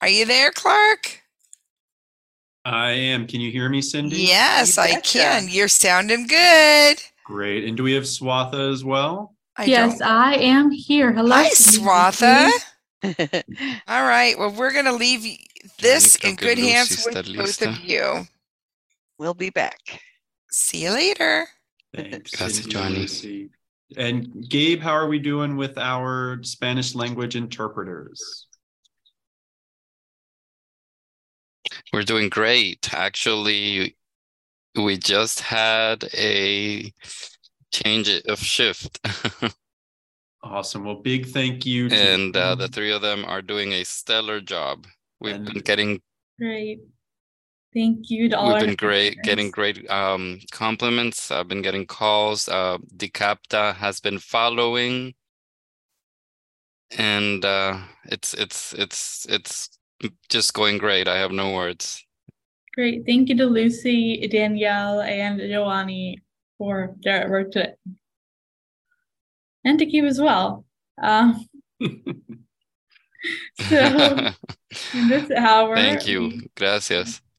Are you there, Clark? I am. Can you hear me, Cindy? Yes, I can. You're sounding good. Great. And do we have Swatha as well? I yes, don't- I am here. Hello. Hi, Swatha. All right. Well, we're going to leave this in good hands with both of you. we'll be back. See you later. Thanks. Gracias, Cindy Johnny. And Gabe, how are we doing with our Spanish language interpreters? We're doing great. Actually, we just had a change of shift. Awesome. Well, big thank you. to- and uh, the three of them are doing a stellar job. We've And- been getting Great. Thank you to all we've been great getting great um compliments. I've been getting calls. Uh Decapta has been following and uh it's it's it's it's just going great. I have no words. Great. Thank you to Lucy, Danielle, and Joanni for their work today. And to Keep as well. Um, so in this hour. Thank you. Gracias.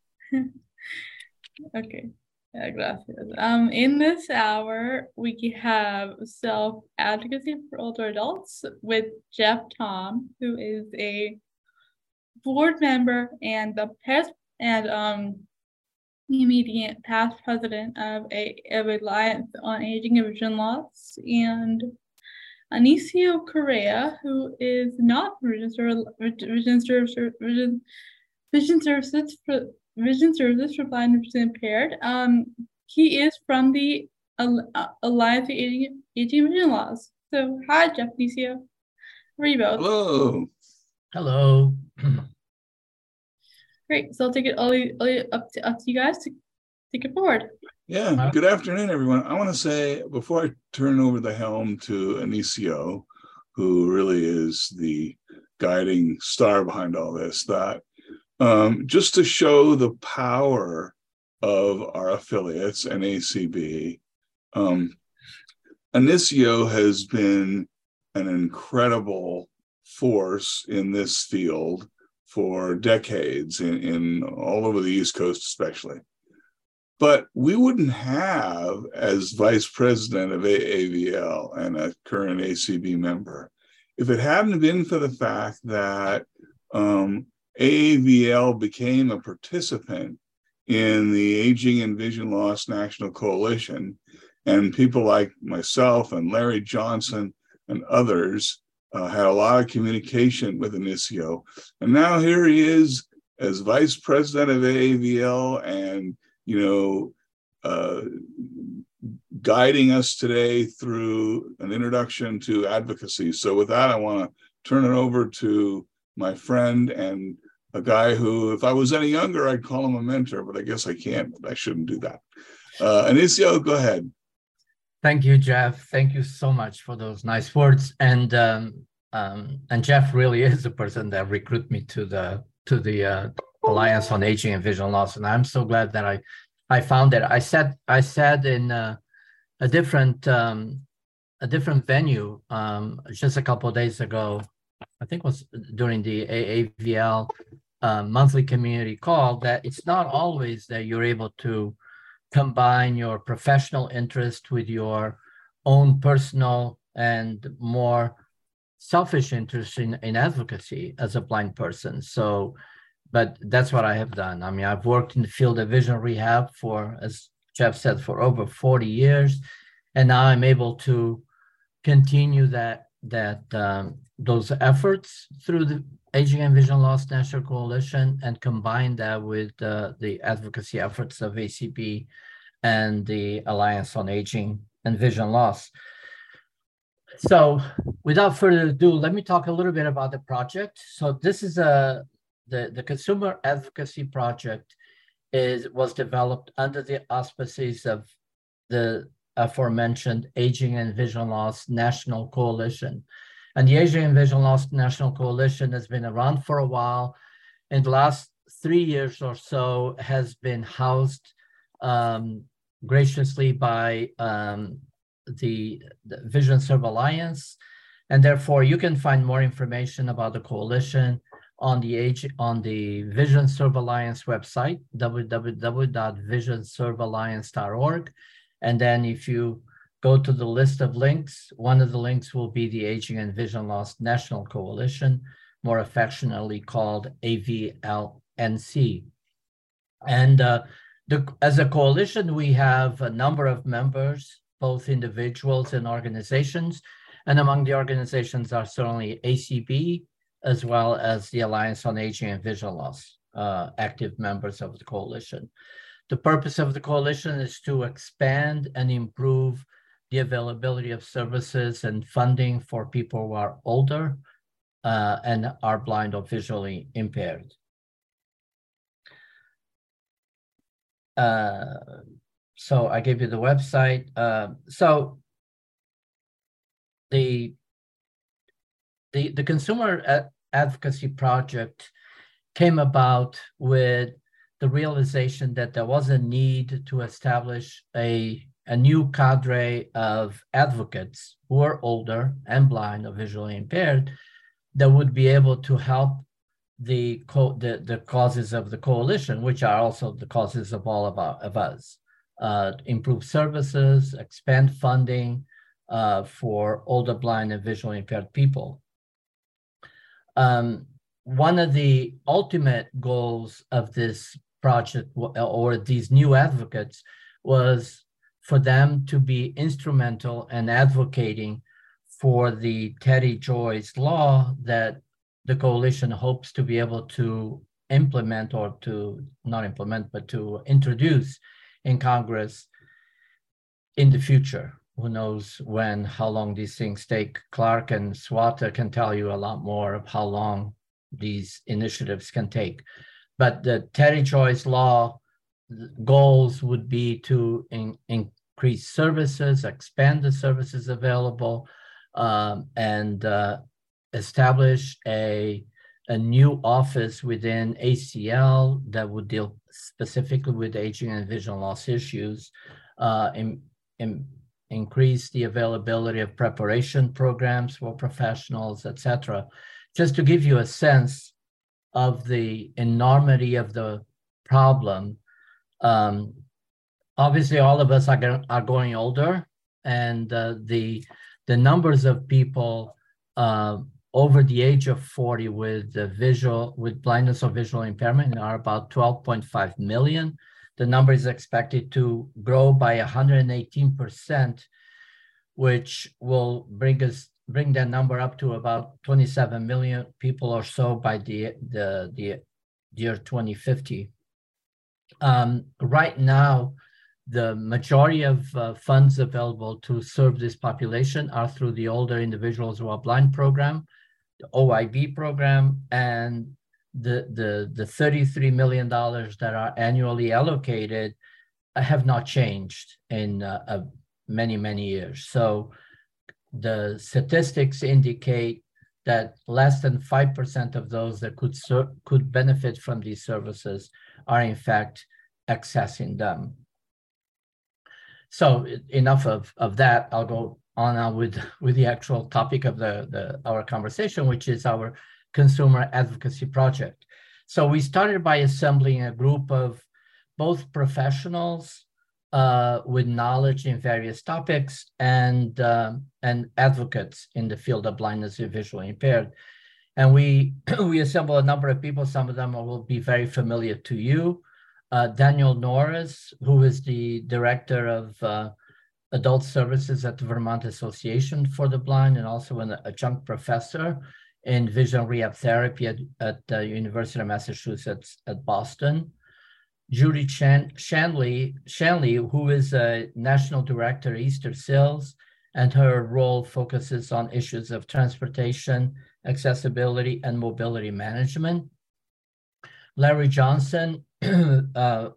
Okay. Yeah, gracias. Um, in this hour, we have self advocacy for older adults with Jeff Thom, who is a board member and the past and um immediate past president of a of Alliance on Aging and Vision Loss, and Anisio Correia, who is not Vision Ser- Vision Ser- Vision Vision Services for Vision Services for Blind and Vision Impaired. Um, he is from the Al- uh, Alliance for Aging, Aging and Vision Loss. So, hi, Jeff Anisio. How are you both? Hello. Hello. Great. So I'll take it all, all up to up to you guys to take it forward. Yeah, Huh? good afternoon, everyone. I want to say before I turn over the helm to Anisio, who really is the guiding star behind all this, that um, just to show the power of our affiliates and ACB, um, Anisio has been an incredible force in this field for decades in, in all over the East Coast, especially. But we wouldn't have, as vice president of AAVL and a current ACB member, if it hadn't been for the fact that um, AAVL became a participant in the Aging and Vision Loss National Coalition, and people like myself and Larry Johnson and others uh, had a lot of communication with Anisio. And now here he is as vice president of AAVL and you know, uh, guiding us today through an introduction to advocacy. So, with that, I want to turn it over to my friend and a guy who, if I was any younger, I'd call him a mentor, but I guess I can't. I shouldn't do that. Uh, Anisio, go ahead. Thank you, Jeff. Thank you so much for those nice words. And um, um, and Jeff really is the person that recruited me to the to the uh, Alliance on Aging and Vision Loss, and I'm so glad that I I found it. I said I said in uh, a different um, a different venue um, just a couple days ago. I think was during the AAVL uh, monthly community call that it's not always that you're able to combine your professional interest with your own personal and more selfish interest in, in advocacy as a blind person. So, but that's what I have done. I mean, I've worked in the field of vision rehab for, as Jeff said, for over 40 years. And now I'm able to continue that that um, those efforts through the Aging and Vision Loss National Coalition and combine that with uh, the advocacy efforts of ACB and the Alliance on Aging and Vision Loss. So without further ado, let me talk a little bit about the project. So this is a the, the consumer advocacy project is was developed under the auspices of the aforementioned Aging and Vision Loss National Coalition. And the Aging and Vision Loss National Coalition has been around for a while. In the last three years or so, has been housed um, graciously by um, the, the Vision Serve Alliance. And therefore, you can find more information about the coalition on the age on the Vision Serve Alliance website, www.visionservealliance.org. And then if you go to the list of links, one of the links will be the Aging and Vision Loss National Coalition, more affectionately called AVLNC. And uh, the, as a coalition, we have a number of members, both individuals and organizations. And among the organizations are certainly ACB, as well as the Alliance on Aging and Vision Loss, uh, active members of the coalition. The purpose of the coalition is to expand and improve the availability of services and funding for people who are older uh, and are blind or visually impaired. Uh, so I gave you the website. Uh, so the the, the consumer advocacy project came about with the realization that there was a need to establish a, a new cadre of advocates who are older and blind or visually impaired that would be able to help the, the, the causes of the coalition, which are also the causes of all of, our, of us. Uh, improve services, expand funding uh, for older blind and visually impaired people. Um, one of the ultimate goals of this project or these new advocates was for them to be instrumental in advocating for the Teddy Joyce law that the coalition hopes to be able to implement or to not implement, but to introduce in Congress in the future who knows when, how long these things take. Clark and Swatha can tell you a lot more of how long these initiatives can take. But the Teddy Joyce law goals would be to in, increase services, expand the services available, um, and uh, establish a, a new office within ACL that would deal specifically with aging and vision loss issues, uh, in, in increase the availability of preparation programs for professionals, etc. Just to give you a sense of the enormity of the problem, um, obviously all of us are, are going older, and uh, the the numbers of people uh, over the age of 40 with visual with blindness or visual impairment are about 12.5 million the number is expected to grow by 118%, which will bring us bring that number up to about 27 million people or so by the the, the year 2050. Um, right now, the majority of uh, funds available to serve this population are through the Older Individuals Who Are Blind program, the OIB program, and the the the 33 million dollars that are annually allocated have not changed in uh, uh, many many years. So the statistics indicate that less than 5% of those that could could benefit from these services are in fact accessing them so enough of, of that i'll go on now with with the actual topic of the, the our conversation which is our consumer advocacy project. So we started by assembling a group of both professionals uh, with knowledge in various topics and uh, and advocates in the field of blindness and visually impaired. And we we assembled a number of people. Some of them will be very familiar to you. Uh, Daniel Norris, who is the director of uh, adult services at the Vermont Association for the Blind and also an adjunct professor in vision rehab therapy at, at the University of Massachusetts at Boston. Judy Chan- Shanley, Shanley, who is a national director at Easter-Seals, and her role focuses on issues of transportation, accessibility, and mobility management. Larry Johnson, uh,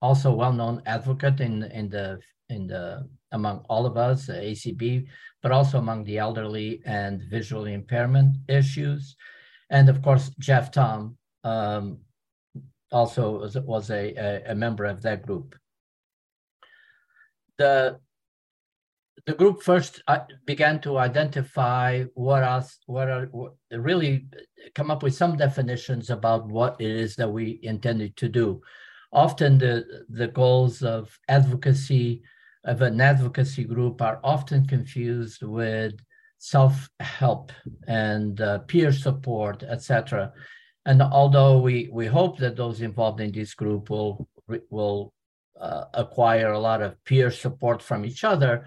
also well-known advocate in, in the in the among all of us, ACB, but also among the elderly and visually impairment issues. And of course, Jeff Thom um, also was, was a, a, a, member of that group. The, the group first uh, began to identify what else, what are what, really come up with some definitions about what it is that we intended to do. Often the the goals of advocacy of an advocacy group are often confused with self-help and uh, peer support, etc. And although we we hope that those involved in this group will will uh, acquire a lot of peer support from each other,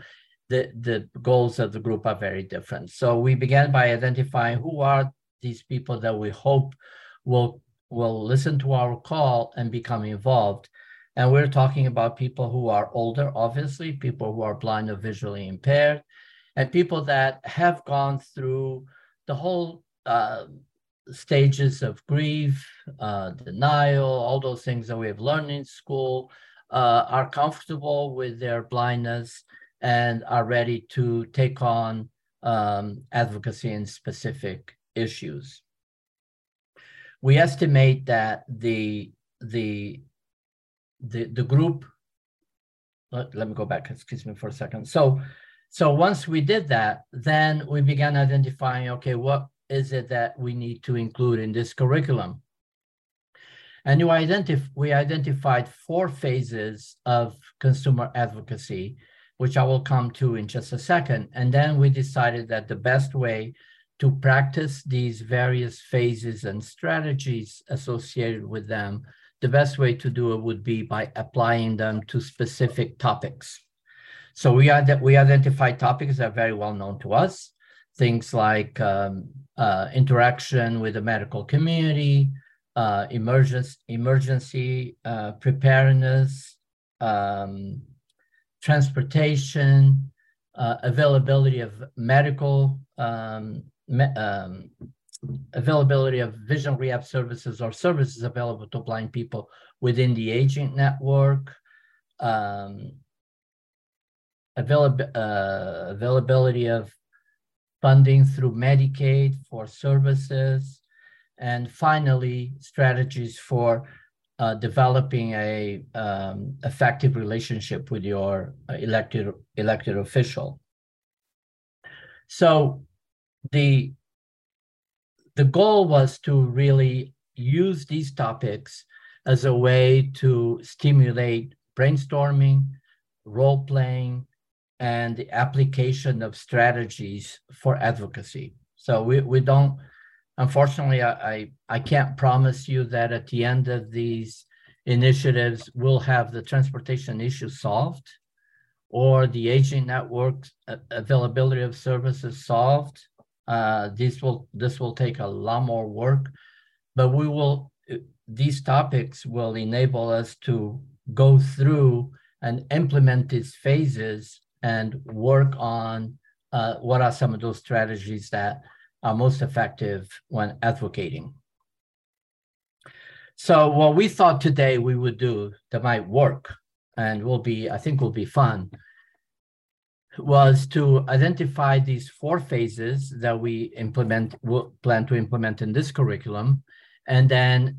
the, the goals of the group are very different. So we began by identifying who are these people that we hope will will listen to our call and become involved. And we're talking about people who are older, obviously, people who are blind or visually impaired, and people that have gone through the whole uh, stages of grief, uh, denial, all those things that we have learned in school, uh, are comfortable with their blindness and are ready to take on um, advocacy in specific issues. We estimate that the the the, the group let, let me go back excuse me for a second so so once we did that then we began identifying okay what is it that we need to include in this curriculum and you identif- we identified four phases of consumer advocacy which I will come to in just a second. And then we decided that the best way to practice these various phases and strategies associated with them, the best way to do it would be by applying them to specific topics. So we, ad- we identified topics that are very well known to us, things like um, uh, interaction with the medical community, uh, emergency, emergency uh, preparedness, um, transportation, uh, availability of medical, um, me, um, availability of vision rehab services or services available to blind people within the aging network, um, uh, availability of funding through Medicaid for services, and finally, strategies for uh, developing a um, effective relationship with your elected elected official. So the the goal was to really use these topics as a way to stimulate brainstorming, role playing, and the application of strategies for advocacy. So we, we don't Unfortunately, I, I, I can't promise you that at the end of these initiatives, we'll have the transportation issue solved or the aging network availability of services solved. Uh, this will this will take a lot more work, but we will these topics will enable us to go through and implement these phases and work on uh, what are some of those strategies that are most effective when advocating. So what we thought today we would do that might work and will be, I think will be fun, was to identify these four phases that we implement, will plan to implement in this curriculum, and then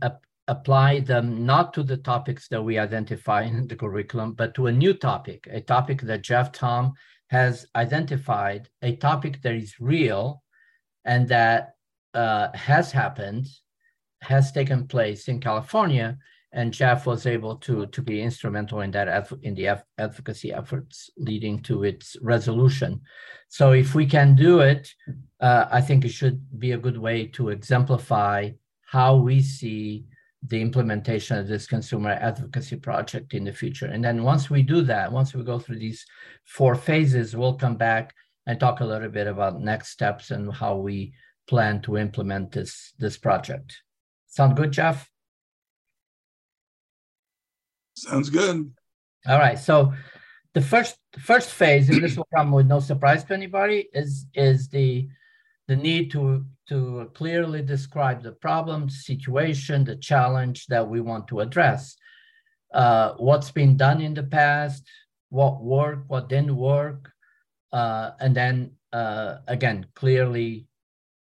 apply them not to the topics that we identify in the curriculum, but to a new topic, a topic that Jeff Thom has identified, a topic that is real and that uh, has happened, has taken place in California, and Jeff was able to to be instrumental in that in the advocacy efforts leading to its resolution. So if we can do it, uh, I think it should be a good way to exemplify how we see the implementation of this consumer advocacy project in the future. And then once we do that, once we go through these four phases, we'll come back and talk a little bit about next steps and how we plan to implement this, this project. Sound good, Jeff? Sounds good. All right. So the first first phase, and this will come with no surprise to anybody, is is the the need to to clearly describe the problem, situation, the challenge that we want to address. Uh, what's been done in the past, what worked, what didn't work, uh, and then uh, again, clearly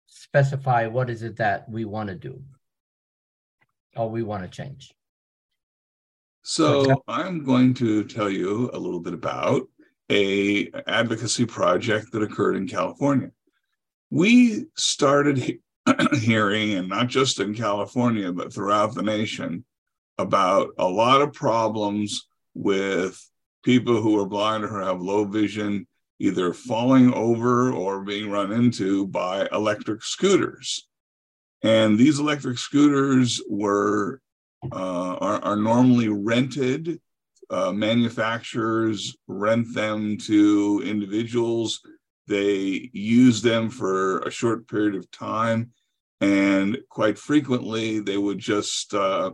specify what is it that we want to do or we want to change. So I'm going to tell you a little bit about a advocacy project that occurred in California. We started he- hearing, and not just in California, but throughout the nation, about a lot of problems with people who are blind or have low vision either falling over or being run into by electric scooters. And these electric scooters were uh, are, are normally rented. Uh, manufacturers rent them to individuals. They use them for a short period of time, and quite frequently they would just, uh,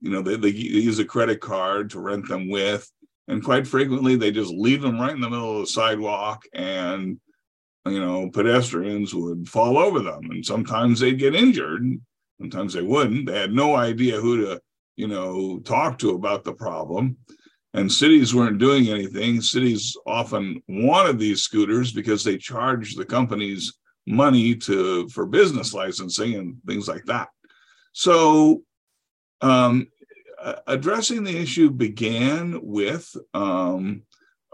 you know, they, they use a credit card to rent them with, and quite frequently they just leave them right in the middle of the sidewalk and you know pedestrians would fall over them. And sometimes they'd get injured sometimes they wouldn't. They had no idea who to you know talk to about the problem. And cities weren't doing anything. Cities often wanted these scooters because they charged the companies money to for business licensing and things like that. So um, addressing the issue began with um,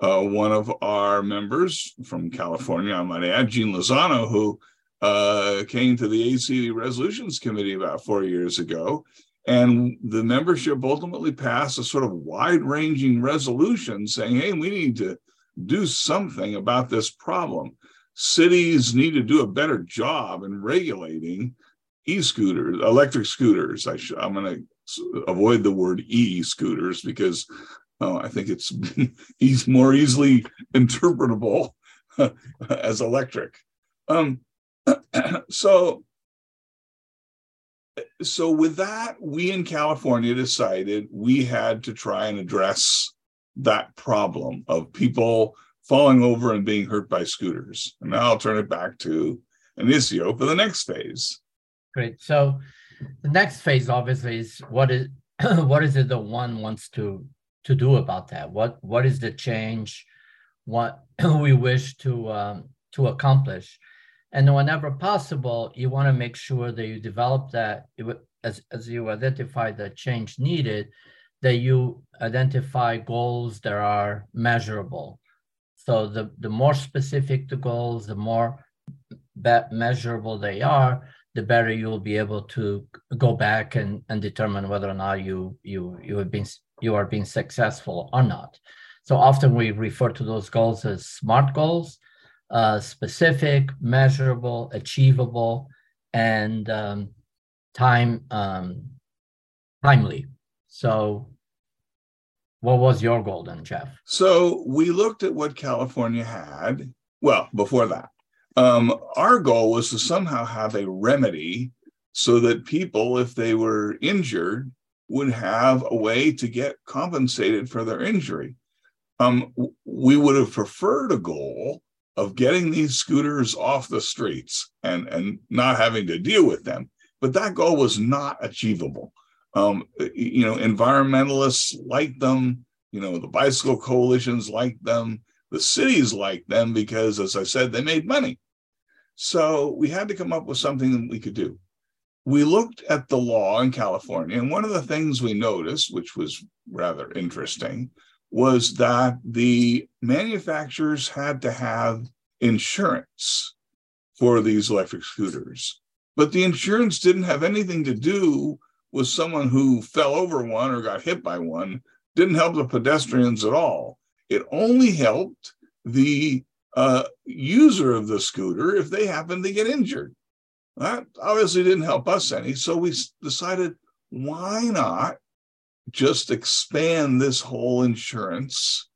uh, one of our members from California, I might add, Gene Lozano, who uh, came to the ACB Resolutions Committee about four years ago. And the membership ultimately passed a sort of wide ranging resolution saying, hey, we need to do something about this problem. Cities need to do a better job in regulating e scooters, electric scooters. I am going to avoid the word e scooters because uh, I think it's he's more easily interpretable as electric. Um, so, so with that, we in California decided we had to try and address that problem of people falling over and being hurt by scooters. And now I'll turn it back to Anisio for the next phase. Great. So the next phase obviously is what is what is it that one wants to to do about that? What what is the change? What we wish to um, to accomplish, and whenever possible, you want to make sure that you develop that as as you identify the change needed, that you identify goals that are measurable. So the the more specific the goals, the more measurable they are, the better you'll be able to go back and, and determine whether or not you you you have been you are being successful or not. So often we refer to those goals as SMART goals, uh, specific, measurable, achievable, and um, time um, timely. So what was your goal then, Jeff? So we looked at what California had. Well, before that, um, our goal was to somehow have a remedy so that people, if they were injured, would have a way to get compensated for their injury. Um, we would have preferred a goal of getting these scooters off the streets and, and not having to deal with them. But that goal was not achievable. Um, you know, environmentalists like them, you know, the bicycle coalitions like them, the cities liked them because, as I said, they made money. So we had to come up with something that we could do we looked at the law in California, and one of the things we noticed, which was rather interesting, was that the manufacturers had to have insurance for these electric scooters. But the insurance didn't have anything to do with someone who fell over one or got hit by one, didn't help the pedestrians at all. It only helped the uh, user of the scooter if they happened to get injured. That obviously didn't help us any. So we decided, why not just expand this whole insurance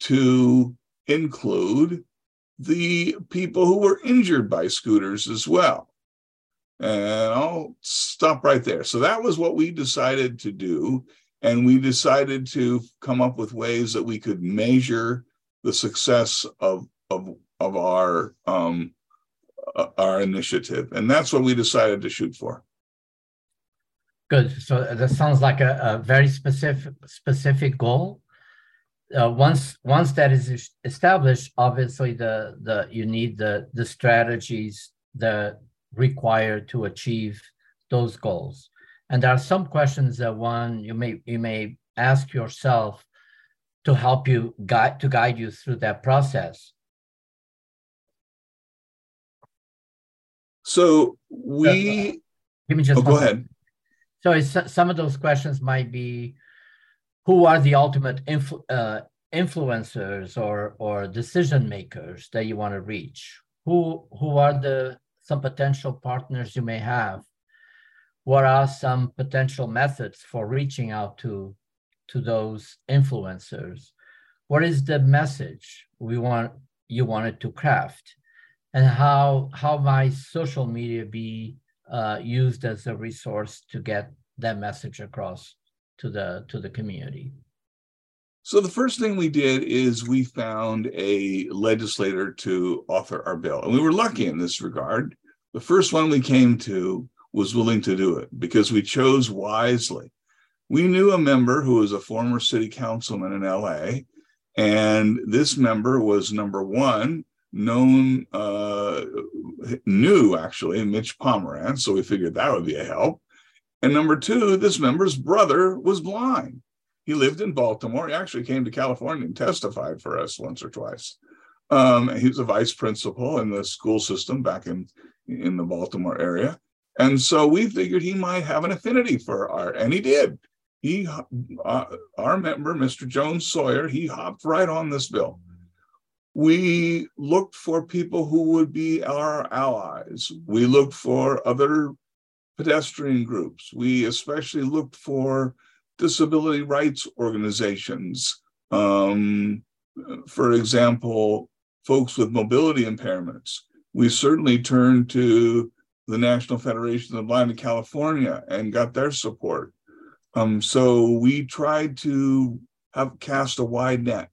to include the people who were injured by scooters as well? And I'll stop right there. So that was what we decided to do. And we decided to come up with ways that we could measure the success of, of, of our um, uh, our initiative, and that's what we decided to shoot for. Good. So that sounds like a, a very specific specific goal. Uh, once once that is established, obviously the the you need the the strategies that required to achieve those goals. And there are some questions that one you may you may ask yourself to help you guide to guide you through that process. So we, Give me just oh, go ahead. So it's, some of those questions might be, who are the ultimate influ- uh, influencers or or decision makers that you want to reach? Who who are the some potential partners you may have? What are some potential methods for reaching out to to those influencers? What is the message we want you wanted to craft? And how how might social media be uh, used as a resource to get that message across to the to the community. So the first thing we did is we found a legislator to author our bill. And we were lucky in this regard. The first one we came to was willing to do it because we chose wisely. We knew a member who was a former city councilman in LA, and this member was number one, known, uh, knew actually Mitch Pomerantz. So we figured that would be a help. And number two, this member's brother was blind. He lived in Baltimore. He actually came to California and testified for us once or twice. Um, he was a vice principal in the school system back in, in the Baltimore area. And so we figured he might have an affinity for art, and he did. He, uh, our member, Mr. Jones Sawyer, he hopped right on this bill. We looked for people who would be our allies. We looked for other pedestrian groups. We especially looked for disability rights organizations. Um, for example, folks with mobility impairments. We certainly turned to the National Federation of the Blind in California and got their support. Um, so we tried to have cast a wide net.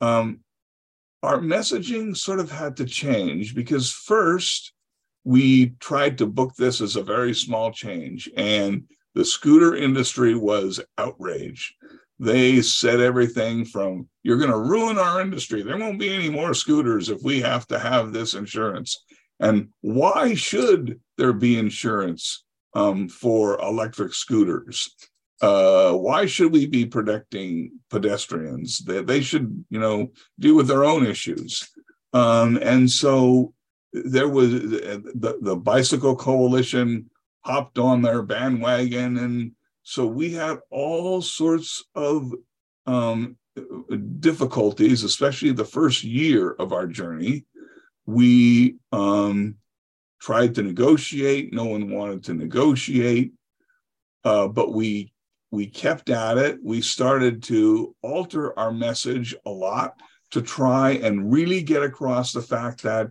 Um, our messaging sort of had to change because first we tried to book this as a very small change and the scooter industry was outraged. They said everything from, you're going to ruin our industry. There won't be any more scooters if we have to have this insurance. And why should there be insurance um, for electric scooters? Uh, why should we be protecting pedestrians? They, they should, you know, deal with their own issues. Um, and so there was the, the bicycle coalition hopped on their bandwagon and so we had all sorts of um, difficulties especially the first year of our journey we um, tried to negotiate no one wanted to negotiate uh, but we we kept at it we started to alter our message a lot to try and really get across the fact that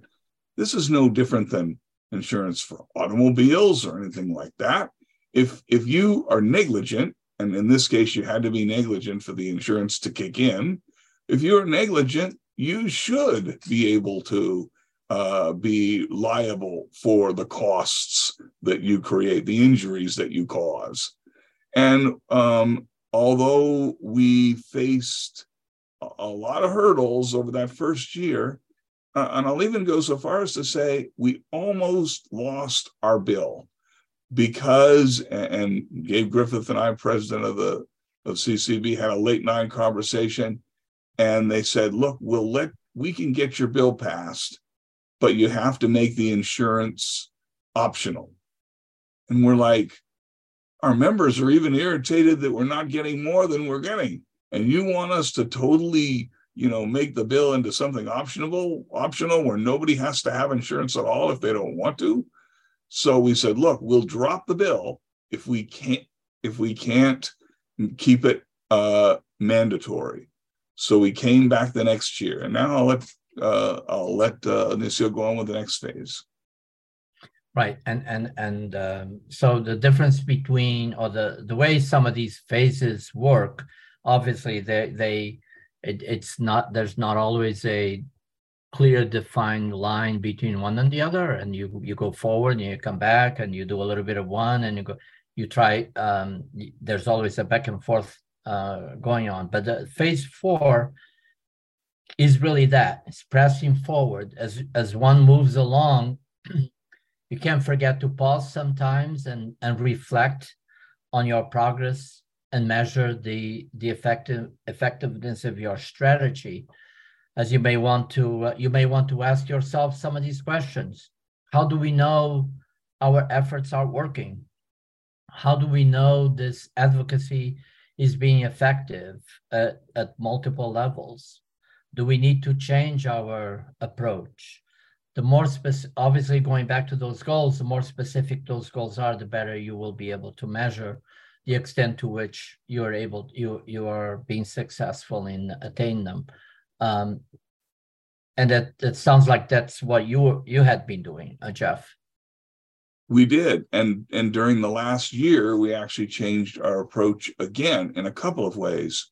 this is no different than insurance for automobiles or anything like that. If if you are negligent, and in this case you had to be negligent for the insurance to kick in, if you're negligent, you should be able to uh, be liable for the costs that you create, the injuries that you cause. And um, although we faced a lot of hurdles over that first year, uh, and I'll even go so far as to say we almost lost our bill because, and Gabe Griffith and I, president of the of CCB, had a late night conversation, and they said, "Look, we'll let we can get your bill passed, but you have to make the insurance optional." And we're like, our members are even irritated that we're not getting more than we're getting, and you want us to totally you know, make the bill into something optional, optional where nobody has to have insurance at all if they don't want to. So we said, look, we'll drop the bill if we can't if we can't keep it uh, mandatory. So we came back the next year, and now I'll let uh, I'll let uh, go on with the next phase. Right, and and and um, so the difference between or the the way some of these phases work, obviously they they it, it's not there's not always a clear defined line between one and the other and you you go forward and you come back and you do a little bit of one and you go you try um, there's always a back and forth uh, going on but the phase four is really that it's pressing forward. As as one moves along you can't forget to pause sometimes and and reflect on your progress and measure the the effective effectiveness of your strategy. As you may want to uh, you may want to ask yourself some of these questions. How do we know our efforts are working? How do we know this advocacy is being effective at, at multiple levels do we need to change our approach the more specific, obviously going back to those goals, the more specific those goals are, the better you will be able to measure the extent to which you are able, you, you are being successful in attaining them. Um, and that, that sounds like that's what you, you had been doing, uh, Jeff. We did, and and during the last year, we actually changed our approach again in a couple of ways.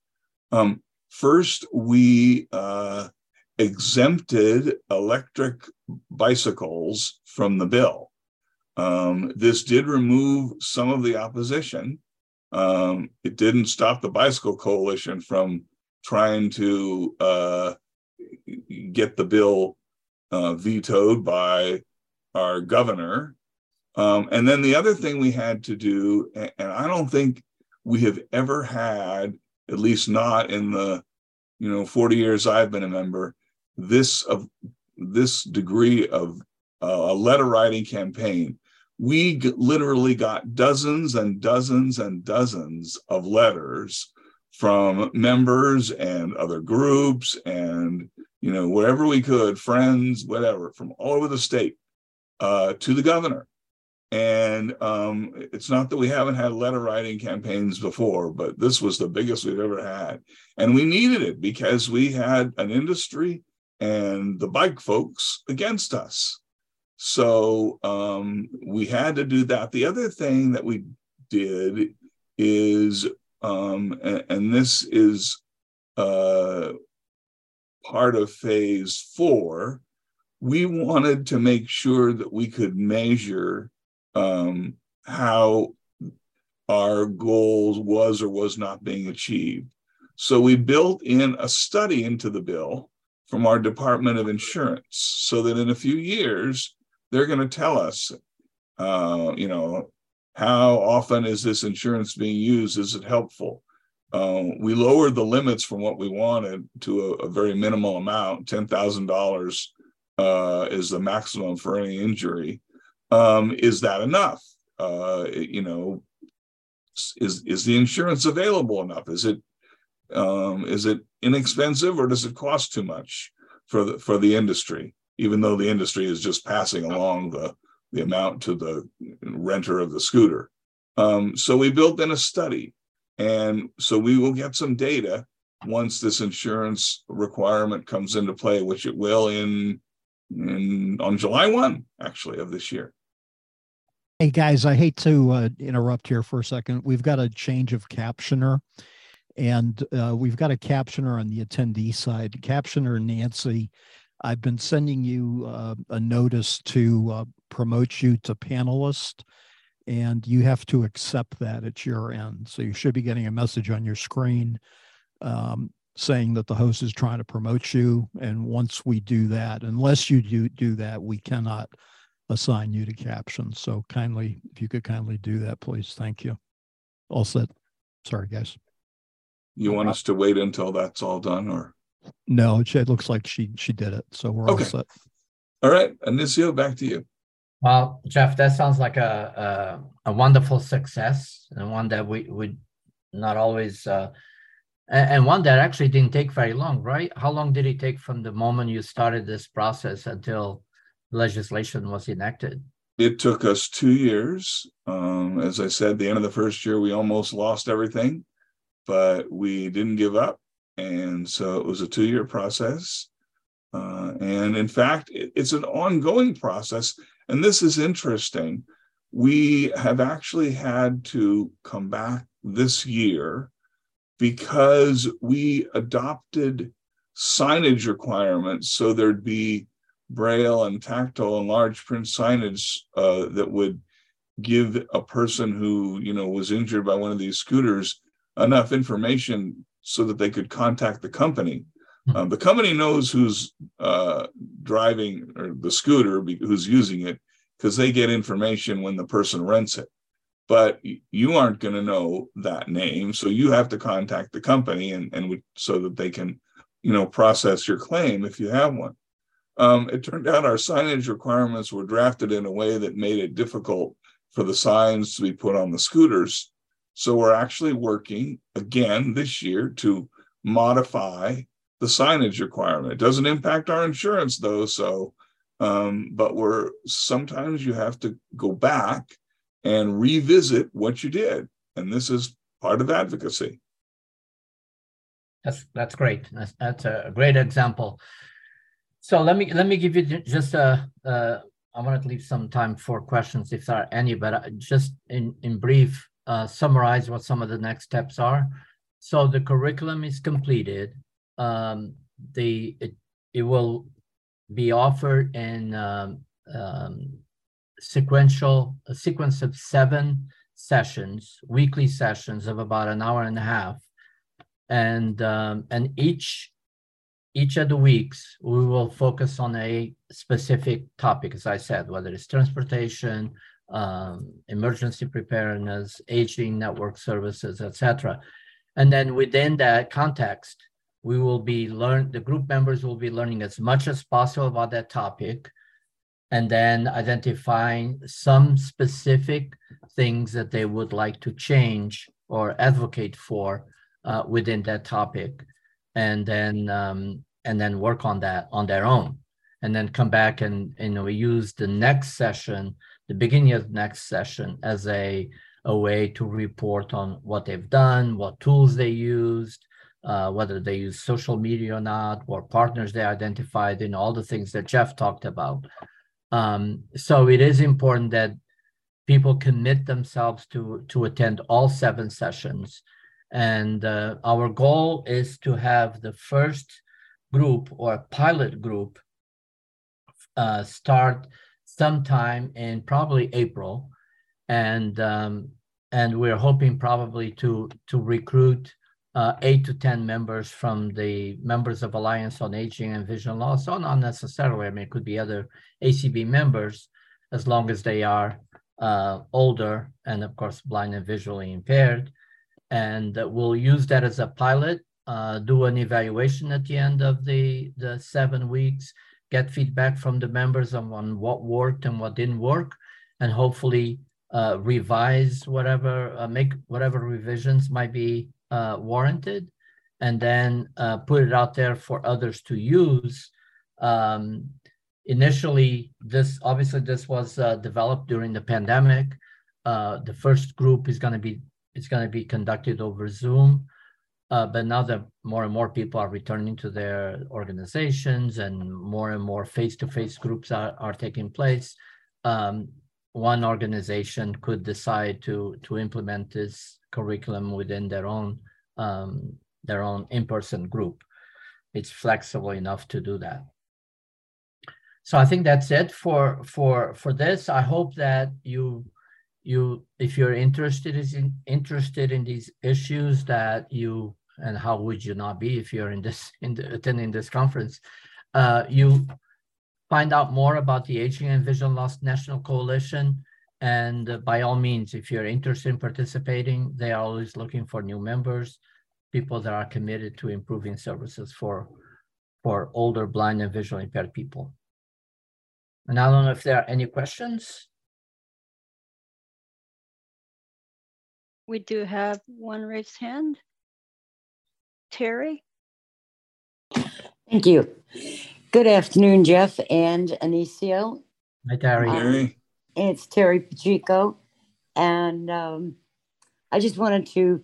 Um, first, we uh, exempted electric bicycles from the bill. Um, this did remove some of the opposition. Um, it didn't stop the Bicycle Coalition from trying to uh, get the bill uh, vetoed by our governor. Um, and then the other thing we had to do, and I don't think we have ever had, at least not in the you know 40 years I've been a member, this of this degree of uh, a letter writing campaign we g- literally got dozens and dozens and dozens of letters from members and other groups and you know wherever we could friends whatever from all over the state uh, to the governor and um, it's not that we haven't had letter writing campaigns before but this was the biggest we've ever had and we needed it because we had an industry and the bike folks against us. So um, we had to do that. The other thing that we did is, um, and, and, this is uh, part of phase four, we wanted to make sure that we could measure um, how our goals was or was not being achieved. So we built in a study into the bill from our Department of Insurance so that in a few years, they're going to tell us, uh, you know, how often is this insurance being used? Is it helpful? Uh, we lowered the limits from what we wanted to a, a very minimal amount. Ten thousand uh, dollars is the maximum for any injury. Um, is that enough? Uh, you know, is is the insurance available enough? Is it um, is it inexpensive or does it cost too much for the for the industry? Even though the industry is just passing along the the amount to the renter of the scooter. Um, so we built in a study, and so we will get some data once this insurance requirement comes into play, which it will in in on July one actually of this year. Hey guys, I hate to uh, interrupt here for a second. We've got a change of captioner. And uh, we've got a captioner on the attendee side. Captioner Nancy, I've been sending you uh, a notice to uh, promote you to panelist, and you have to accept that at your end. So you should be getting a message on your screen um, saying that the host is trying to promote you. And once we do that, unless you do do that, we cannot assign you to caption. So kindly, if you could kindly do that, please. Thank you. All set. Sorry, guys. You want us to wait until that's all done or? No, it looks like she she did it. So we're okay. all set. All right. Anisio, back to you. Well, Jeff, that sounds like a a, a wonderful success and one that we would not always uh, and one that actually didn't take very long, right? How long did it take from the moment you started this process until legislation was enacted? It took us two years. Um, as I said, the end of the first year, we almost lost everything but we didn't give up. And so it was a two year process. Uh, and in fact, it, it's an ongoing process. And this is interesting. We have actually had to come back this year because we adopted signage requirements so there'd be braille and tactile and large print signage uh, that would give a person who you know was injured by one of these scooters enough information so that they could contact the company. Hmm. Um, the company knows who's uh, driving or the scooter, who's using it, because they get information when the person rents it. but you aren't going to know that name. So you have to contact the company and, and we, so that they can, you know, process your claim if you have one. Um, it turned out our signage requirements were drafted in a way that made it difficult for the signs to be put on the scooters. So we're actually working again this year to modify the signage requirement. It doesn't impact our insurance though. So, um, but we're sometimes you have to go back and revisit what you did. And this is part of advocacy. That's that's great. That's, that's a great example. So let me let me give you just a. Uh, I want to leave some time for questions if there are any, but uh, just in in brief, uh, summarize what some of the next steps are. So the curriculum is completed. Um, the it, it will be offered in um, um, sequential a sequence of seven sessions, weekly sessions of about an hour and a half, and um, and each each of the weeks we will focus on a specific topic, as I said, whether it's transportation, um, emergency preparedness, aging network services, etc. And then within that context, we will be learn the group members will be learning as much as possible about that topic and then identifying some specific things that they would like to change or advocate for uh, within that topic and then um, and then work on that on their own. And then come back and you know we use the next session the beginning of the next session as a a way to report on what they've done what tools they used uh, whether they use social media or not what partners they identified and all the things that jeff talked about. Um, so it is important that people commit themselves to to attend all seven sessions and uh, our goal is to have the first group or pilot group uh, start sometime in probably April, and um, and we're hoping probably to to recruit uh, eight to ten members from the members of Alliance on Aging and Vision Loss. So not necessarily. I mean, it could be other ACB members, as long as they are uh, older and of course blind and visually impaired. And we'll use that as a pilot. Uh, do an evaluation at the end of the the seven weeks. Get feedback from the members on, on what worked and what didn't work, and hopefully uh, revise whatever, uh, make whatever revisions might be uh, warranted and then uh, put it out there for others to use. Um, initially, this obviously this was uh, developed during the pandemic. The first group is going to be it's going to be conducted over Zoom, uh, but now that more and more people are returning to their organizations and more and more face-to-face groups are, are taking place, um, one organization could decide to to implement this curriculum within their own um, their own in-person group. It's flexible enough to do that. So I think that's it for for for this. I hope that you you if you're interested in interested in these issues that you and how would you not be if you're in this in the, attending this conference uh, you find out more about the aging and vision loss national coalition and uh, by all means, if you're interested in participating, they are always looking for new members, people that are committed to improving services for, for older, blind, and visually impaired people. And I don't know if there are any questions. We do have one raised hand. Terry? Thank you. Good afternoon, Jeff and Anisio. Hi, Terry. Terry. It's Terry Pacheco. And um, I just wanted to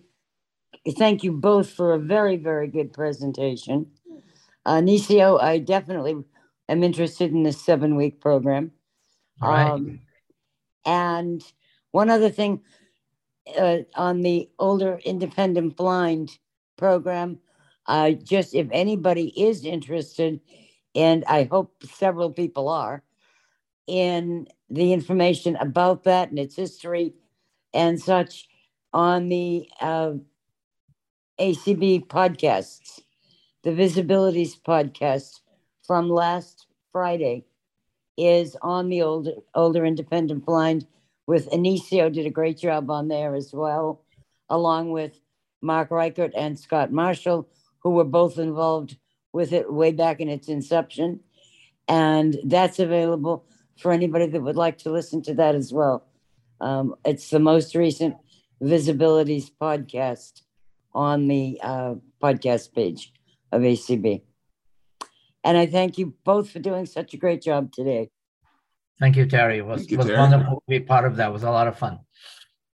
thank you both for a very, very good presentation. Uh, Nicio, I definitely am interested in this seven week program. All right. Um, and one other thing uh, on the older independent blind program, uh, just if anybody is interested, and I hope several people are, in the information about that and its history and such on the uh, ACB podcasts, the Visibilities podcast from last Friday is on the older, older independent blind with Anisio did a great job on there as well, along with Mark Richert and Scott Marshall, who were both involved with it way back in its inception. And that's available for anybody that would like to listen to that as well. Um, it's the most recent Visibilities podcast on the uh, podcast page of ACB. And I thank you both for doing such a great job today. Thank you, Terry. It was, you, was Terry. wonderful to be part of that. It was a lot of fun.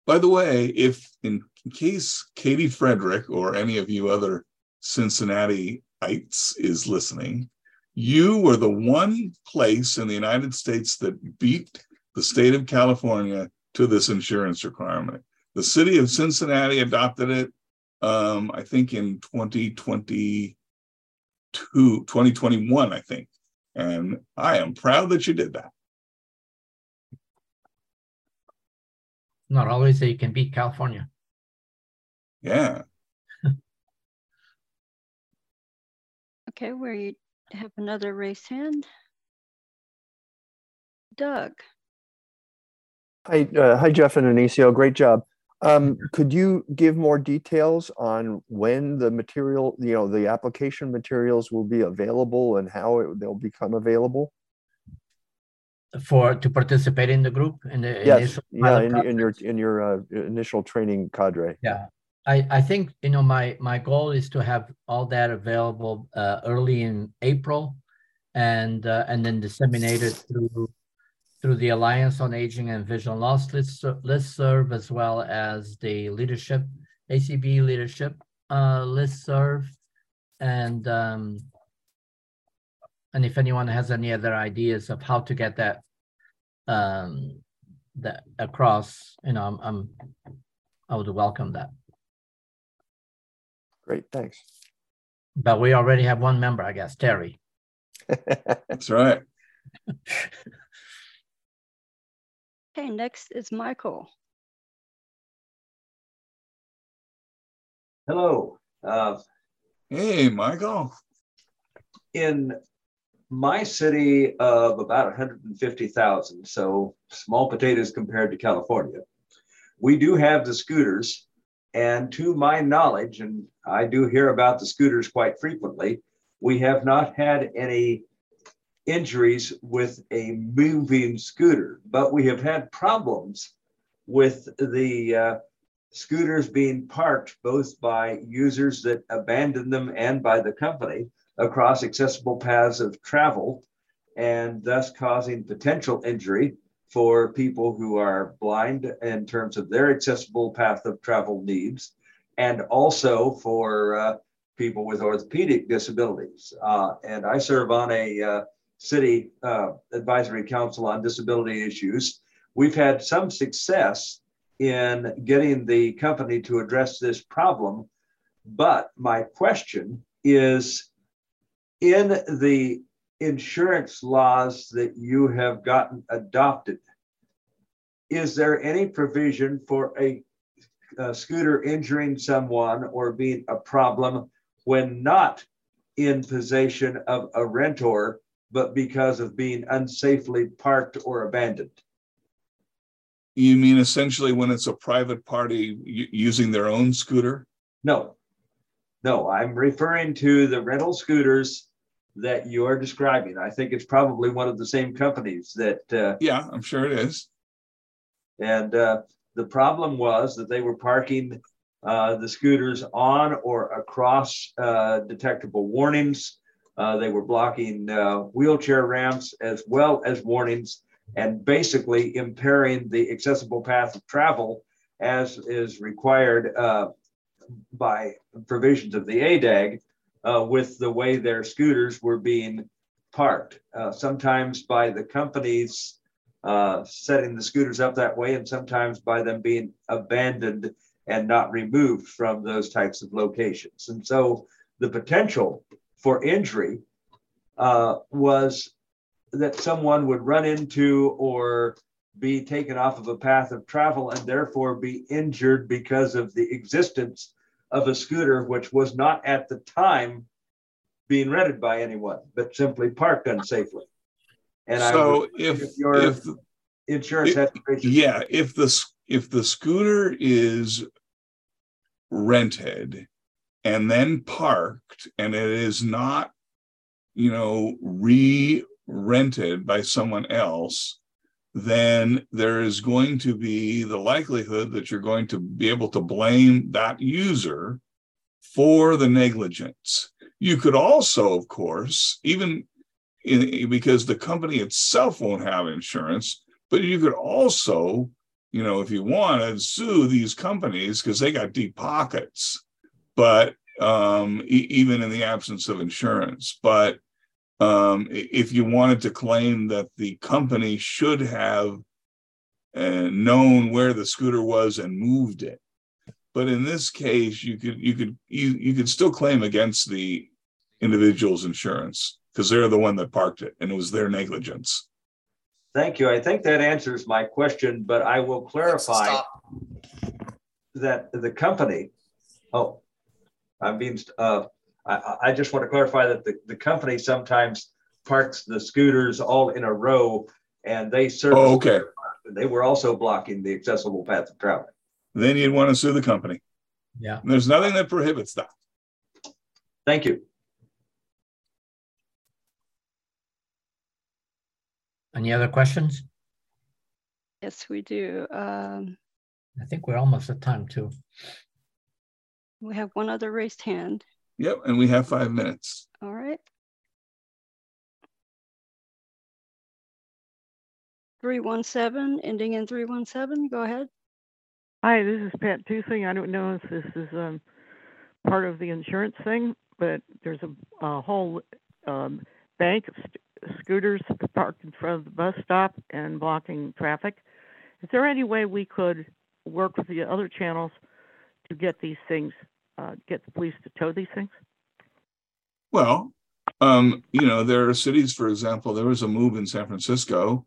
By the way, if in case Katie Frederick or any of you other Cincinnatiites is listening, you were the one place in the United States that beat the state of California to this insurance requirement. The city of Cincinnati adopted it, um, I think in 2022, 2021, I think. And I am proud that you did that. Not always that you can beat California. Yeah. Okay, where you have another raise hand. Doug, Hi, uh, hi, Jeff and Anisio. Great job. Um, could you give more details on when the material, you know, the application materials will be available and how it, they'll become available? For to participate in the group in the Yes, initial yeah, in, in your in your uh, initial training cadre. Yeah, I, I think, you know, my, my goal is to have all that available uh, early in April and, uh, and then disseminated through, through the Alliance on Aging and Vision Loss list, serve as well as the leadership, ACB leadership uh, listserv. And, um, and if anyone has any other ideas of how to get that, um, that across, you know, I'm, I'm, I would welcome that. Great, thanks. But we already have one member, I guess, Terry. That's right. okay, next is Michael. Hello. Uh, Hey, Michael. in my city of about 150,000, so small potatoes compared to California, we do have the scooters. And to my knowledge, and I do hear about the scooters quite frequently, we have not had any injuries with a moving scooter, but we have had problems with the uh, scooters being parked both by users that abandon them and by the company across accessible paths of travel and thus causing potential injury for people who are blind in terms of their accessible path of travel needs and also for uh, people with orthopedic disabilities. Uh, and I serve on a uh, city uh, advisory council on disability issues. We've had some success in getting the company to address this problem. But my question is in the insurance laws that you have gotten adopted, is there any provision for a, a scooter injuring someone or being a problem when not in possession of a rentor, but because of being unsafely parked or abandoned? You mean essentially when it's a private party using their own scooter? No, no, I'm referring to the rental scooters that you are describing. I think it's probably one of the same companies that, uh, Yeah, I'm sure it is. and uh, the problem was that they were parking uh, the scooters on or across uh, detectable warnings. Uh, they were blocking uh, wheelchair ramps as well as warnings and basically impairing the accessible path of travel as is required uh, by provisions of the ADAAG uh, with the way their scooters were being parked, uh, sometimes by the companies uh, setting the scooters up that way, and sometimes by them being abandoned and not removed from those types of locations. And so the potential for injury uh, was that someone would run into or be taken off of a path of travel and therefore be injured because of the existence of a scooter which was not at the time being rented by anyone, but simply parked unsafely. And I So would- if, your- if, insurance It- has. Yeah, if the, if the scooter is rented and then parked and it is not, you know, re-rented by someone else, then there is going to be the likelihood that you're going to be able to blame that user for the negligence. You could also, of course, even in, because the company itself won't have insurance, but you could also, you know, if you wanted, sue these companies because they got deep pockets. But um, e- even in the absence of insurance, but um, if you wanted to claim that the company should have uh, known where the scooter was and moved it, but in this case, you could you could you you could still claim against the individual's insurance because they're the one that parked it and it was their negligence. Thank you. I think that answers my question, but I will clarify that the company, oh, I'm being, uh, I, I- I just want to clarify that the, the company sometimes parks the scooters all in a row and they service. Oh, okay. They were also blocking the accessible path of travel. Then you'd want to sue the company. Yeah. And there's nothing that prohibits that. Thank you. Any other questions? Yes, we do. Um, I think we're almost at time too. we have one other raised hand. Yep, and we have five minutes. All right. Three one seven, ending in three one seven. Go ahead. Hi, this is Pat Tusing. I don't know if this is um, part of the insurance thing, but there's a, a whole um, bank of st- scooters parked in front of the bus stop and blocking traffic. Is there any way we could work with the other channels to get these things, uh, get the police to tow these things? Well, um, you know, there are cities, for example, there was a move in San Francisco.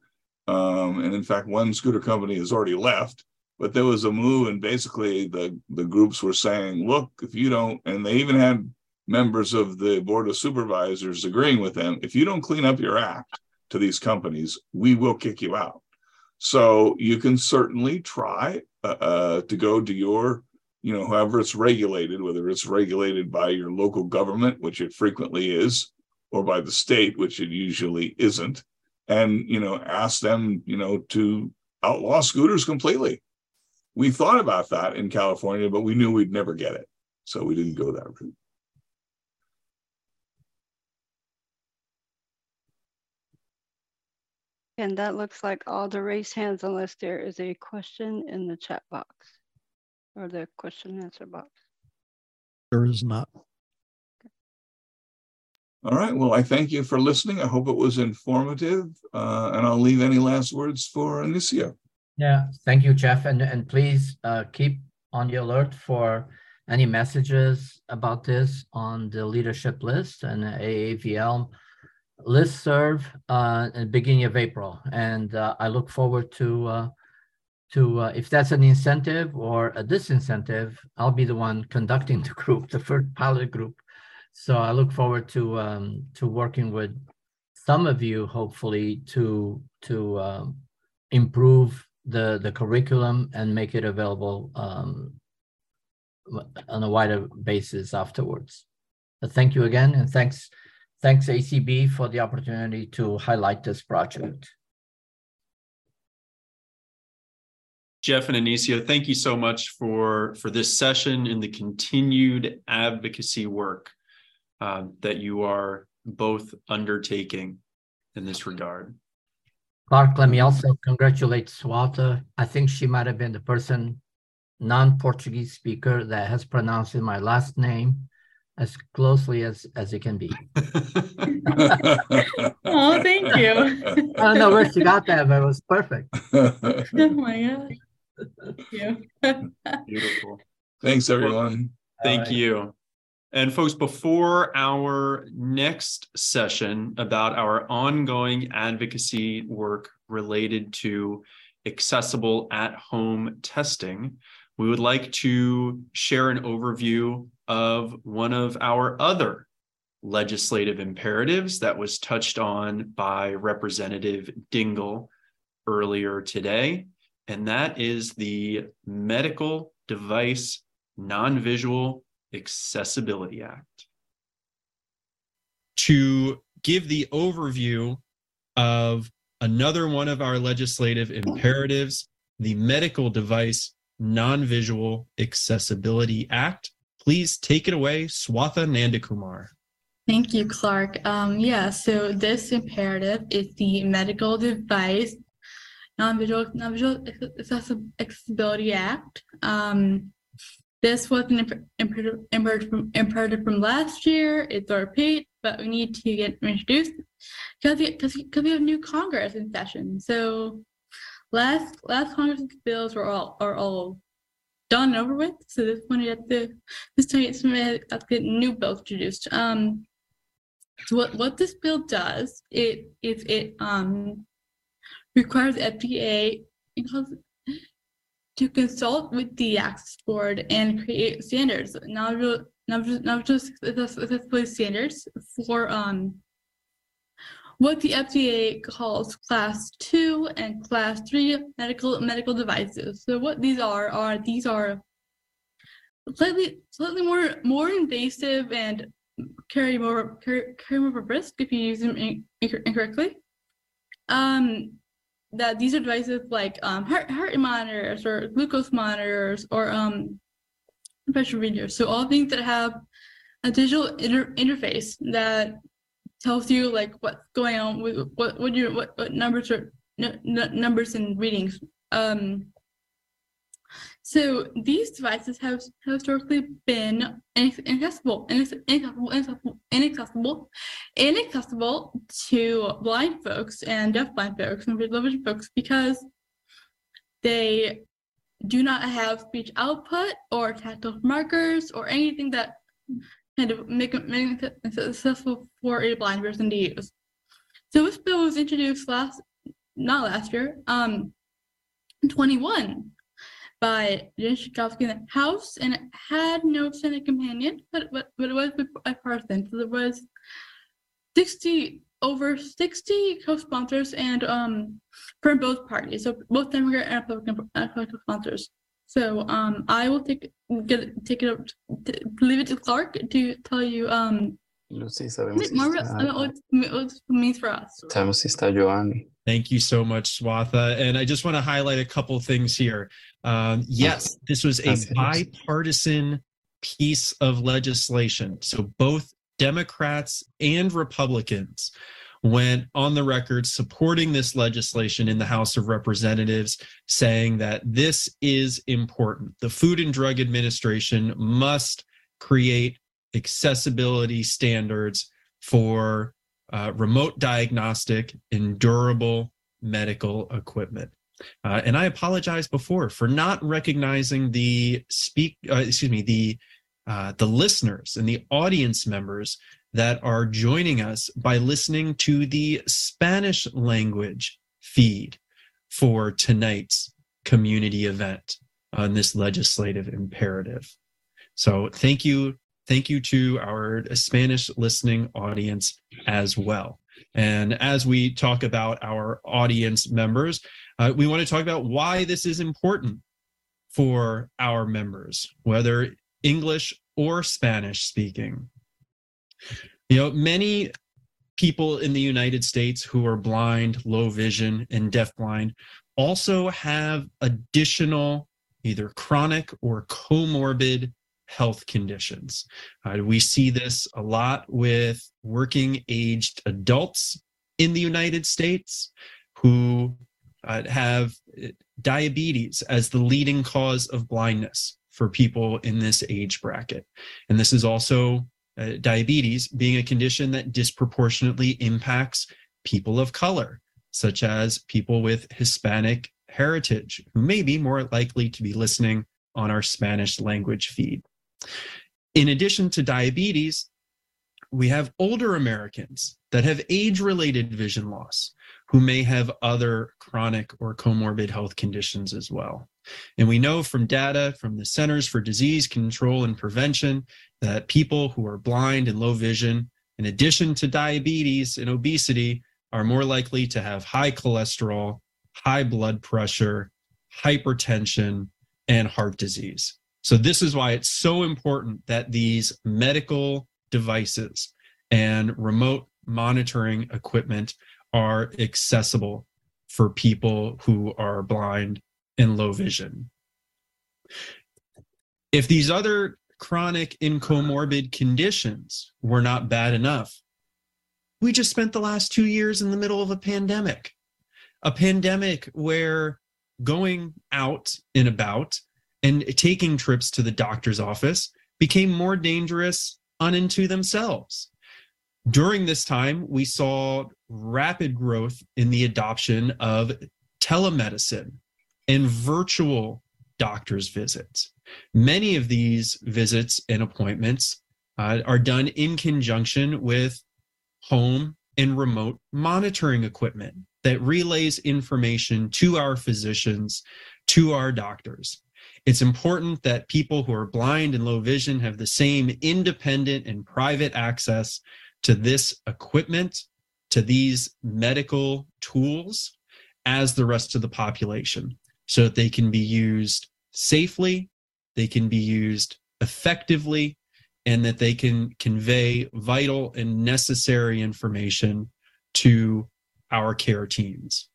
Um, and in fact, one scooter company has already left, but there was a move and basically the, the groups were saying, look, if you don't, and they even had members of the board of supervisors agreeing with them, if you don't clean up your act to these companies, we will kick you out. So you can certainly try uh, uh, to go to your, you know, however it's regulated, whether it's regulated by your local government, which it frequently is, or by the state, which it usually isn't, and you know, ask them, you know, to outlaw scooters completely. We thought about that in California, but we knew we'd never get it, so we didn't go that route. And that looks like all the raised hands unless there is a question in the chat box or the question and answer box. There is not. Okay. All right. Well, I thank you for listening. I hope it was informative, uh, and I'll leave any last words for Anisio. Yeah, thank you, Jeff. And, and please uh, keep on the alert for any messages about this on the leadership list and AAVL list serve uh, at the beginning of April. And uh, I look forward to, uh, to uh, if that's an incentive or a disincentive, I'll be the one conducting the group, the first pilot group. So I look forward to, um, to working with some of you, hopefully, to, to um, improve the the curriculum and make it available um, on a wider basis afterwards. But thank you again, and thanks thanks ACB for the opportunity to highlight this project. Jeff and Anisio, thank you so much for for this session and the continued advocacy work uh, that you are both undertaking in this regard. Clark, let me also congratulate Swatha. I think she might have been the person, non-Portuguese speaker that has pronounced my last name as closely as as it can be. Oh, thank you. I don't know where she got that, but it was perfect. oh my god. Thank you. Beautiful. Thanks, everyone. Thank right. you. And folks, before our next session about our ongoing advocacy work related to accessible at home testing, we would like to share an overview of one of our other legislative imperatives that was touched on by Representative Dingell earlier today, and that is the Medical Device Non-Visual Accessibility Act. To give the overview of another one of our legislative imperatives, the Medical Device Non-Visual Accessibility Act. Please take it away, Swatha Nandakumar. Thank you, Clark. Um, yeah, so this imperative is the Medical Device Non-Visual, Non-Visual Accessibility Act. Um, this was an imperative, imperative, from, from last year. It's a repeat, but we need to get introduced because because we have new Congress in session. So last last Congress bills were all are all done over with. So this one at the this time it's get new bills introduced. Um, so what what this bill does it is it um requires FDA to consult with the Access Board and create standards, not just not just, standards for um what the FDA calls class two and class three medical medical devices. So what these are are these are slightly slightly more more invasive and carry more carry, carry more risk if you use them in, incorrectly. Um, that these are devices like um, heart heart monitors or glucose monitors or um, pressure readers. So all things that have a digital inter- interface that tells you like what's going on with what what your what, what numbers are n- n- numbers and readings. Um, so these devices have, historically been inaccessible, inaccessible, inaccessible, inaccessible, inaccessible to blind folks and deafblind folks and visual folks because they do not have speech output or tactile markers or anything that kind of make, make it accessible for a blind person to use. So this bill was introduced last, not last year, um, 21 by Jan Schakowsky in the House, and it had no Senate companion, but but, but it was bipartisan. So there was 60 over 60 co-sponsors and um from both parties, so both Democrat and Republican, Republican sponsors. So um, I will take get take it up, to, leave it to Clark to tell you um sí sabemos si more about what, what means for us. Sabemos si está Giovanni. Thank you so much, Swatha. And I just want to highlight a couple things here. Um, yes, this was a bipartisan piece of legislation. So both Democrats and Republicans went on the record supporting this legislation in the House of Representatives, saying that this is important. The Food and Drug Administration must create accessibility standards for uh, remote diagnostic and durable medical equipment. Uh, and I apologize before for not recognizing the speak, uh, excuse me, the uh, the listeners and the audience members that are joining us by listening to the Spanish language feed for tonight's community event on this legislative imperative. So thank you. Thank you to our Spanish listening audience as well. And as we talk about our audience members, uh, we want to talk about why this is important for our members, whether English or Spanish speaking. You know, many people in the United States who are blind, low vision, and deafblind also have additional either chronic or comorbid health conditions. Uh, we see this a lot with working aged adults in the United States who uh, have uh, diabetes as the leading cause of blindness for people in this age bracket. And this is also uh, diabetes being a condition that disproportionately impacts people of color, such as people with Hispanic heritage, who may be more likely to be listening on our Spanish language feed. In addition to diabetes, we have older Americans that have age related vision loss who may have other chronic or comorbid health conditions as well. And we know from data from the Centers for Disease Control and Prevention that people who are blind and low vision, in addition to diabetes and obesity, are more likely to have high cholesterol, high blood pressure, hypertension, and heart disease. So, this is why it's so important that these medical devices and remote monitoring equipment are accessible for people who are blind and low vision. If these other chronic and comorbid conditions were not bad enough, we just spent the last two years in the middle of a pandemic, a pandemic where going out and about and taking trips to the doctor's office became more dangerous unto themselves. During this time, we saw rapid growth in the adoption of telemedicine and virtual doctor's visits. Many of these visits and appointments uh, are done in conjunction with home and remote monitoring equipment that relays information to our physicians, to our doctors. It's important that people who are blind and low vision have the same independent and private access to this equipment, to these medical tools, as the rest of the population, so that they can be used safely, they can be used effectively, and that they can convey vital and necessary information to our care teams.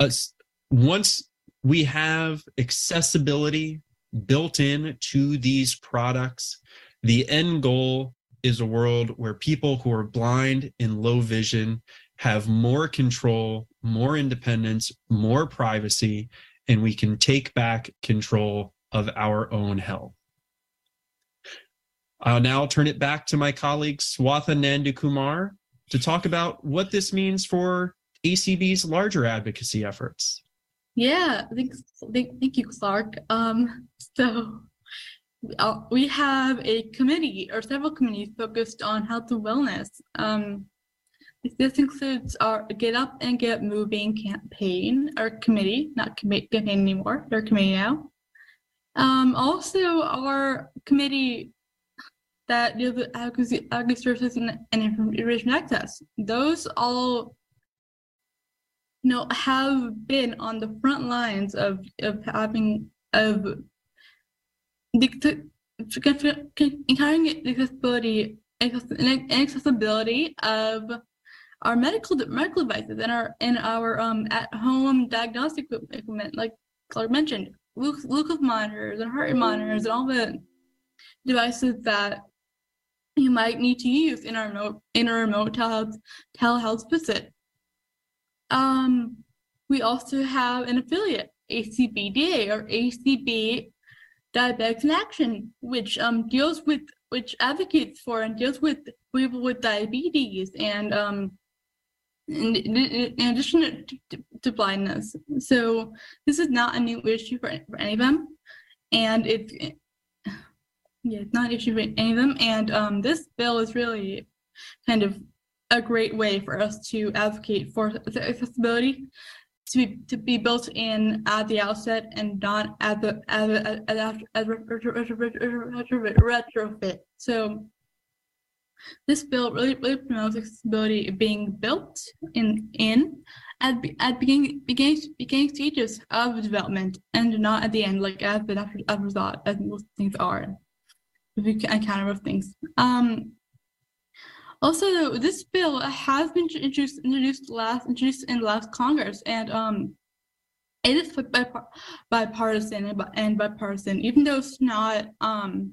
Us, once we have accessibility built in to these products, the end goal is a world where people who are blind and low vision have more control, more independence, more privacy, and we can take back control of our own health. I'll now turn it back to my colleague Swatha Nandakumar to talk about what this means for ACB's larger advocacy efforts. Yeah, thanks, thank, thank you, Clark. Um, so uh, we have a committee or several committees focused on health and wellness. Um, this includes our Get Up and Get Moving campaign, our committee, not committee campaign anymore, our committee now. Um, also, our committee that deals with advocacy, advocacy services and, and information access. Those all you know, have been on the front lines of, of having, of encountering the accessibility, inaccessibility of our medical medical devices and our and our um at home diagnostic equipment, like Clark mentioned, glucose monitors and heart monitors and all the devices that you might need to use in our remote in a remote telehealth telehealth visit. Um, we also have an affiliate, ACBDA or ACB Diabetics in Action, which um deals with which advocates for and deals with people with diabetes and um in, in addition to, to, blindness. So this is not a new issue for, for any of them, and it's yeah, it's not an issue for any of them. And um, this bill is really kind of a great way for us to advocate for accessibility to be to be built in at the outset and not at the at at after as retrofit. So this bill really really promotes accessibility being built in in at at beginning beginning beginning stages of development and not at the end like as the after afterthought as most things are. If you can encounter with things. Um also, this bill has been introduced introduced last introduced in last Congress, and um, it is bipartisan and, and bipartisan, even though it's not um,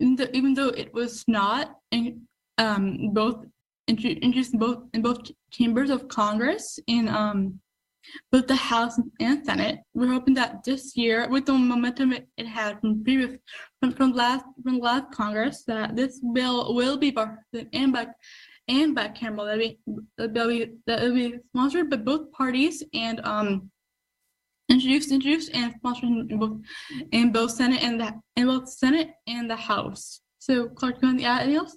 even though, even though it was not in, um both introduced in both in both chambers of Congress in um both the House and Senate. We're hoping that this year, with the momentum it, had from previous from, from last from last Congress, that this bill will be bipartisan and by and bicameral that be that be that will be sponsored by both parties and um introduced introduced and sponsored in both in both Senate and the in both Senate and the House. So Clark, you want to add anything else?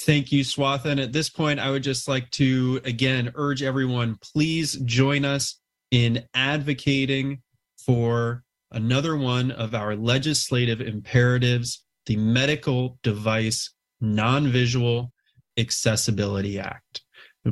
Thank you, Swatha. And at this point, I would just like to again urge everyone please join us in advocating for another one of our legislative imperatives the Medical Device Non Visual Accessibility Act.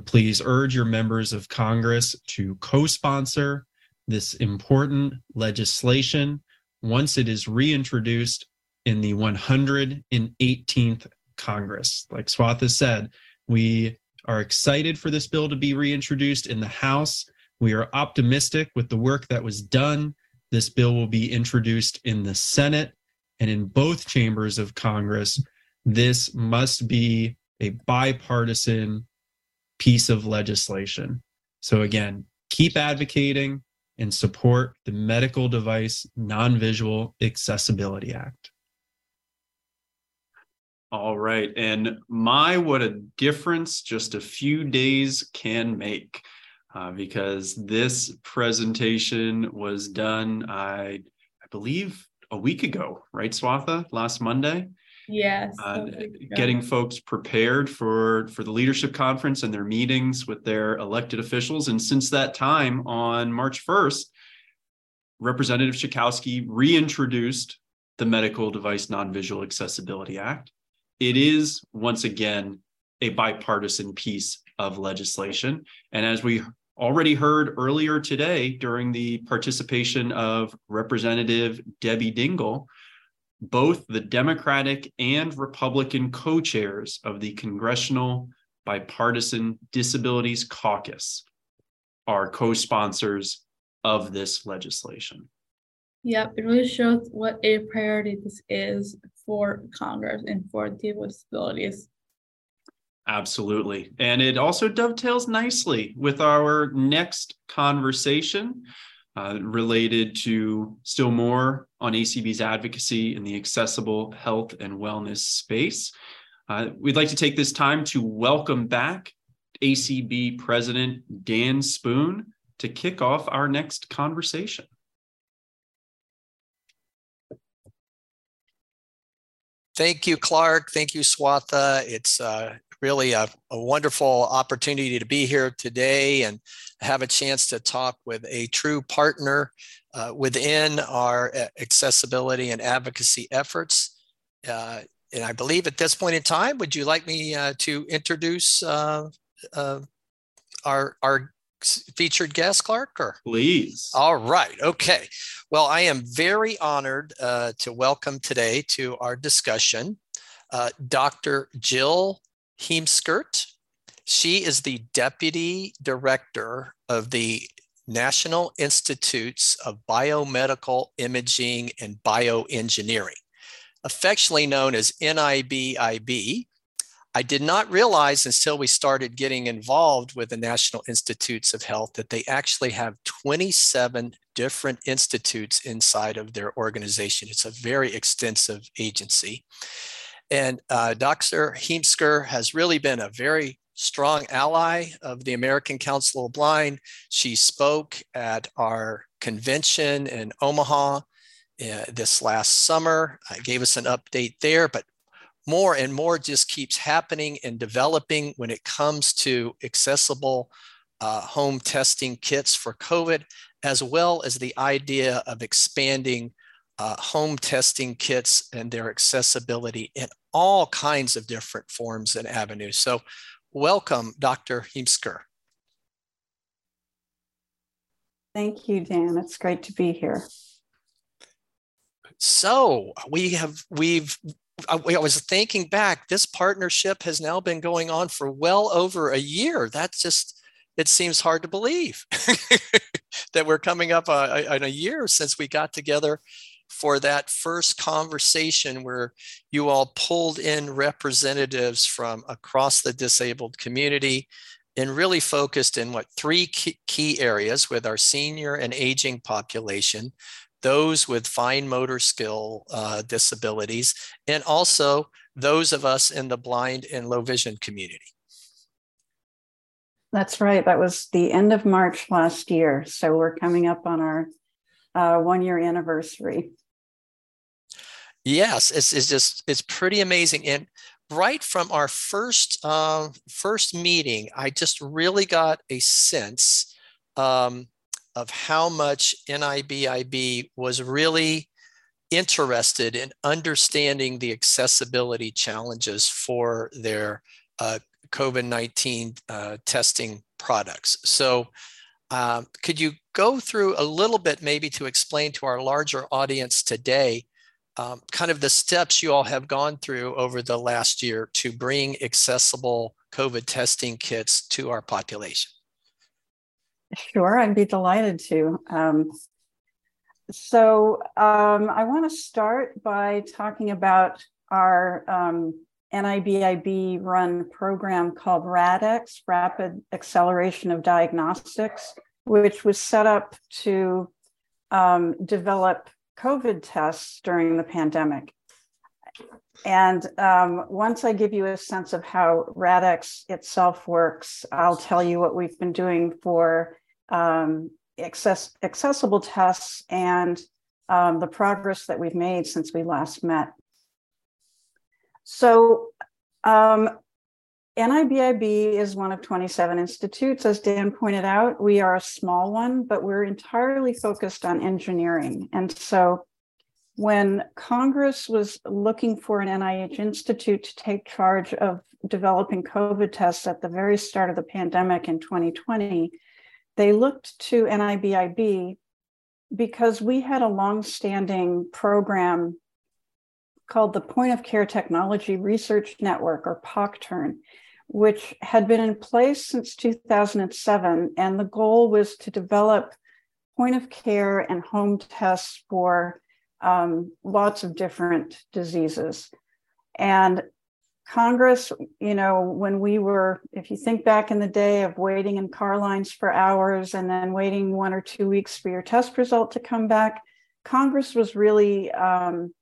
Please urge your members of Congress to co-sponsor this important legislation once it is reintroduced in the 118th Congress. Like Swatha said, we are excited for this bill to be reintroduced in the House. We are optimistic with the work that was done. This bill will be introduced in the Senate and in both chambers of Congress. This must be a bipartisan piece of legislation. So, again, keep advocating and support the Medical Device Non Visual Accessibility Act. All right. And my, what a difference just a few days can make. Uh, because this presentation was done, I, I believe, a week ago, right, Swatha? Last Monday? Yes. Uh, getting folks prepared for for the leadership conference and their meetings with their elected officials. And since that time, on March 1st, Representative Schakowsky reintroduced the Medical Device Non-Visual Accessibility Act. It is once again a bipartisan piece of legislation. And as we already heard earlier today during the participation of Representative Debbie Dingell, both the Democratic and Republican co chairs of the Congressional Bipartisan Disabilities Caucus are co sponsors of this legislation. Yep, it really shows what a priority this is for Congress and for people with disabilities. Absolutely. And it also dovetails nicely with our next conversation uh, related to still more on ACB's advocacy in the accessible health and wellness space. Uh, we'd like to take this time to welcome back ACB President Dan Spoone to kick off our next conversation. Thank you, Clark. Thank you, Swatha. It's uh, really a, a, wonderful opportunity to be here today and have a chance to talk with a true partner uh, within our accessibility and advocacy efforts. Uh, and I believe at this point in time, would you like me uh, to introduce uh, uh, our, our featured guest, Clark? Or? Please. All right. Okay. Well, I am very honored uh, to welcome today to our discussion uh, Dr. Jill Heemskerk. She is the Deputy Director of the National Institutes of Biomedical Imaging and Bioengineering, affectionately known as NIBIB. I did not realize until we started getting involved with the National Institutes of Health that they actually have 27 different institutes inside of their organization. It's a very extensive agency. And uh, Dr. Heemskerk has really been a very strong ally of the American Council of Blind. She spoke at our convention in Omaha uh, this last summer. Gave us an update there, but more and more just keeps happening and developing when it comes to accessible uh, home testing kits for COVID, as well as the idea of expanding uh, home testing kits and their accessibility in all kinds of different forms and avenues. So welcome, Dr. Heemskerk. Thank you, Dan. It's great to be here. So we have, we've, I was thinking back, this partnership has now been going on for well over a year. That's just, it seems hard to believe that we're coming up on a, a year since we got together for that first conversation where you all pulled in representatives from across the disabled community and really focused in what three key areas with our senior and aging population, those with fine motor skill uh, disabilities, and also those of us in the blind and low vision community. That's right. That was the end of March last year. So we're coming up on our uh, one year anniversary. Yes, it's, it's just it's pretty amazing. And right from our first uh, first meeting, I just really got a sense um, of how much NIBIB was really interested in understanding the accessibility challenges for their uh, COVID 19 uh, testing products. So, um, could you go through a little bit, maybe to explain to our larger audience today, um, kind of the steps you all have gone through over the last year to bring accessible COVID testing kits to our population? Sure, I'd be delighted to. Um, so um, I want to start by talking about our um, NIBIB run program called RADx, Rapid Acceleration of Diagnostics, which was set up to um, develop COVID tests during the pandemic. And um, once I give you a sense of how RADx itself works, I'll tell you what we've been doing for um, access, accessible tests and um, the progress that we've made since we last met. So um, NIBIB is one of 27 institutes. As Dan pointed out, we are a small one, but we're entirely focused on engineering. And so when Congress was looking for an NIH institute to take charge of developing COVID tests at the very start of the pandemic in 2020, they looked to NIBIB because we had a long-standing program called the Point of Care Technology Research Network, or POCTERN, which had been in place since 2007. And the goal was to develop point of care and home tests for um, lots of different diseases. And Congress, you know, when we were, if you think back in the day of waiting in car lines for hours and then waiting one or two weeks for your test result to come back, Congress was really um,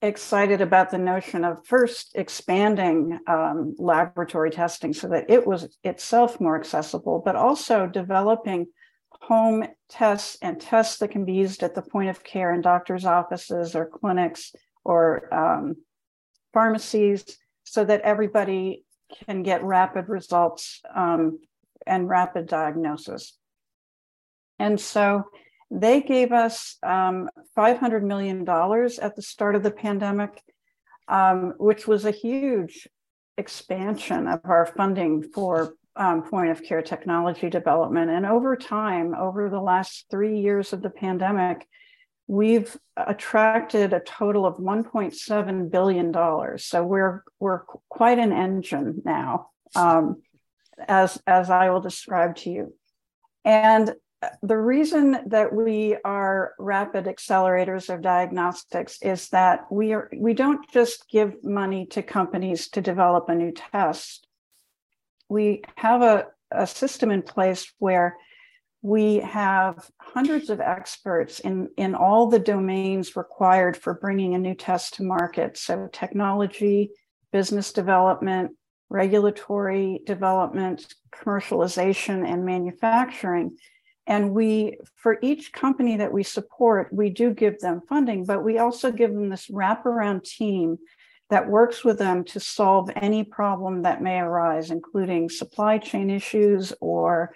excited about the notion of first expanding um, laboratory testing so that it was itself more accessible, but also developing home tests and tests that can be used at the point of care in doctors' offices or clinics or um, pharmacies so that everybody can get rapid results um, and rapid diagnosis. And so they gave us um, $500 million at the start of the pandemic, um, which was a huge expansion of our funding for um, point of care technology development. And over time, over the last three years of the pandemic, we've attracted a total of 1.7 billion dollars. So we're we're quite an engine now, um, as as I will describe to you. And the reason that we are rapid accelerators of diagnostics is that we are we don't just give money to companies to develop a new test. We have a, a system in place where we have hundreds of experts in, in all the domains required for bringing a new test to market. So technology, business development, regulatory development, commercialization, and manufacturing. And we, for each company that we support, we do give them funding, but we also give them this wraparound team that works with them to solve any problem that may arise, including supply chain issues or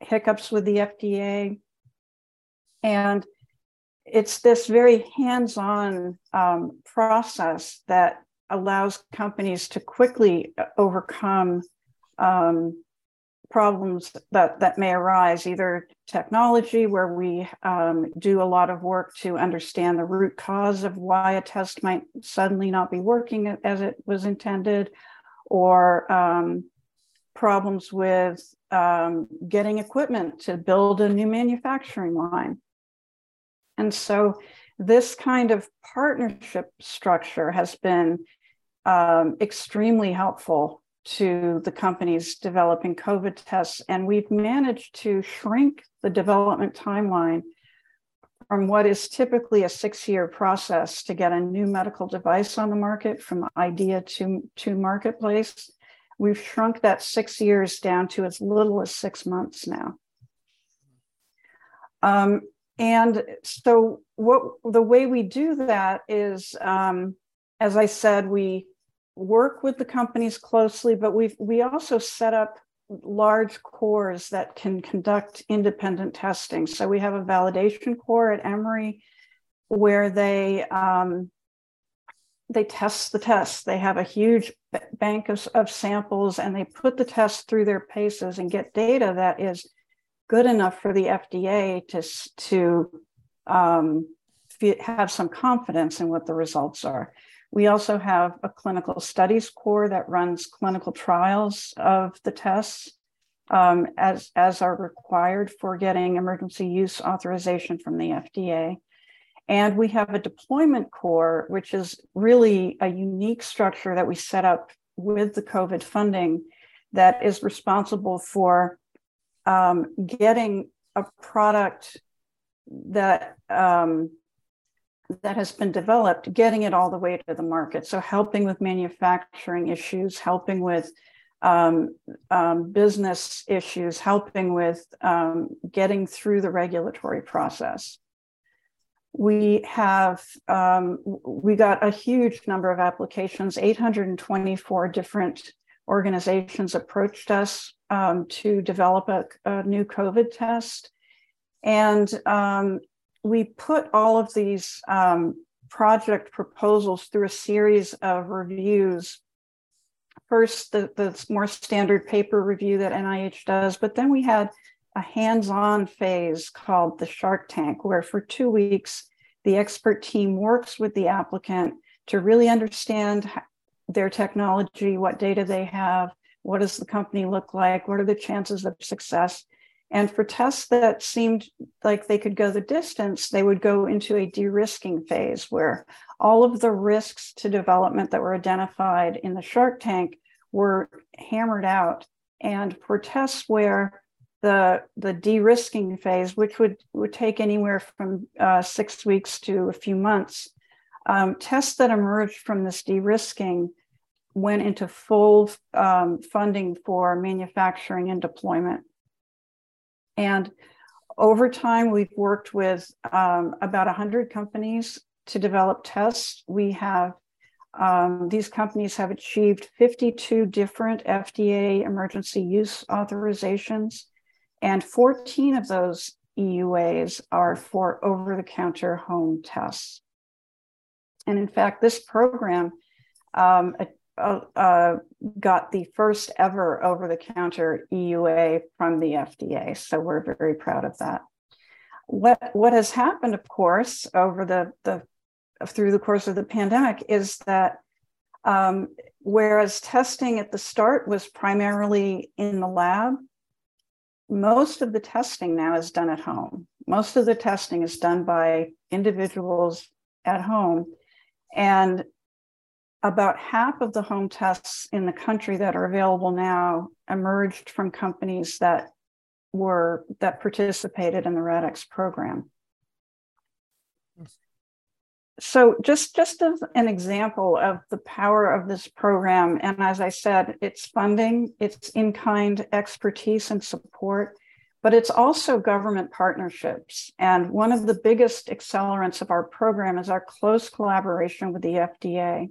hiccups with the FDA. And it's this very hands on um, process that allows companies to quickly overcome um, problems that, that may arise, either technology, where we um, do a lot of work to understand the root cause of why a test might suddenly not be working as it was intended, or um, problems with um, getting equipment to build a new manufacturing line. And so this kind of partnership structure has been um, extremely helpful to the companies developing COVID tests. And we've managed to shrink the development timeline from what is typically a six year process to get a new medical device on the market from idea to, to marketplace. We've shrunk that six years down to as little as six months now. Um, and so, what the way we do that is, um, as I said, we work with the companies closely, but we we also set up large cores that can conduct independent testing. So we have a validation core at Emory where they um, they test the tests. They have a huge bank of, of samples and they put the test through their paces and get data that is good enough for the FDA to, to um, have some confidence in what the results are. We also have a clinical studies core that runs clinical trials of the tests um, as, as are required for getting emergency use authorization from the FDA. And we have a deployment core, which is really a unique structure that we set up with the COVID funding that is responsible for um, getting a product that um, that has been developed, getting it all the way to the market. So helping with manufacturing issues, helping with um, um, business issues, helping with um, getting through the regulatory process. We have, um, we got a huge number of applications, 824 different organizations approached us um, to develop a, a, new COVID test. And um, we put all of these um, project proposals through a series of reviews first the, the more standard paper review that NIH does, but then we had a hands-on phase called the Shark Tank, where for two weeks, the expert team works with the applicant to really understand their technology, what data they have, what does the company look like, what are the chances of success. And for tests that seemed like they could go the distance, they would go into a de risking phase where all of the risks to development that were identified in the Shark Tank were hammered out. And for tests where the, the de risking phase, which would, would take anywhere from uh, six weeks to a few months, um, tests that emerged from this de risking went into full um, funding for manufacturing and deployment. And over time, we've worked with um, about 100 companies to develop tests. We have, um, these companies have achieved 52 different FDA emergency use authorizations, and 14 of those EUAs are for over the counter home tests. And in fact, this program um, uh, got the first ever over the counter EUA from the FDA. So we're very proud of that. What, what has happened, of course, over the, the through the course of the pandemic is that um, whereas testing at the start was primarily in the lab, most of the testing now is done at home. Most of the testing is done by individuals at home. And about half of the home tests in the country that are available now emerged from companies that were that participated in the RADx program. So just, just as an example of the power of this program, and as I said, it's funding, it's in-kind expertise and support, but it's also government partnerships. And one of the biggest accelerants of our program is our close collaboration with the FDA.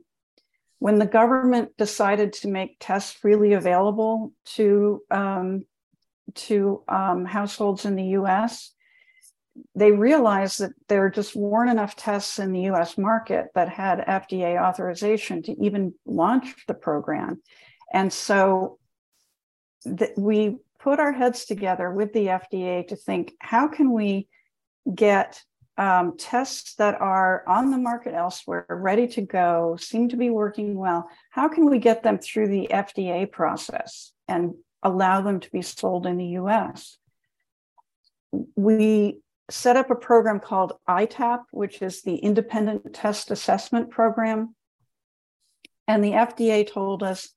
When the government decided to make tests freely available to, um, to um, households in the US, they realized that there just weren't enough tests in the US market that had FDA authorization to even launch the program. And so we put our heads together with the FDA to think how can we get um, tests that are on the market elsewhere, ready to go, seem to be working well. How can we get them through the FDA process and allow them to be sold in the US? We set up a program called ITAP, which is the Independent Test Assessment Program. And the FDA told us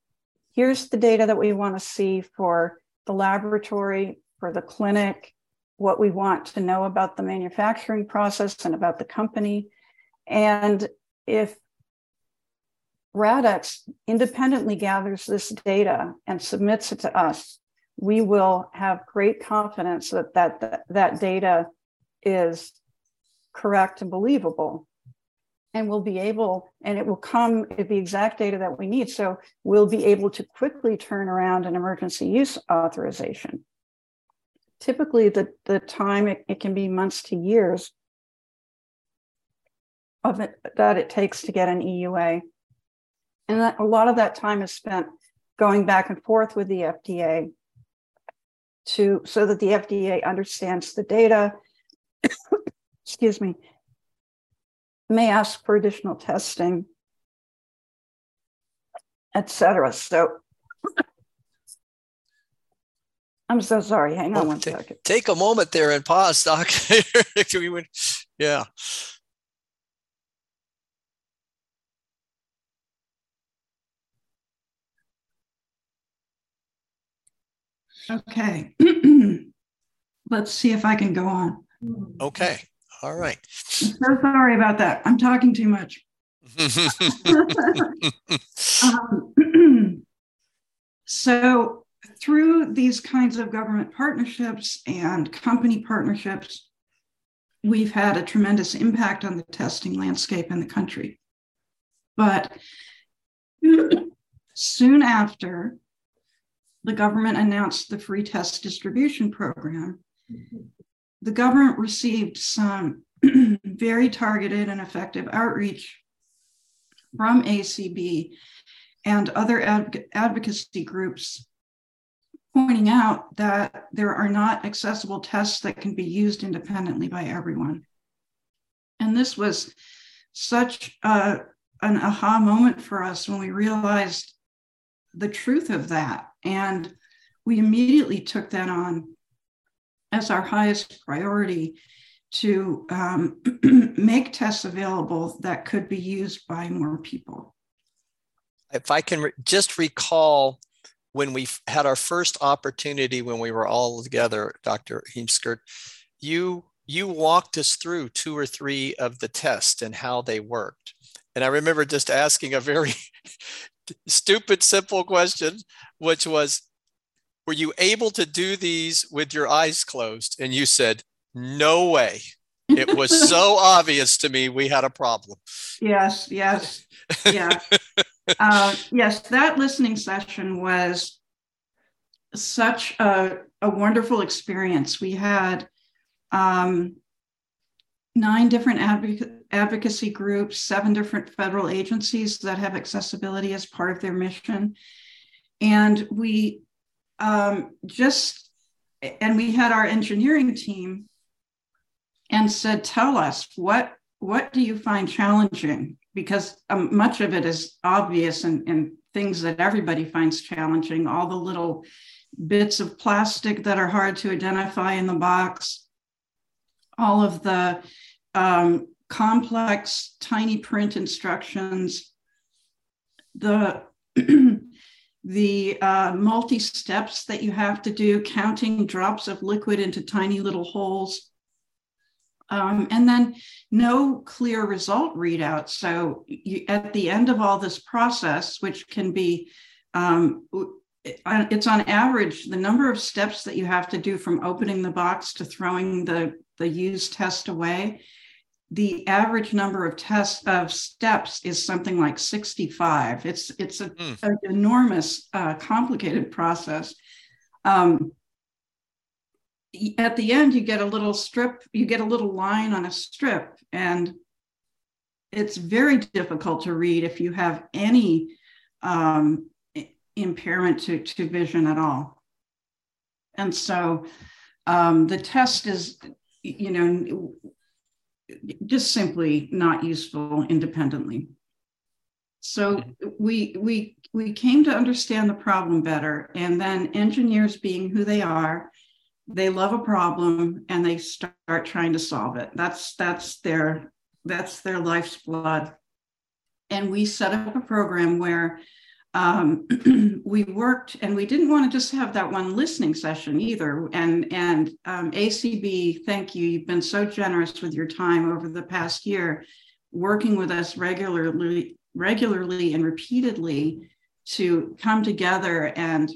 here's the data that we want to see for the laboratory, for the clinic, what we want to know about the manufacturing process and about the company. And if RADx independently gathers this data and submits it to us, we will have great confidence that that, that, data is correct and believable. And we'll be able, and it will come the exact data that we need. So we'll be able to quickly turn around an emergency use authorization typically the, the time it, it can be months to years of it that it takes to get an EUA. And that, a lot of that time is spent going back and forth with the FDA to so that the FDA understands the data. excuse me. May ask for additional testing, etc. So I'm so sorry. Hang on Oh, one ta- second. Take a moment there and pause, Doc. We would- yeah. Okay. Let's see if I can go on. Okay. All right. I'm so sorry about that. I'm talking too much. Um, so, through these kinds of government partnerships and company partnerships, we've had a tremendous impact on the testing landscape in the country. But soon after the government announced the free test distribution program, the government received some very targeted and effective outreach from ACB and other adv- advocacy groups pointing out that there are not accessible tests that can be used independently by everyone. And this was such a, an aha moment for us when we realized the truth of that. And we immediately took that on as our highest priority to um, make tests available that could be used by more people. if I can re- just recall when we had our first opportunity when we were all together, Dr. Heemskerk, you you walked us through two or three of the tests and how they worked. And I remember just asking a very stupid, simple question, which was, were you able to do these with your eyes closed? And you said, no way. It was so obvious to me we had a problem. Yes, yes, yeah. uh, yes, that listening session was such a, a wonderful experience. We had um, nine different advoc- advocacy groups, seven different federal agencies that have accessibility as part of their mission. And we um, just, and we had our engineering team and said, tell us what what do you find challenging? Because um, much of it is obvious and, and things that everybody finds challenging, all the little bits of plastic that are hard to identify in the box, all of the um, complex tiny print instructions, the the uh, multi steps that you have to do, counting drops of liquid into tiny little holes. Um, and then no clear result readout. So you, at the end of all this process, which can be, um, it's on average the number of steps that you have to do from opening the box to throwing the, the used test away. The average number of tests of steps is something like 65. It's it's a, an enormous, uh, complicated process. Um, at the end you get a little strip you get a little line on a strip and it's very difficult to read if you have any um, impairment to, to vision at all. And so um, the test is you know just simply not useful independently. So we we we came to understand the problem better and then engineers being who they are they love a problem and they start trying to solve it. That's that's their that's their life's blood. And we set up a program where um, we worked and we didn't want to just have that one listening session either. And and um, acb thank you. You've been so generous with your time over the past year working with us regularly regularly and repeatedly to come together and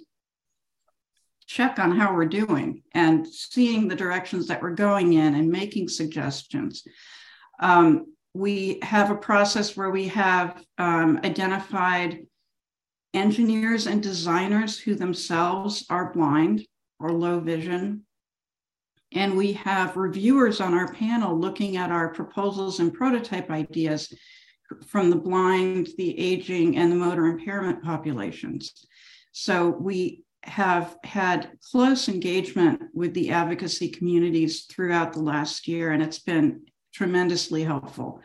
check on how we're doing and seeing the directions that we're going in and making suggestions. Um, we have a process where we have um, identified engineers and designers who themselves are blind or low vision. And we have reviewers on our panel looking at our proposals and prototype ideas from the blind, the aging, and the motor impairment populations. So we have had close engagement with the advocacy communities throughout the last year, and it's been tremendously helpful.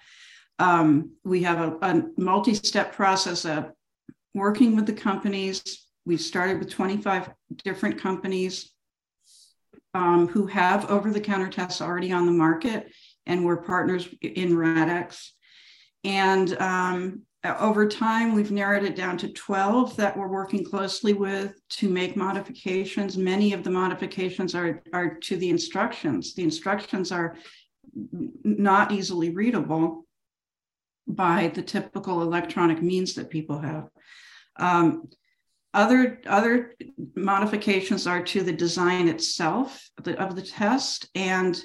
Um, we have a, a multi step process of working with the companies. We started with 25 different companies um, who have over the counter tests already on the market, and we're partners in RADx. And um, over time, we've narrowed it down to 12 that we're working closely with to make modifications. Many of the modifications are, are to the instructions. The instructions are not easily readable by the typical electronic means that people have. Um, other, other modifications are to the design itself of the, of the test. And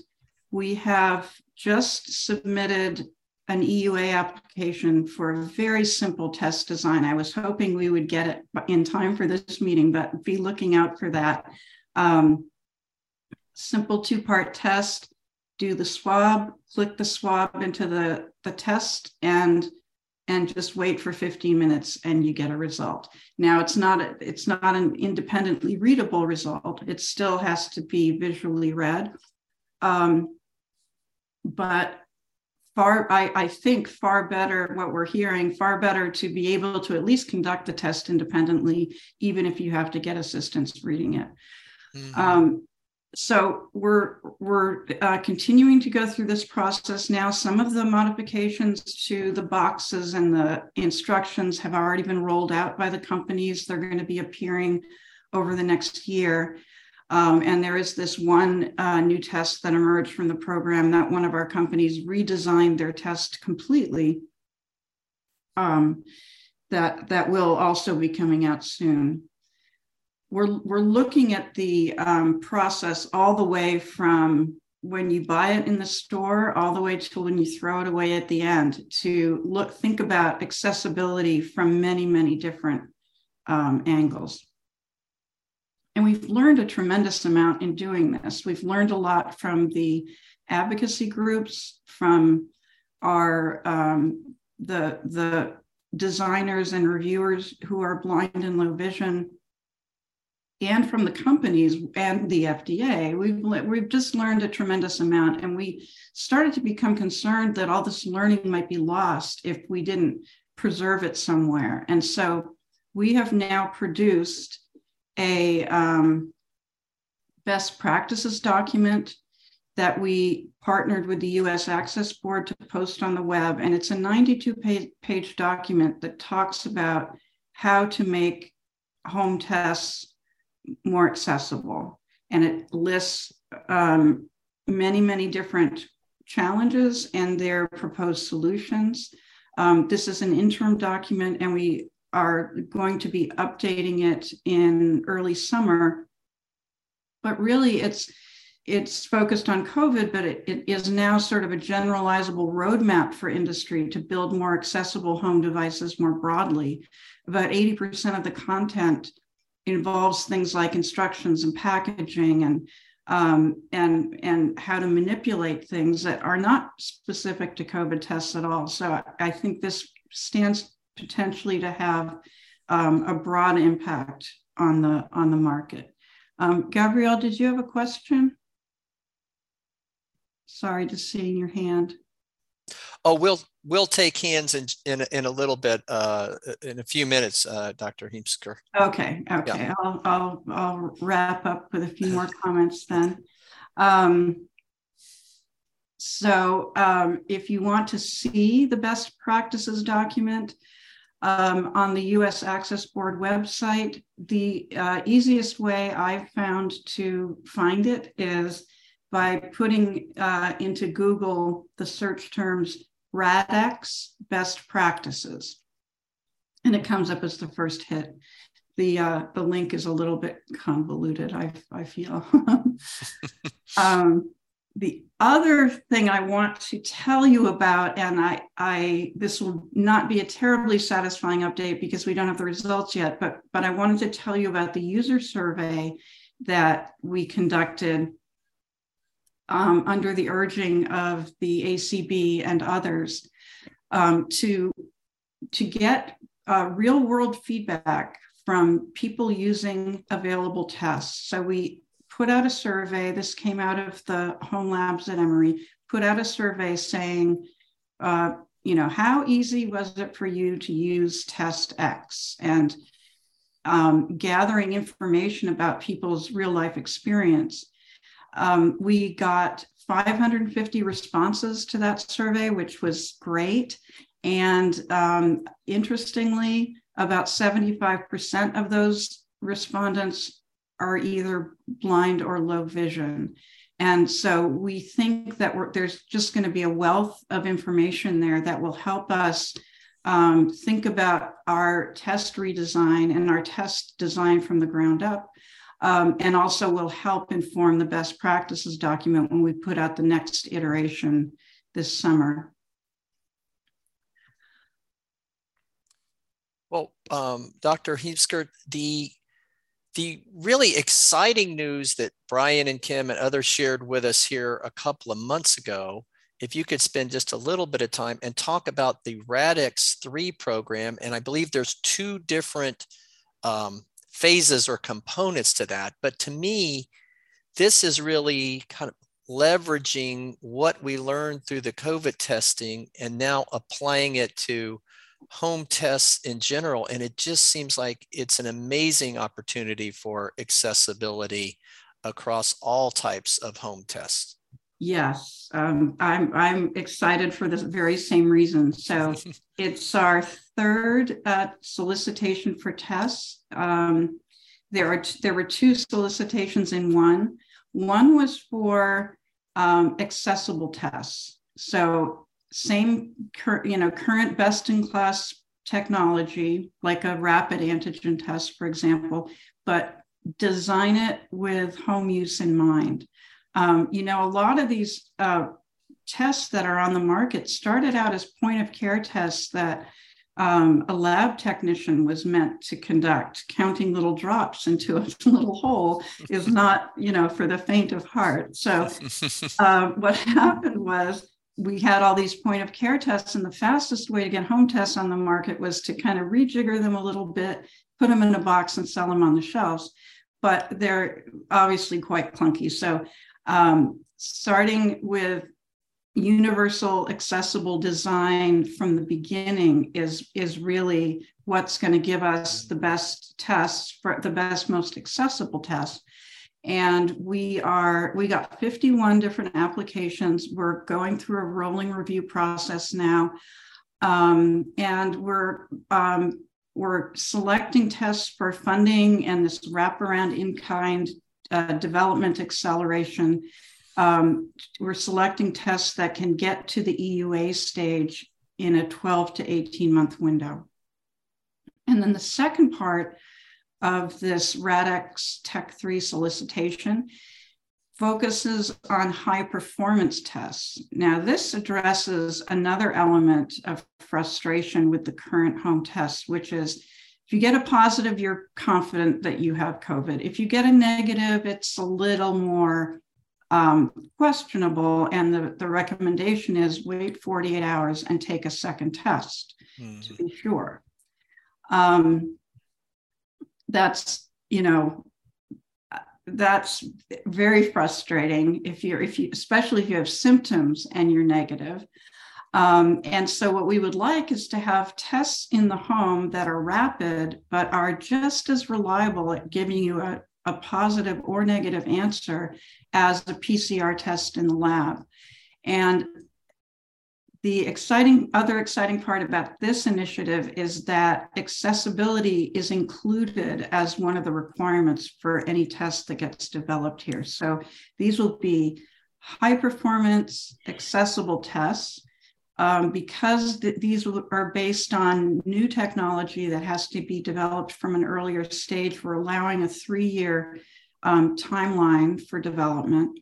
we have just submitted an EUA application for a very simple test design. I was hoping we would get it in time for this meeting, but be looking out for that. Um, simple two-part test, do the swab, click the swab into the, the test and and just wait for 15 minutes and you get a result. Now it's not a, it's not an independently readable result. It still has to be visually read. Um, but far, I, I think far better what we're hearing, far better to be able to at least conduct the test independently, even if you have to get assistance reading it. Mm-hmm. Um, so we're we're uh, continuing to go through this process now. Some of the modifications to the boxes and the instructions have already been rolled out by the companies. They're going to be appearing over the next year. Um, and there is this one uh, new test that emerged from the program that one of our companies redesigned their test completely. Um, that that will also be coming out soon. We're we're looking at the um, process all the way from when you buy it in the store all the way to when you throw it away at the end to look think about accessibility from many many different um, angles. And we've learned a tremendous amount in doing this. We've learned a lot from the advocacy groups, from our um, the the designers and reviewers who are blind and low vision, and from the companies and the FDA. We've we've just learned a tremendous amount, and we started to become concerned that all this learning might be lost if we didn't preserve it somewhere. And so we have now produced a um, best practices document that we partnered with the US Access Board to post on the web. And it's a 92 page, page document that talks about how to make home tests more accessible. And it lists um, many, many different challenges and their proposed solutions. Um, this is an interim document, and we are going to be updating it in early summer. But really, it's it's focused on COVID, but it, it is now sort of a generalizable roadmap for industry to build more accessible home devices more broadly. About 80% of the content involves things like instructions and packaging and um, and and how to manipulate things that are not specific to COVID tests at all. So I think this stands potentially to have um, a broad impact on the on the market. Um, Gabrielle, did you have a question? Sorry to see your hand. Oh, we'll we'll take hands in in, in a little bit, uh, in a few minutes, uh, Dr. Heemskerk. Okay, okay. Yeah. I'll, I'll I'll wrap up with a few more comments then. Um, so um, if you want to see the best practices document, um, on the US Access Board website. The uh, easiest way I've found to find it is by putting uh, into Google the search terms RADx best practices. And it comes up as the first hit. The, uh, the link is a little bit convoluted, I, I feel. um, the other thing I want to tell you about, and I, I this will not be a terribly satisfying update because we don't have the results yet, but but I wanted to tell you about the user survey that we conducted um, under the urging of the ACB and others. um, to, to get uh, real world feedback from people using available tests. So we put out a survey. This came out of the home labs at Emory, put out a survey saying, uh, you know, how easy was it for you to use test X? And um, gathering information about people's real life experience. Um, we got 550 responses to that survey, which was great. And um, interestingly, about 75% of those respondents are either blind or low vision. And so we think that there's just going to be a wealth of information there that will help us um, think about our test redesign and our test design from the ground up. Um, and also will help inform the best practices document when we put out the next iteration this summer. Well, um, Dr. Heemskerk, the the really exciting news that Brian and Kim and others shared with us here a couple of months ago if you could spend just a little bit of time and talk about the RADx 3 program. And I believe there's two different um, phases or components to that. But to me, this is really kind of leveraging what we learned through the COVID testing and now applying it to home tests in general. And it just seems like it's an amazing opportunity for accessibility across all types of home tests. Yes, um, I'm I'm excited for the very same reason. So it's our third uh, solicitation for tests. Um, there are there were two solicitations in one. One was for um, accessible tests. So same cur- you know current best in class technology like a rapid antigen test, for example, but design it with home use in mind. Um, you know, a lot of these uh, tests that are on the market started out as point of care tests that um, a lab technician was meant to conduct. Counting little drops into a little hole is not, you know, for the faint of heart. So, uh, what happened was we had all these point of care tests, and the fastest way to get home tests on the market was to kind of rejigger them a little bit, put them in a box, and sell them on the shelves. But they're obviously quite clunky. So um, starting with universal accessible design from the beginning is is really what's going to give us the best tests for the best most accessible tests and we are we got 51 different applications we're going through a rolling review process now um, and we're um, we're selecting tests for funding and this wraparound in kind uh, development acceleration. Um, we're selecting tests that can get to the EUA stage in a 12 to 18 month window. And then the second part of this RADx Tech 3 solicitation focuses on high performance tests. Now, this addresses another element of frustration with the current home tests, which is if you get a positive, you're confident that you have COVID. If you get a negative, it's a little more um, questionable. And the, the recommendation is wait 48 hours and take a second test mm. to be sure. Um, that's, you know, that's very frustrating if you're if you especially if you have symptoms and you're negative um, and so, what we would like is to have tests in the home that are rapid, but are just as reliable at giving you a, a positive or negative answer as a PCR test in the lab. And the exciting other exciting part about this initiative is that accessibility is included as one of the requirements for any test that gets developed here. So these will be high performance accessible tests um, because th- these are based on new technology that has to be developed from an earlier stage, we're allowing a three year um, timeline for development.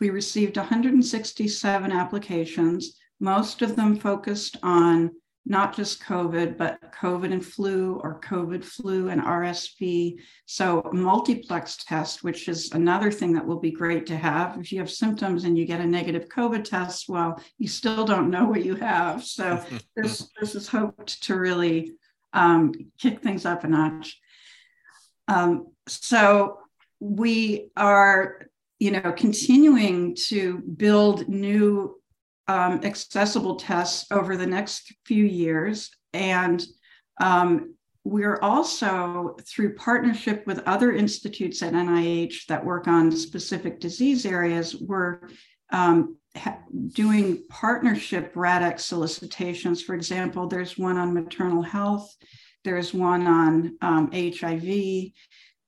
We received 167 applications, most of them focused on not just COVID, but COVID and flu or COVID flu and RSV. So multiplex test, which is another thing that will be great to have. If you have symptoms and you get a negative COVID test, well, you still don't know what you have. So this, this is hoped to really um, kick things up a notch. Um, so we are, you know, continuing to build new um, accessible tests over the next few years. And um, we're also, through partnership with other institutes at NIH that work on specific disease areas, we're um, doing partnership RADx solicitations. For example, there's one on maternal health, there's one on um, HIV,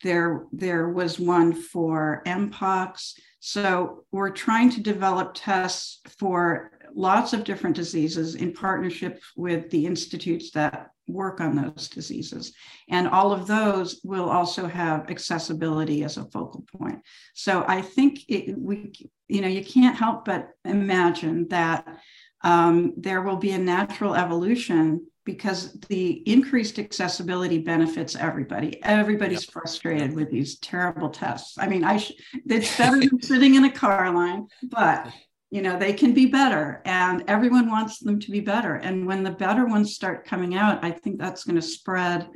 there, there was one for Mpox. So we're trying to develop tests for lots of different diseases in partnership with the institutes that work on those diseases. And all of those will also have accessibility as a focal point. So I think it, we, you know, you can't help but imagine that um, there will be a natural evolution because the increased accessibility benefits everybody. Everybody's yep. frustrated with these terrible tests. I mean, I sh- it's better than sitting in a car line, but you know they can be better, and everyone wants them to be better. And when the better ones start coming out, I think that's going to spread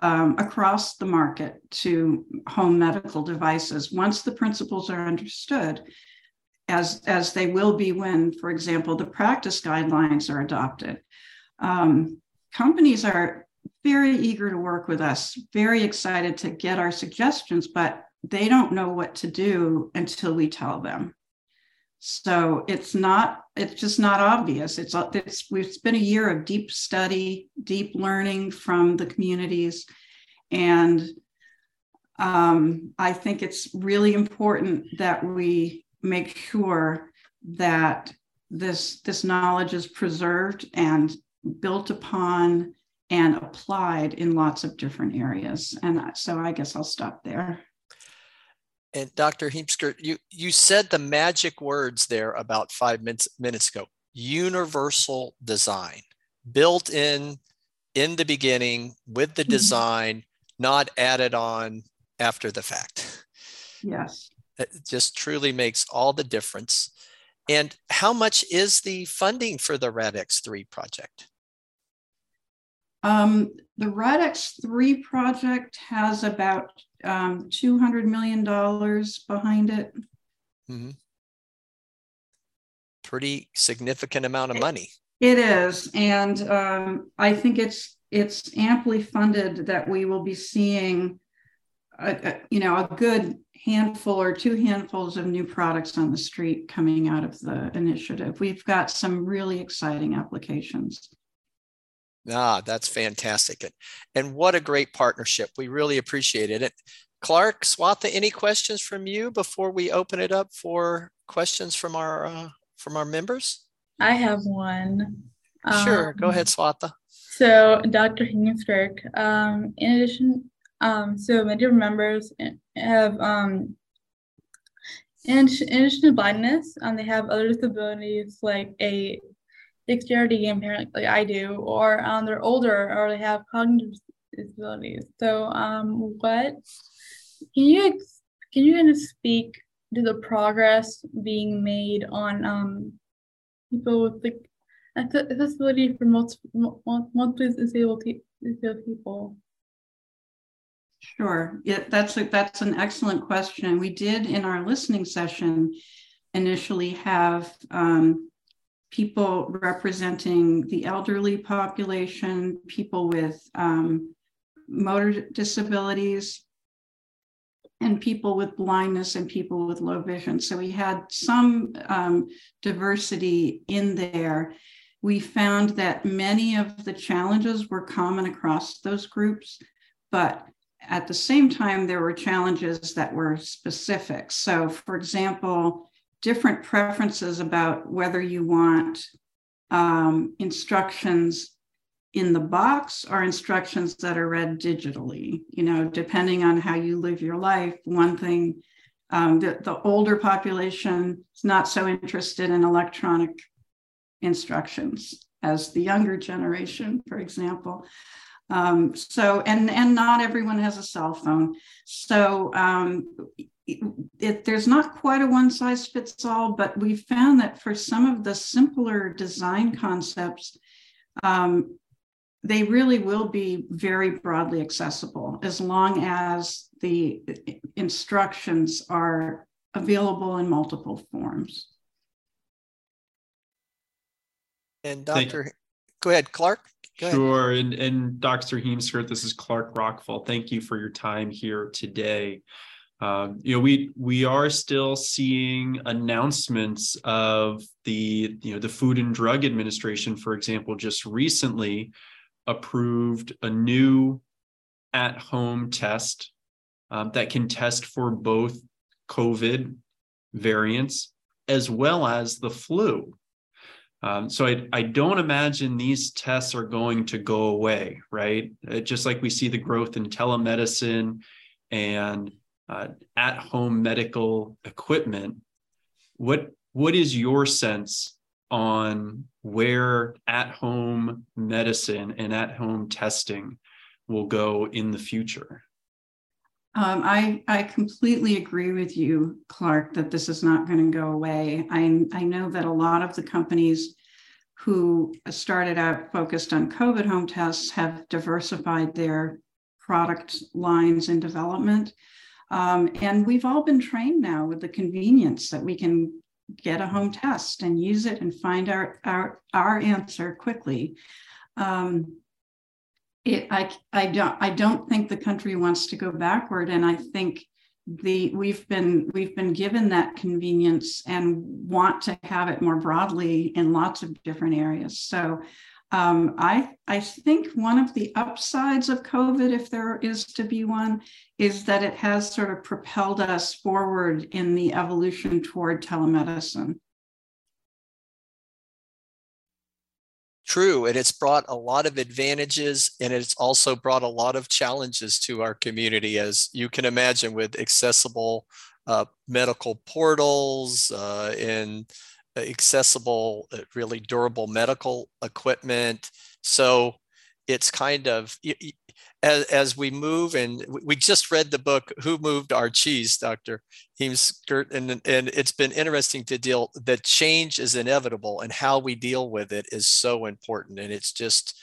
um, across the market to home medical devices once the principles are understood. As, as they will be when, for example, the practice guidelines are adopted um, companies are very eager to work with us, very excited to get our suggestions, but they don't know what to do until we tell them. So it's not, it's just not obvious. It's, it's, it's been a year of deep study, deep learning from the communities. And um, I think it's really important that we make sure that this, this knowledge is preserved and built upon and applied in lots of different areas. And so I guess I'll stop there. And Dr. Heemskerk, you, you said the magic words there about five minutes, minutes ago universal design, built in in the beginning with the mm-hmm. design, not added on after the fact. Yes. It just truly makes all the difference. And how much is the funding for the RADx 3 project? Um, the RADx 3 project has about um, $200 million behind it. Mm-hmm. Pretty significant amount of money. It is. And um, I think it's it's amply funded that we will be seeing a, a, you know a good handful or two handfuls of new products on the street coming out of the initiative. We've got some really exciting applications. Ah, that's fantastic. And, and what a great partnership. We really appreciate it. Clark, Swatha, any questions from you before we open it up for questions from our uh, from our members? I have one. Sure, um, go ahead, Swatha. So, Dr. Heemskerk, um, in addition, um, so many of members have, um, in, in addition to blindness, um, they have other disabilities like a dexterity impairment like I do, or um, they're older or they have cognitive disabilities. So, um, what can you can you kind of speak to the progress being made on um people with like accessibility for multiple disabled people? Sure. Yeah, that's a, that's an excellent question. We did in our listening session initially have um, people representing the elderly population, people with um, motor disabilities, and people with blindness and people with low vision. So we had some um, diversity in there. We found that many of the challenges were common across those groups, but at the same time, there were challenges that were specific. So, for example, different preferences about whether you want um, instructions in the box or instructions that are read digitally. You know, depending on how you live your life, one thing, um, the, the older population is not so interested in electronic instructions as the younger generation, for example. Um, so, and and not everyone has a cell phone. So um, it, it, there's not quite a one size fits all, but we found that for some of the simpler design concepts, um, they really will be very broadly accessible as long as the instructions are available in multiple forms. And Dr. Go ahead, Clark. Go sure. Ahead. And, and Dr. Heemskerk, this is Clark Rachfal. Thank you for your time here today. Um, you know, we we are still seeing announcements of the you know the Food and Drug Administration, for example, just recently approved a new at-home test um, that can test for both COVID variants as well as the flu. Um, so I, I don't imagine these tests are going to go away, right? Uh, just like we see the growth in telemedicine and uh, at-home medical equipment. What what is your sense on where at-home medicine and at-home testing will go in the future? Um, I, I completely agree with you, Clark, that this is not going to go away. I, I know that a lot of the companies who started out focused on COVID home tests have diversified their product lines in development. Um, and we've all been trained now with the convenience that we can get a home test and use it and find our, our, our answer quickly. Um, it, I, I don't I don't think the country wants to go backward, and I think the we've been we've been given that convenience and want to have it more broadly in lots of different areas. So um, I I think one of the upsides of COVID, if there is to be one, is that it has sort of propelled us forward in the evolution toward telemedicine. true and it's brought a lot of advantages and it's also brought a lot of challenges to our community as you can imagine with accessible uh, medical portals uh, and accessible uh, really durable medical equipment. So it's kind of as, as we move and we just read the book who moved our cheese dr heemskerk and, and it's been interesting to deal that change is inevitable and how we deal with it is so important. And it's just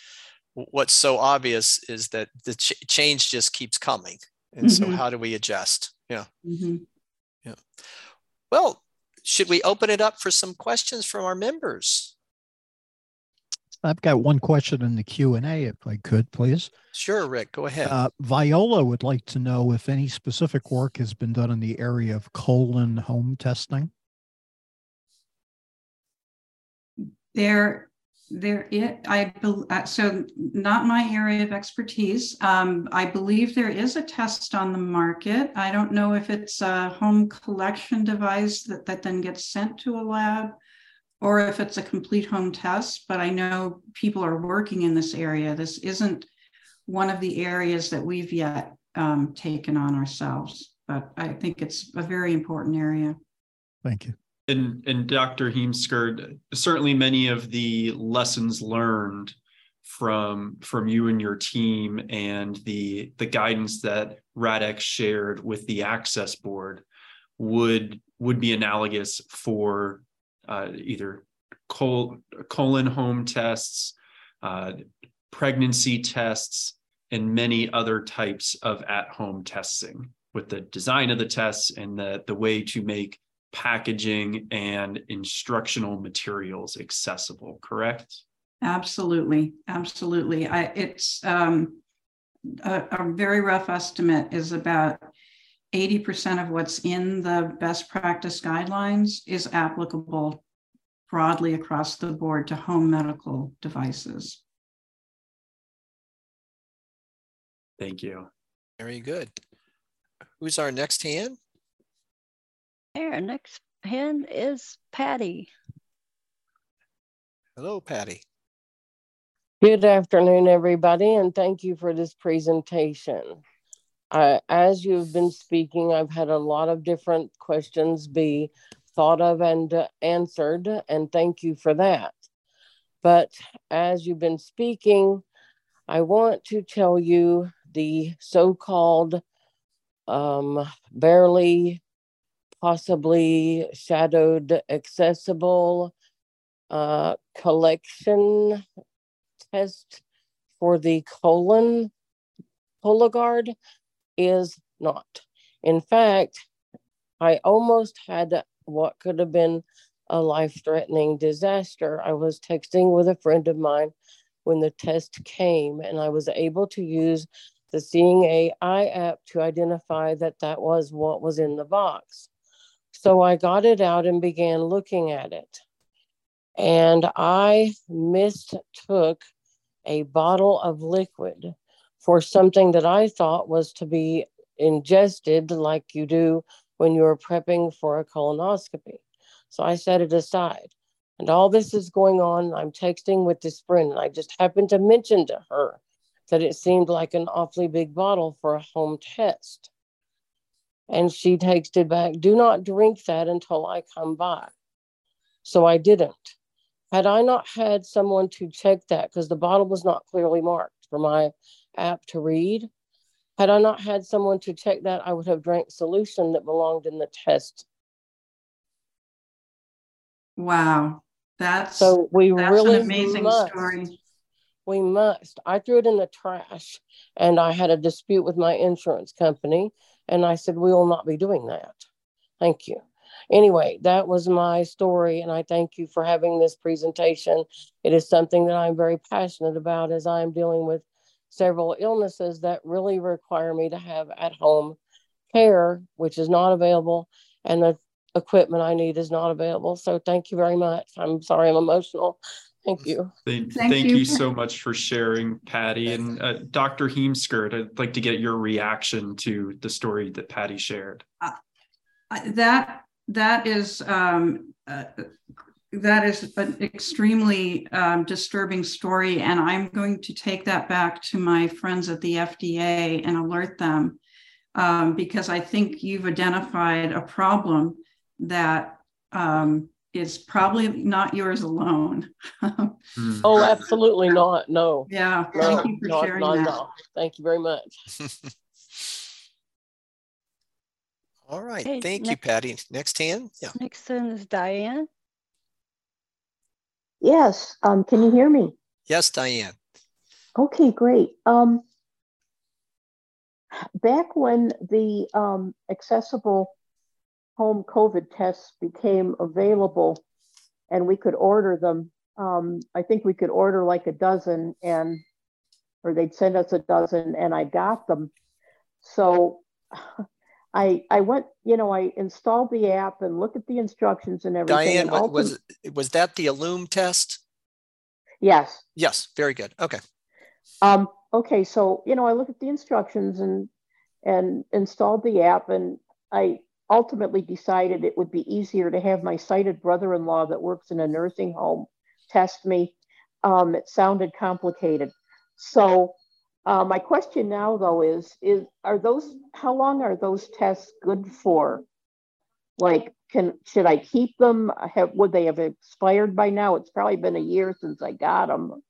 what's so obvious is that the ch- change just keeps coming. And mm-hmm. so how do we adjust? Yeah. Mm-hmm. yeah. Well should we open it up for some questions from our members I've got one question in the Q and A, if I could, please. Sure, Rick. Go ahead. Uh, Viola would like to know if any specific work has been done in the area of colon home testing. There, there. It. I. Uh, so, not my area of expertise. Um, I believe there is a test on the market. I don't know if it's a home collection device that that then gets sent to a lab or if it's a complete home test, but I know people are working in this area. This isn't one of the areas that we've yet um, taken on ourselves, but I think it's a very important area. Thank you. And, and Dr. Heemskerk, certainly many of the lessons learned from from you and your team and the the guidance that RADx shared with the access board would would be analogous for uh, either col- colon home tests, uh, pregnancy tests, and many other types of at-home testing with the design of the tests and the, the way to make packaging and instructional materials accessible, correct? Absolutely, absolutely. I, it's um, a, a very rough estimate is about 80% of what's in the best practice guidelines is applicable broadly across the board to home medical devices. Thank you. Very good. Who's our next hand? Our next hand is Patty. Hello, Patty. Good afternoon, everybody, and thank you for this presentation. Uh, as you've been speaking, I've had a lot of different questions be thought of and uh, answered, and thank you for that. But as you've been speaking, I want to tell you the so called um, barely, possibly shadowed, accessible uh, collection test for the colon Cologuard is not. In fact, I almost had what could have been a life threatening disaster. I was texting with a friend of mine when the test came, and I was able to use the Seeing AI app to identify that that was what was in the box. So I got it out and began looking at it. And I mistook a bottle of liquid for something that I thought was to be ingested like you do when you're prepping for a colonoscopy. So I set it aside. And all this is going on. I'm texting with this friend, and I just happened to mention to her that it seemed like an awfully big bottle for a home test. And she texted back, Do not drink that until I come by. So I didn't. Had I not had someone to check that, because the bottle was not clearly marked for my app to read, had I not had someone to check that, I would have drank solution that belonged in the test. Wow. That's so we that's really an amazing must, story. We must. I threw it in the trash and I had a dispute with my insurance company and I said, We will not be doing that. Thank you. Anyway, that was my story, and I thank you for having this presentation. It is something that I'm very passionate about as I'm dealing with several illnesses that really require me to have at home care, which is not available, and the equipment I need is not available. So thank you very much. I'm sorry I'm emotional. Thank you. Thank, Thank thank you. you. so much for sharing, Patty. And uh, Dr. Heemskerk, I'd like to get your reaction to the story that Patty shared. I- That that is um, uh, that is an extremely um, disturbing story, and I'm going to take that back to my friends at the FDA and alert them um, because I think you've identified a problem that um, is probably not yours alone. Oh, absolutely not. No. Yeah, No, thank you for not- sharing not that. all. Thank you very much. All right. Okay, Thank you, Patty. Next hand. Yeah. Next one is Diane. Yes, um, can you hear me? Yes, Diane. Okay, great. Um, back when the um, accessible home COVID tests became available and we could order them, um, I think we could order like a dozen and, or they'd send us a dozen and I got them. So I, I went, you know, I installed the app and looked at the instructions and everything. Diane, and ultim- was was that the Ellume test? Yes. Yes, very good. Okay. Um, okay, so you know, I looked at the instructions and and installed the app, and I ultimately decided it would be easier to have my sighted brother-in-law that works in a nursing home test me. Um, it sounded complicated, so uh, my question now though is is are those how long are those tests good for? Like, can should I keep them? Have would they have expired by now? It's probably been a year since I got them.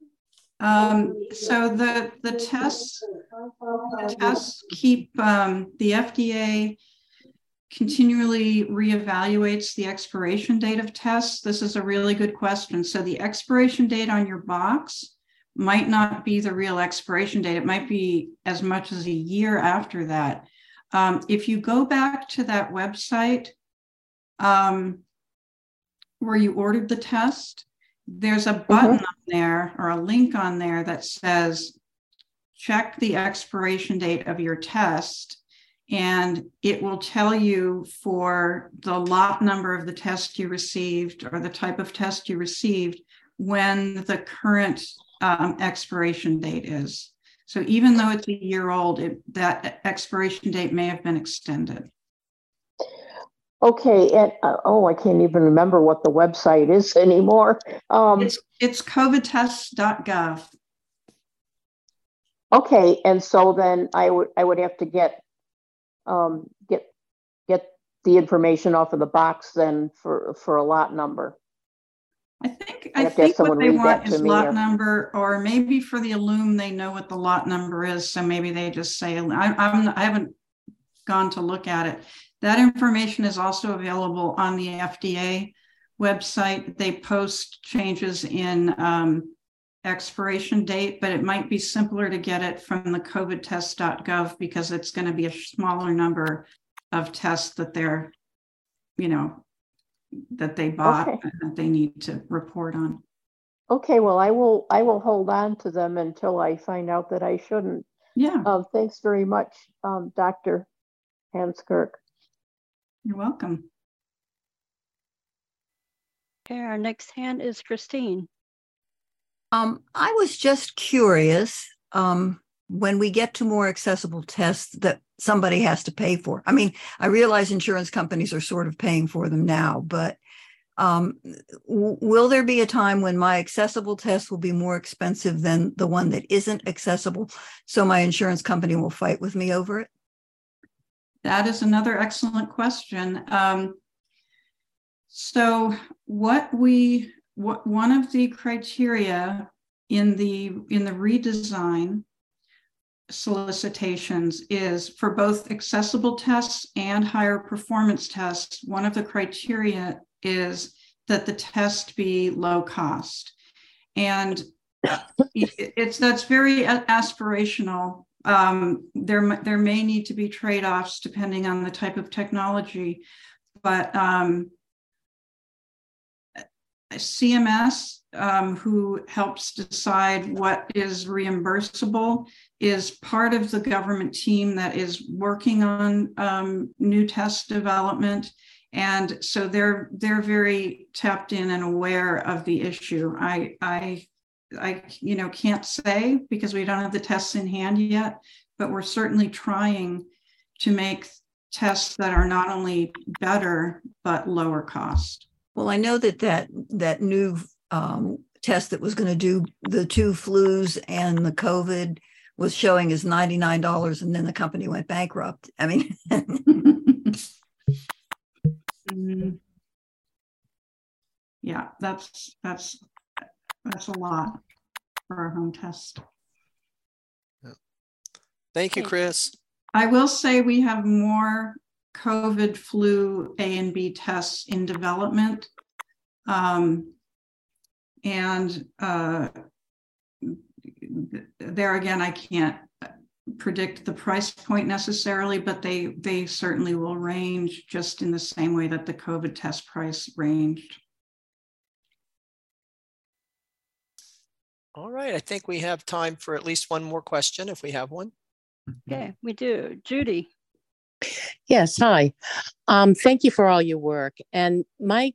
Um, so the the tests the tests keep um, the FDA continually reevaluates the expiration date of tests. This is a really good question. So the expiration date on your box might not be the real expiration date. It might be as much as a year after that. Um, if you go back to that website um, where you ordered the test, there's a button on there or a link on there that says check the expiration date of your test and it will tell you for the lot number of the test you received or the type of test you received when the current um, expiration date is. So even though it's a year old it, that expiration date may have been extended. Okay, and uh, oh, I can't even remember what the website is anymore. Um, it's it's covidtests.gov okay, and so then I would I would have to get um, get get the information off of the box then for for a lot number. I think I have think what they want is lot or- number, or maybe for the Ellume, they know what the lot number is, so maybe they just say, I, I'm, I haven't gone to look at it. That information is also available on the FDA website. They post changes in um, expiration date, but it might be simpler to get it from the covidtest.gov because it's going to be a smaller number of tests that they're, you know, that they bought Okay. and that they need to report on. Okay, well, I will, I will hold on to them until I find out that I shouldn't. Yeah. Um, thanks very much, um, Dr. Heemskerk. You're welcome. Okay, our next hand is Christine. Um, I was just curious, um, when we get to more accessible tests that somebody has to pay for. I mean, I realize insurance companies are sort of paying for them now, but um, w- will there be a time when my accessible test will be more expensive than the one that isn't accessible? So my insurance company will fight with me over it? That is another excellent question. Um, so what we, what, one of the criteria in the, in the redesign solicitations is for both accessible tests and higher performance tests, one of the criteria is that the test be low cost. And it's, that's very aspirational. Um, there, there may need to be trade-offs depending on the type of technology, but um, CMS, um, who helps decide what is reimbursable, is part of the government team that is working on um, new test development. And so they're they're very tapped in and aware of the issue. I I I you know can't say because we don't have the tests in hand yet, but we're certainly trying to make tests that are not only better but lower cost. Well, I know that that, that new um, test that was going to do the two flus and the COVID was showing as $99 and then the company went bankrupt. I mean, Mm. Yeah, that's that's that's a lot for a home test. Thank you, Chris. I will say we have more COVID flu A and B tests in development. Um, and uh, there again, I can't predict the price point necessarily, but they they certainly will range just in the same way that the COVID test price ranged. All right, I think we have time for at least one more question if we have one. Okay, we do. Judy. Yes, hi. Um, thank you for all your work. And my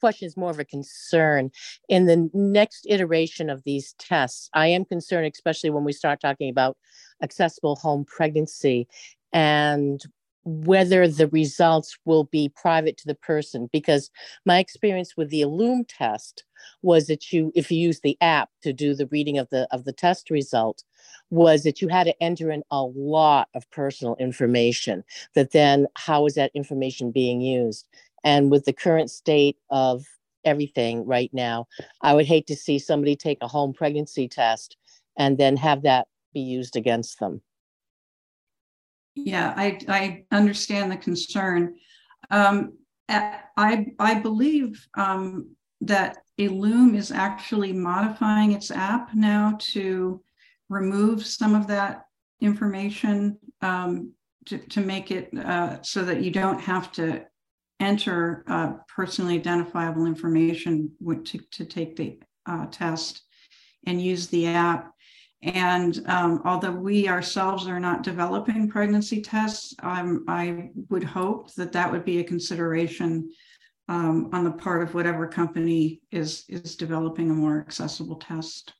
question is more of a concern. In the next iteration of these tests, I am concerned, especially when we start talking about accessible home pregnancy and whether the results will be private to the person because my experience with the Ellume test was that you if you use the app to do the reading of the of the test result was that you had to enter in a lot of personal information that then how is that information being used? And with the current state of everything right now i would hate to see somebody take a home pregnancy test and then have that be used against them Yeah, I, I understand the concern. Um, I, I believe um, that Ellume is actually modifying its app now to remove some of that information um, to, to make it uh, so that you don't have to enter uh, personally identifiable information to, to take the uh, test and use the app. And um, although we ourselves are not developing pregnancy tests, um, I would hope that that would be a consideration um, on the part of whatever company is is developing a more accessible test.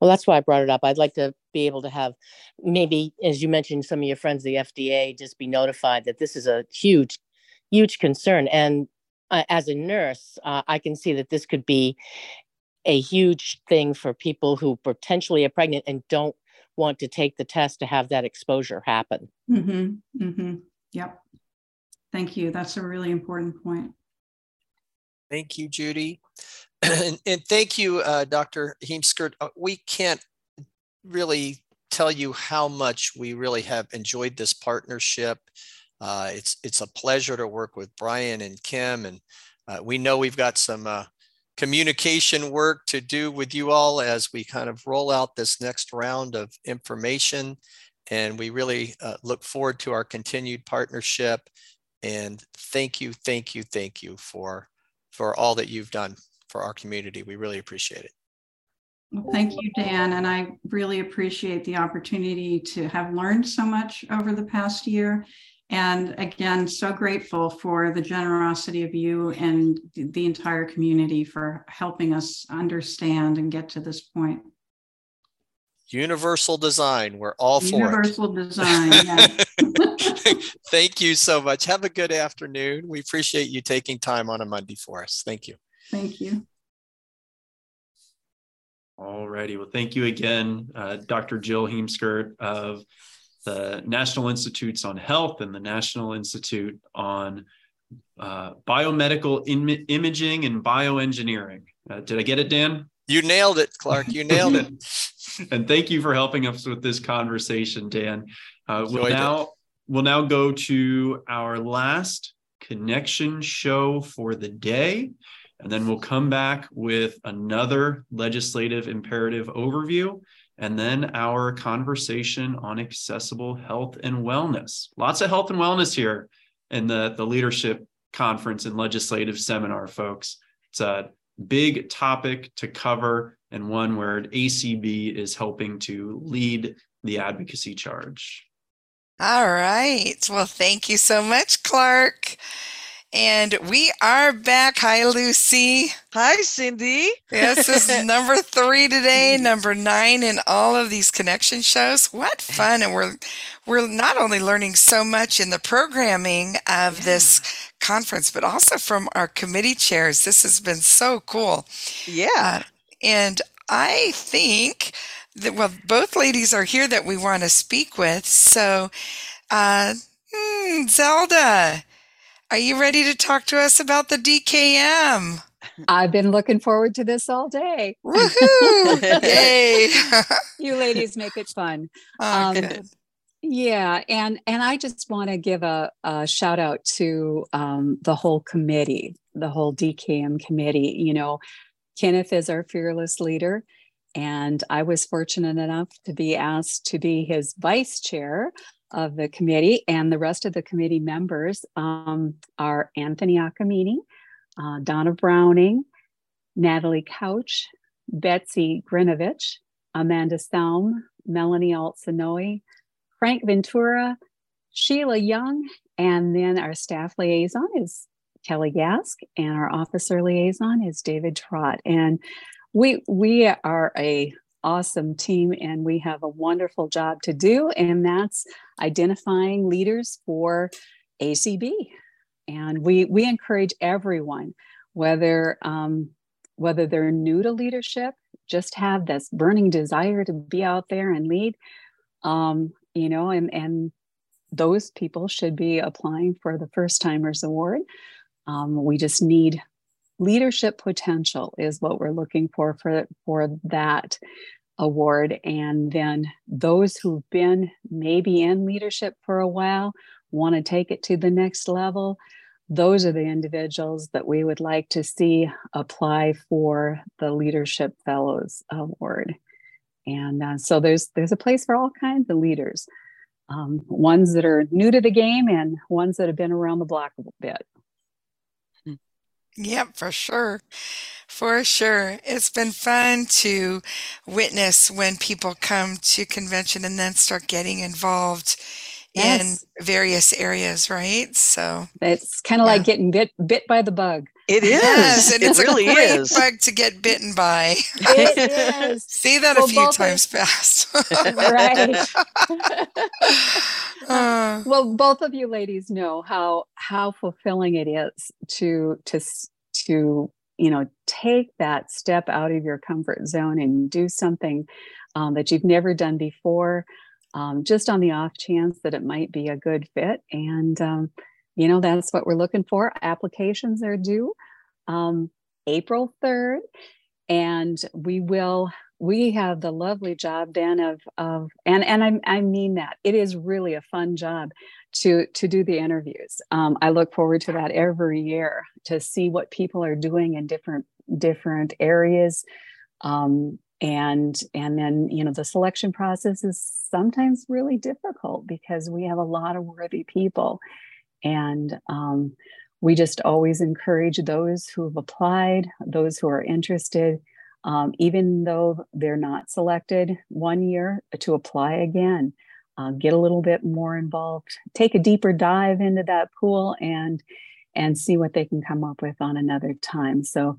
Well, that's why I brought it up. I'd like to be able to have maybe, as you mentioned, some of your friends, the FDA, just be notified that this is a huge, huge concern. And uh, as a nurse, uh, I can see that this could be a huge thing for people who potentially are pregnant and don't want to take the test to have that exposure happen. Mm-hmm, mm-hmm. Yep. Thank you. That's a really important point. Thank you, Judy. and, and thank you, uh, Dr. Heemskerk. Uh, we can't really tell you how much we really have enjoyed this partnership. Uh, it's it's a pleasure to work with Brian and Kim, and uh, we know we've got some uh, communication work to do with you all as we kind of roll out this next round of information. And we really uh, look forward to our continued partnership. And thank you, thank you, thank you for for all that you've done for our community. We really appreciate it. Well, thank you, Dan. And I really appreciate the opportunity to have learned so much over the past year. And again, so grateful for the generosity of you and the entire community for helping us understand and get to this point. Universal design, we're all for Universal design, yeah. Thank you so much. Have a good afternoon. We appreciate you taking time on a Monday for us. Thank you. Thank you. All righty. Well, thank you again, uh, Dr. Jill Heemskerk of the National Institutes on Health and the National Institute on uh, Biomedical Im- Imaging and Bioengineering. Uh, did I get it, Dan? You nailed it, Clark. You nailed it. and thank you for helping us with this conversation, Dan. Uh, we'll Enjoyed it. now we'll now go to our last connection show for the day, and then we'll come back with another legislative imperative overview, and then our conversation on accessible health and wellness. Lots of health and wellness here in the the leadership conference and legislative seminar, folks. It's a big topic to cover and one where ACB is helping to lead the advocacy charge. All right. Well, thank you so much, Clark. And we are back. Hi, Lucy. Hi, Cindy. Yes, this is number three today, number nine in all of these connection shows. What fun! And we're we're not only learning so much in the programming of this conference, but also from our committee chairs. This has been so cool. Yeah. Uh, and I think that well, both ladies are here that we want to speak with. So, uh, hmm, Zelda, are you ready to talk to us about the DKM? I've been looking forward to this all day. Woohoo! Yay! you ladies make it fun. Oh, good. Yeah, and and I just want to give a, a shout out to um, the whole committee, the whole DKM committee. You know, Kenneth is our fearless leader, and I was fortunate enough to be asked to be his vice chair of the committee, and the rest of the committee members um, are Anthony Acamini, uh, Donna Browning, Natalie Couch, Betsy Grinovich, Amanda Salm, Melanie Altsanoy, Frank Ventura, Sheila Young, and then our staff liaison is Kelly Gask, and our officer liaison is David Trott. And we we are a awesome team and we have a wonderful job to do and that's identifying leaders for acb and we we encourage everyone whether um, whether they're new to leadership just have this burning desire to be out there and lead um, you know and and those people should be applying for the first timers award. Um, we just need leadership potential is what we're looking for for for that award. And then those who've been maybe in leadership for a while want to take it to the next level those are the individuals that we would like to see apply for the leadership fellows award. And uh, so there's there's a place for all kinds of leaders um, ones that are new to the game and ones that have been around the block a bit Yep, for sure. For sure. It's been fun to witness when people come to convention and then start getting involved Yes. in various areas, right? So it's kind of like getting bit bit by the bug It is. Yes, and It it's really a great is. bug to get bitten by. It is. See that Well, a few both of- times fast. right Uh, well both of you ladies know how how fulfilling it is to to to you know take that step out of your comfort zone and do something um, that you've never done before um, just on the off chance that it might be a good fit and um, you know that's what we're looking for. Applications are due um, April 3rd. And we will we have the lovely job then of of and and I, I mean that. It is really a fun job to to do the interviews. Um, i look forward to that every year to see what people are doing in different different areas. Um, and and then you know the selection process is sometimes really difficult because we have a lot of worthy people and um, we just always encourage those who have applied those who are interested um, even though they're not selected one year to apply again uh, get a little bit more involved take a deeper dive into that pool and and see what they can come up with on another time. So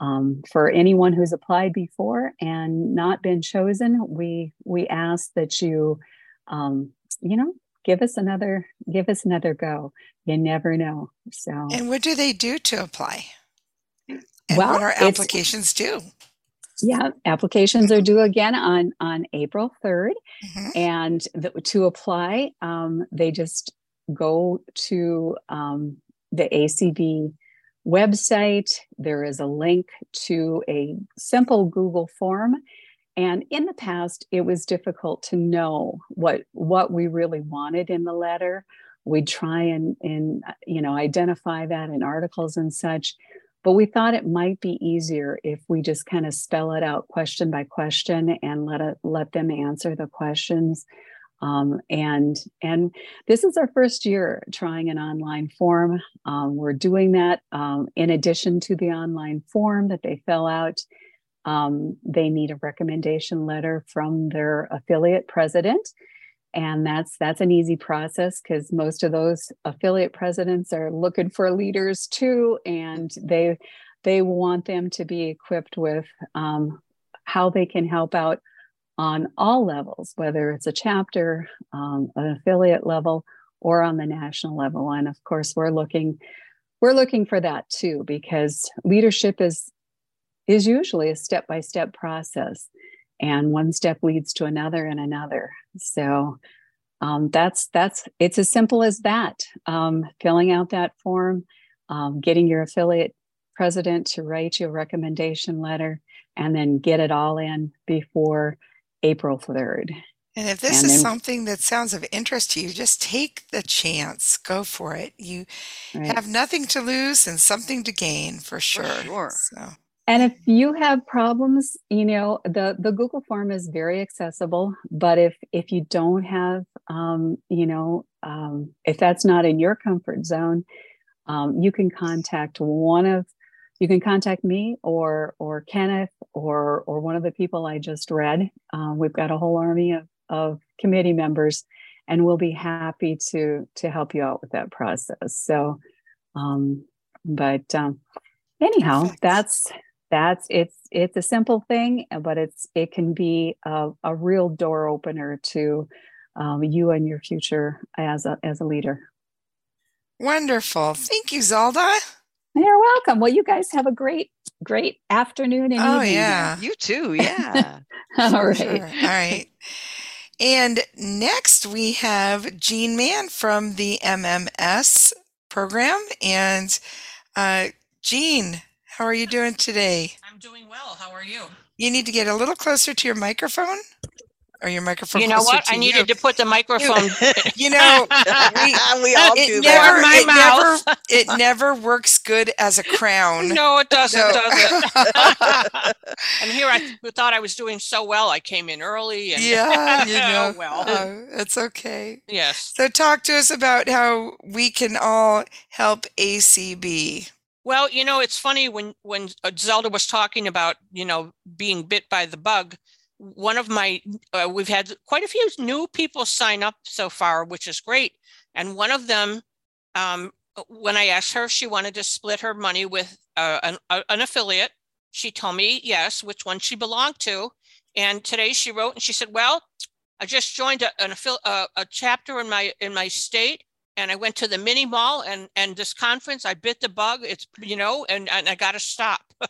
um, for anyone who's applied before and not been chosen we we ask that you um, you know give us another give us another go you never know so And what do they do to apply? And Well, what are applications due? Yeah, applications are due again on on April 3rd. Mhm. And the, to apply, um, they just go to um, the ACB website. There is a link to a simple Google form. And in the past, it was difficult to know what what we really wanted in the letter. We'd try and, and uh, you know identify that in articles and such but we thought it might be easier if we just kind of spell it out question by question and let let them answer the questions. Um, and and this is our first year trying an online form. Um, we're doing that um, in addition to the online form that they fill out um, they need a recommendation letter from their affiliate president. And that's that's an easy process because most of those affiliate presidents are looking for leaders too. And they they want them to be equipped with um, how they can help out on all levels whether it's a chapter um, an affiliate level or on the national level. And of course we're looking we're looking for that too because leadership is is usually a step by step process and one step leads to another and another so um, that's that's it's as simple as that um, filling out that form um, getting your affiliate president to write you a recommendation letter and then get it all in before april 3rd And if this And is then- something that sounds of interest to you, just take the chance. Go for it. You Right. have nothing to lose and something to gain for sure. sure. So And if you have problems, you know, the, the Google form is very accessible, but if, if you don't have, um, you know, um, if that's not in your comfort zone, um, you can contact one of, you can contact me or, or Kenneth or, or one of the people I just read. Uh, we've got a whole army of, of committee members and we'll be happy to, to help you out with that process. So, um, but, um, anyhow that's that's it's it's a simple thing but it's it can be a, a real door opener to um, you and your future as a as a leader wonderful. Thank you, Zalda. you're welcome well you guys have a great great afternoon and Oh evening yeah. You too, yeah. all For right sure. All right. And next we have Jean Mann from the MMS program. And uh, Jean, how are you doing today? I'm doing well. How are you? You need to get a little closer to your microphone. Or your microphone. You know closer what? to I you. needed to put the microphone. You know, we, we all it do never, that. it My never, mouth. it never works good as a crown. no, it doesn't, No. does it? and here I th- thought I was doing so well. I came in early. And yeah, you know. well, uh, it's okay. yes. So talk to us about how we can all help ACB. Well, you know, it's funny when when uh, Zelda was talking about you know being bit by the bug. One of my uh, we've had quite a few new people sign up so far, which is great. And one of them, um, when I asked her if she wanted to split her money with uh, an, a- an affiliate, she told me yes, which one she belonged to. And today she wrote and she said, "Well, I just joined a, an affil- uh, a chapter in my in my state, and I went to the mini mall and and this conference. I bit the bug. It's you know, and and I got to stop.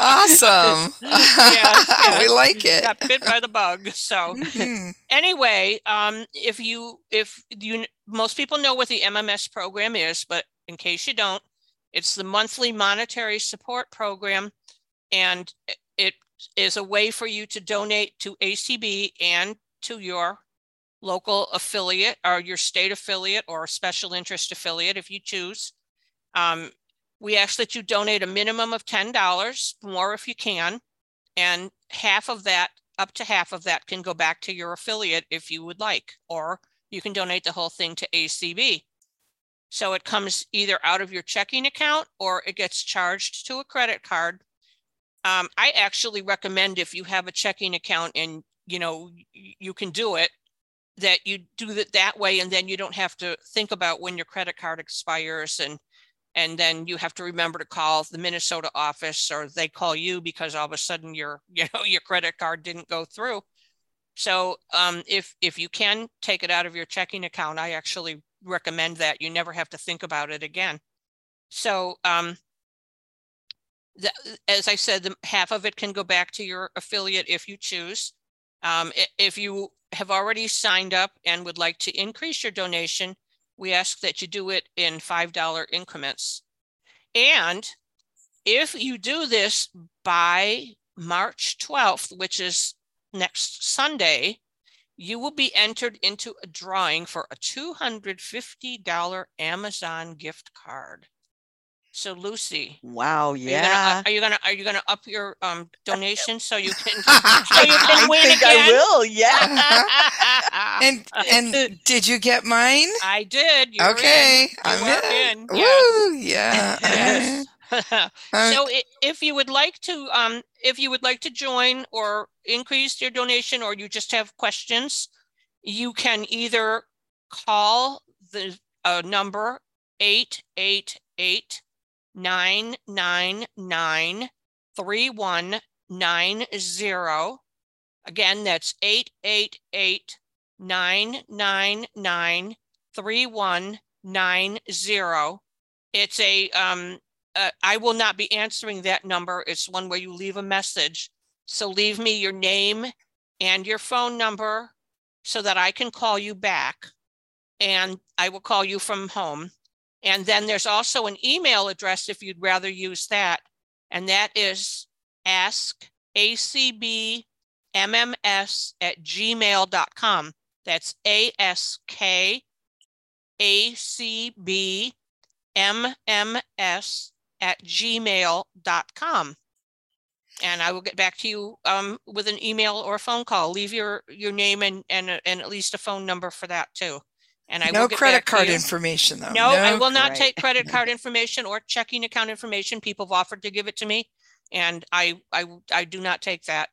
Awesome. Yes, we like it. Got bit by the bug. So Mhm. anyway, um, if you if you most people know what the MMS program is, but in case you don't, It's the monthly monetary support program, and it is a way for you to donate to ACB and to your local affiliate or your state affiliate or special interest affiliate if you choose. Um, we ask that you donate a minimum of $10, more if you can, and half of that, up to half of that, can go back to your affiliate if you would like, or you can donate the whole thing to ACB. So it comes either out of your checking account or it gets charged to a credit card. Um, I actually recommend if you have a checking account and you know you can do it, that you do it that way, and then you don't have to think about when your credit card expires and and then you have to remember to call the Minnesota office or they call you because all of a sudden your you know your credit card didn't go through. So um, if if you can take it out of your checking account, I actually recommend that you never have to think about it again. So um, the, as I said, the, half of it can go back to your affiliate if you choose. Um, if you have already signed up and would like to increase your donation, we ask that you do it in $5 increments. And if you do this by March 12th, which is next Sunday, you will be entered into a drawing for a $250 Amazon gift card. So Lucy. Wow, are you yeah. gonna- Are you gonna, are you gonna up your um donation so you can, so you I can win think again? I will, yeah. and and did you get mine? I did. You're in. Okay, You I'm are in. in. Woo, Yes. yeah. So i- if you would like to, um, if you would like to join or increase your donation, or you just have questions, you can either call the uh, number eight eight eight nine nine nine three one nine zero. Again, that's eight eight eight nine nine nine three one nine zero. It's a um uh, I will not be answering that number. It's one where you leave a message. So leave me your name and your phone number so that I can call you back and I will call you from home. And then there's also an email address if you'd rather use that. And that is askacbmms at gmail.com. That's A S K A C B M M S at gmail.com. And I will get back to you um, with an email or a phone call. Leave your your name and and, and at least a phone number for that too. And I no will get credit card information though. No, I will not Right. take credit card information or checking account information. People have offered to give it to me, and I I I do not take that.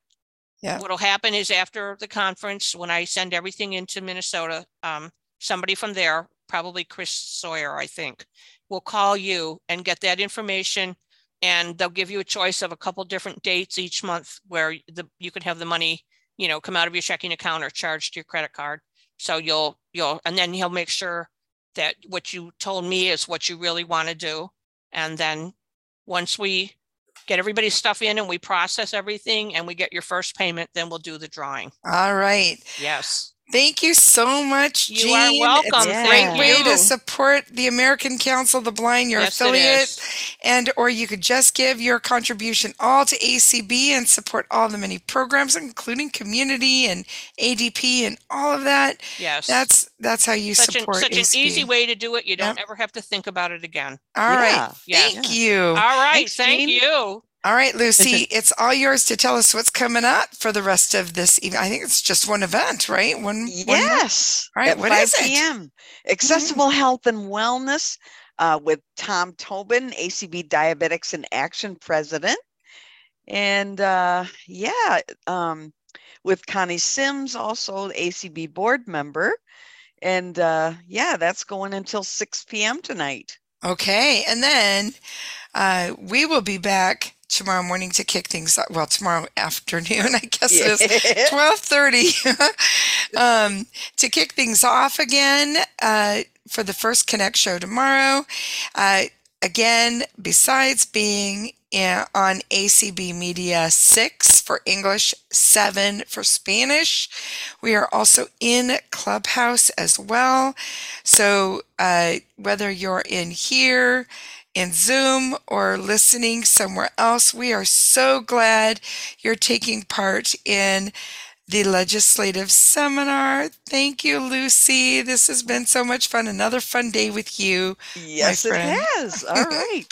Yeah. What'll happen is after the conference, when I send everything into Minnesota, um, somebody from there, probably Chris Sawyer, I think, will call you and get that information. And they'll give you a choice of a couple different dates each month where the you can have the money, you know, come out of your checking account or charged to your credit card. So you'll you'll and then he'll make sure that what you told me is what you really want to do. And then once we get everybody's stuff in and we process everything and we get your first payment, then we'll do the drawing. All right. Yes. Thank you so much, You are Jean. welcome. It's a great Thank way you. to support the American Council of the Blind, your Yes, it affiliate, and or you could just give your contribution all to ACB and support all the many programs, including community and ADP and all of that. Yes. That's that's how you such an, support such an ACB. easy way to do it. You don't ever have to think about it again. All right. Yeah. Yes. Thank you. All right. Thanks, Thank Jean. you. All right, Lucy, it's all yours to tell us what's coming up for the rest of this evening. I think it's just one event, right? One. one- Yes. All right. at What 5 is it? p.m. Accessible Health and Wellness uh, with Tom Tobin, ACB Diabetics in Action President. And uh, yeah, um, with Koni Sims, also ACB board member. And uh, yeah, that's going until 6 p.m. tonight. Okay, and then uh, we will be back tomorrow morning to kick things off. Well, tomorrow afternoon, I guess it Yeah. is twelve thirty um, to kick things off again uh, for the first Connect show tomorrow. Uh, again, besides being in, on ACB Media six for English, seven for Spanish, we are also in Clubhouse as well. So uh, whether you're in here in Zoom or listening somewhere else. We are so glad you're taking part in the legislative seminar. Thank you, Lucy. This has been so much fun. Another fun day with you. Yes, it has. All right.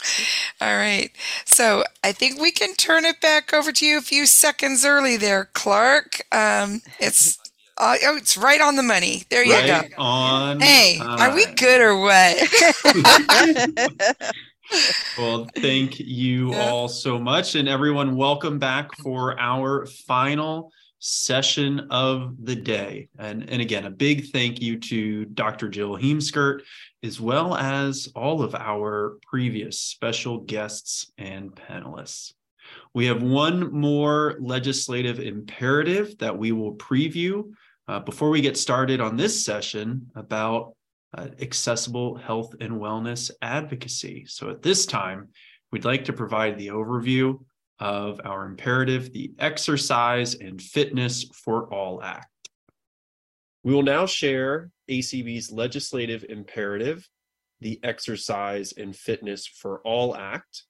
All right. So I think we can turn it back over to you a few seconds early there, Clark. Um, it's uh, oh, it's right on the money. There you Right go. on Hey, are we good or what? Well, thank you all so much. And everyone, welcome back for our final session of the day. And, and again, a big thank you to Dr. Jill Heemskerk, as well as all of our previous special guests and panelists. We have one more legislative imperative that we will preview uh, before we get started on this session about uh, accessible health and wellness advocacy. So at this time, we'd like to provide the overview of our imperative, the Exercise and Fitness for All Act. We will now share ACB's legislative imperative, the Exercise and Fitness for All Act.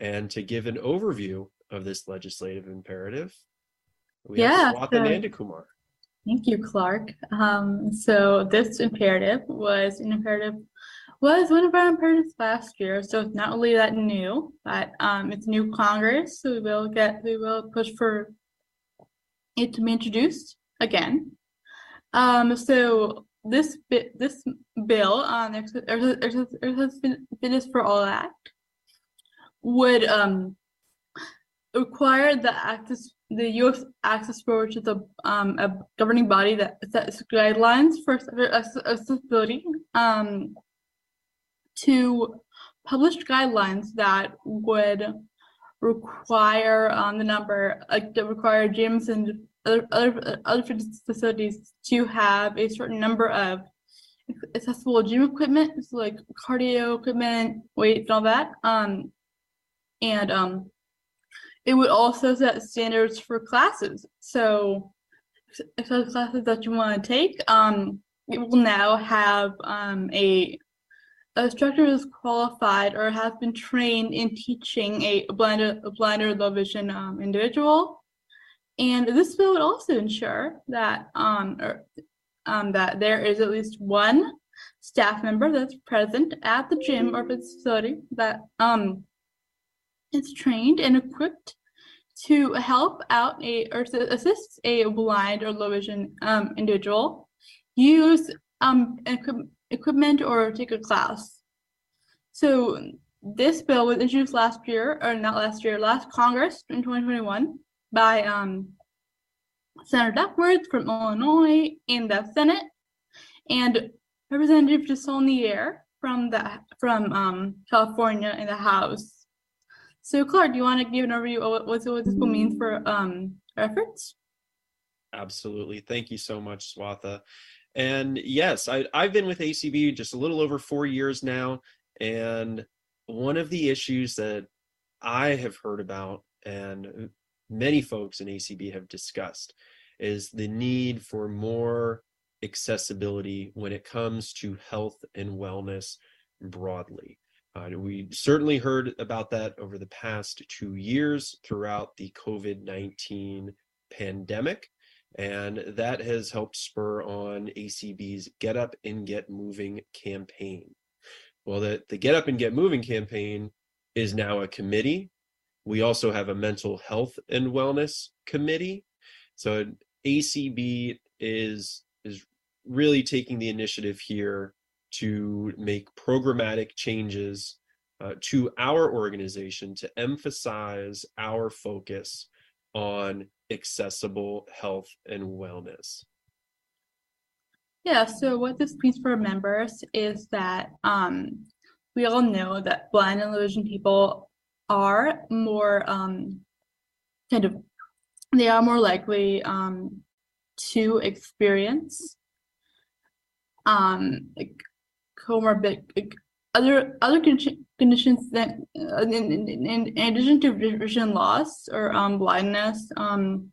And to give an overview of this legislative imperative, we Yeah, have Swatha so- Nandakumar. Thank you, Clark. Um, so this imperative was an imperative was one of our imperatives last year. So it's not really that new, but um, it's new Congress. So we will get we will push for it to be introduced again. Um, so this this bill on um, Fitness for All Act would um require the access the U.S. Access Board, is a um a governing body that sets guidelines for accessibility um to publish guidelines that would require um the number like require gyms and other other other facilities to have a certain number of accessible gym equipment, so like cardio equipment, weights, and all that. Um, and um, it would also set standards for classes. So, if those classes that you want to take, um, it will now have um, a a instructor who is qualified or has been trained in teaching a blind a blind or low vision um, individual. And this bill would also ensure that um, or, um, that there is at least one staff member that's present at the gym or facility that um, is trained and equipped to help out a or to assist a blind or low vision um, individual use um, equip- equipment or take a class. So this bill was introduced last year, or not last year, last Congress in 2021 by um, Senator Duckworth from Illinois in the Senate and Representative DeSaulnier from the from um, California in the House. So Clark, do you want to give an overview of what, what this will mean for um, efforts? Absolutely. Thank you so much, Swatha. And yes, I, I've been with ACB just a little over four years now. And one of the issues that I have heard about and many folks in ACB have discussed is the need for more accessibility when it comes to health and wellness broadly. Uh, we certainly heard about that over the past two years throughout the COVID 19 pandemic. And that has helped spur on ACB's Get Up and Get Moving campaign. Well, the, the Get Up and Get Moving campaign is now a committee. We also have a mental health and wellness committee. So ACB is is really taking the initiative here to make programmatic changes uh, to our organization to emphasize our focus on accessible health and wellness. Yeah, so what this means for members is that um, we all know that blind and low vision people are more um, kind of, they are more likely um, to experience um, like comorbid, other other condi- conditions that, uh, in, in, in, addition to vision loss or um, blindness, um,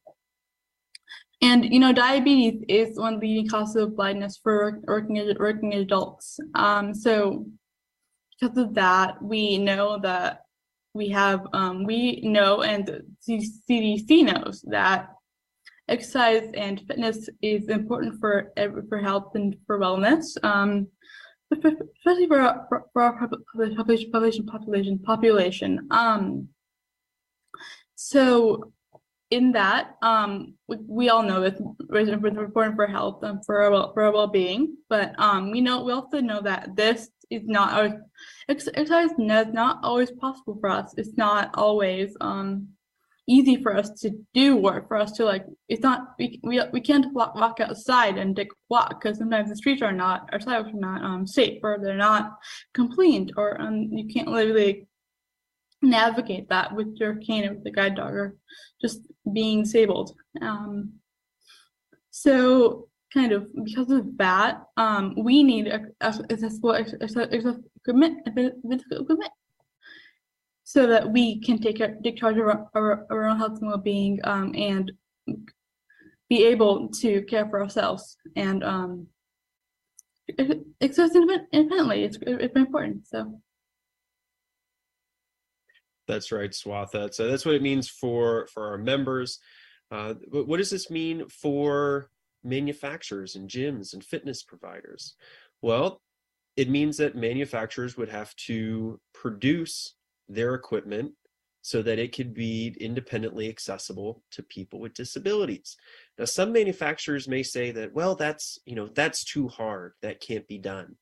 and you know, diabetes is one of the leading causes of blindness for working working adults. Um, so because of that, we know that we have um, we know and the CDC knows that exercise and fitness is important for for health and for wellness. Especially for our, for our population population population population. Um, so in that, um, we, we all know it's important for health and for our, well, for our well-being, but um, we know we also know that this is not always exercise is not always possible for us. It's not always um easy for us to do work for us to like it's not we we, we can't walk, walk outside and take walk because sometimes the streets are not our sidewalks are not um safe or they're not complete or um you can't really navigate that with your cane or with the guide dog or just being disabled um so kind of because of that um we need a accessible equipment so that we can take, take charge of our, our, our own health and well-being um, and be able to care for ourselves and um, exist independently. It's, it's important. So. That's right, Swatha. So that's what it means for for our members. Uh, what does this mean for manufacturers and gyms and fitness providers? Well, it means that manufacturers would have to produce their equipment so that it could be independently accessible to people with disabilities. Now, some manufacturers may say that, well, that's, you know, that's too hard. That can't be done.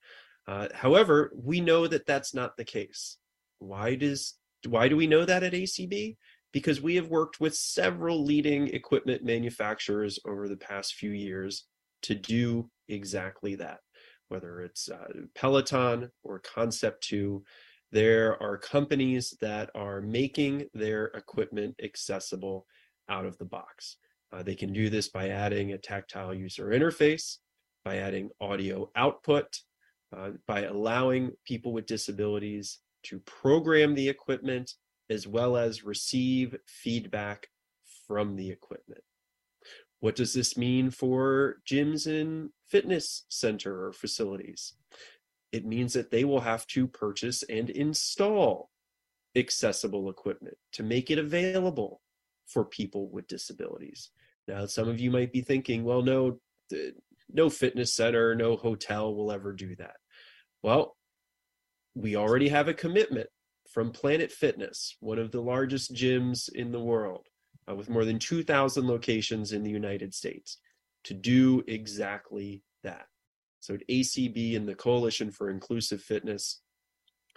Uh, however, we know that that's not the case. Why does, why do we know that at ACB? Because we have worked with several leading equipment manufacturers over the past few years to do exactly that. Whether it's uh, Peloton or Concept 2, there are companies that are making their equipment accessible out of the box. Uh, they can do this by adding a tactile user interface, by adding audio output, uh, by allowing people with disabilities to program the equipment as well as receive feedback from the equipment. What does this mean for gyms and fitness center or facilities? It means that they will have to purchase and install accessible equipment to make it available for people with disabilities. Now, some of you might be thinking, well, no, no fitness center, no hotel will ever do that. Well, we already have a commitment from Planet Fitness, one of the largest gyms in the world, uh, with more than 2,000 locations in the United States, to do exactly that. So ACB and the Coalition for Inclusive Fitness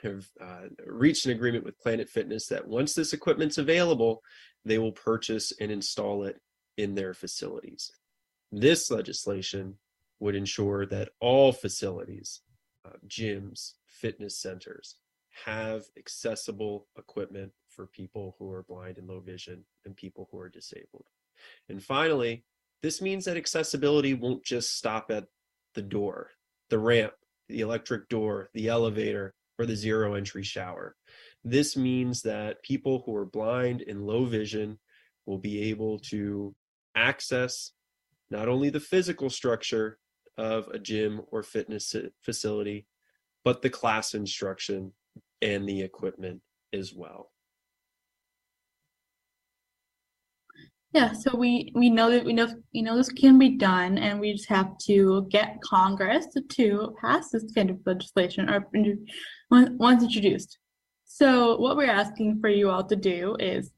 have uh, reached an agreement with Planet Fitness that once this equipment's available, they will purchase and install it in their facilities. This legislation would ensure that all facilities, uh, gyms, fitness centers, have accessible equipment for people who are blind and low vision and people who are disabled. And finally, this means that accessibility won't just stop at the door, the ramp, the electric door, the elevator, or the zero entry shower. This means that people who are blind and low vision will be able to access not only the physical structure of a gym or fitness facility, but the class instruction and the equipment as well. Yeah, so we we know that we know you know this can be done, and we just have to get Congress to pass this kind of legislation or once introduced. So what we're asking for you all to do is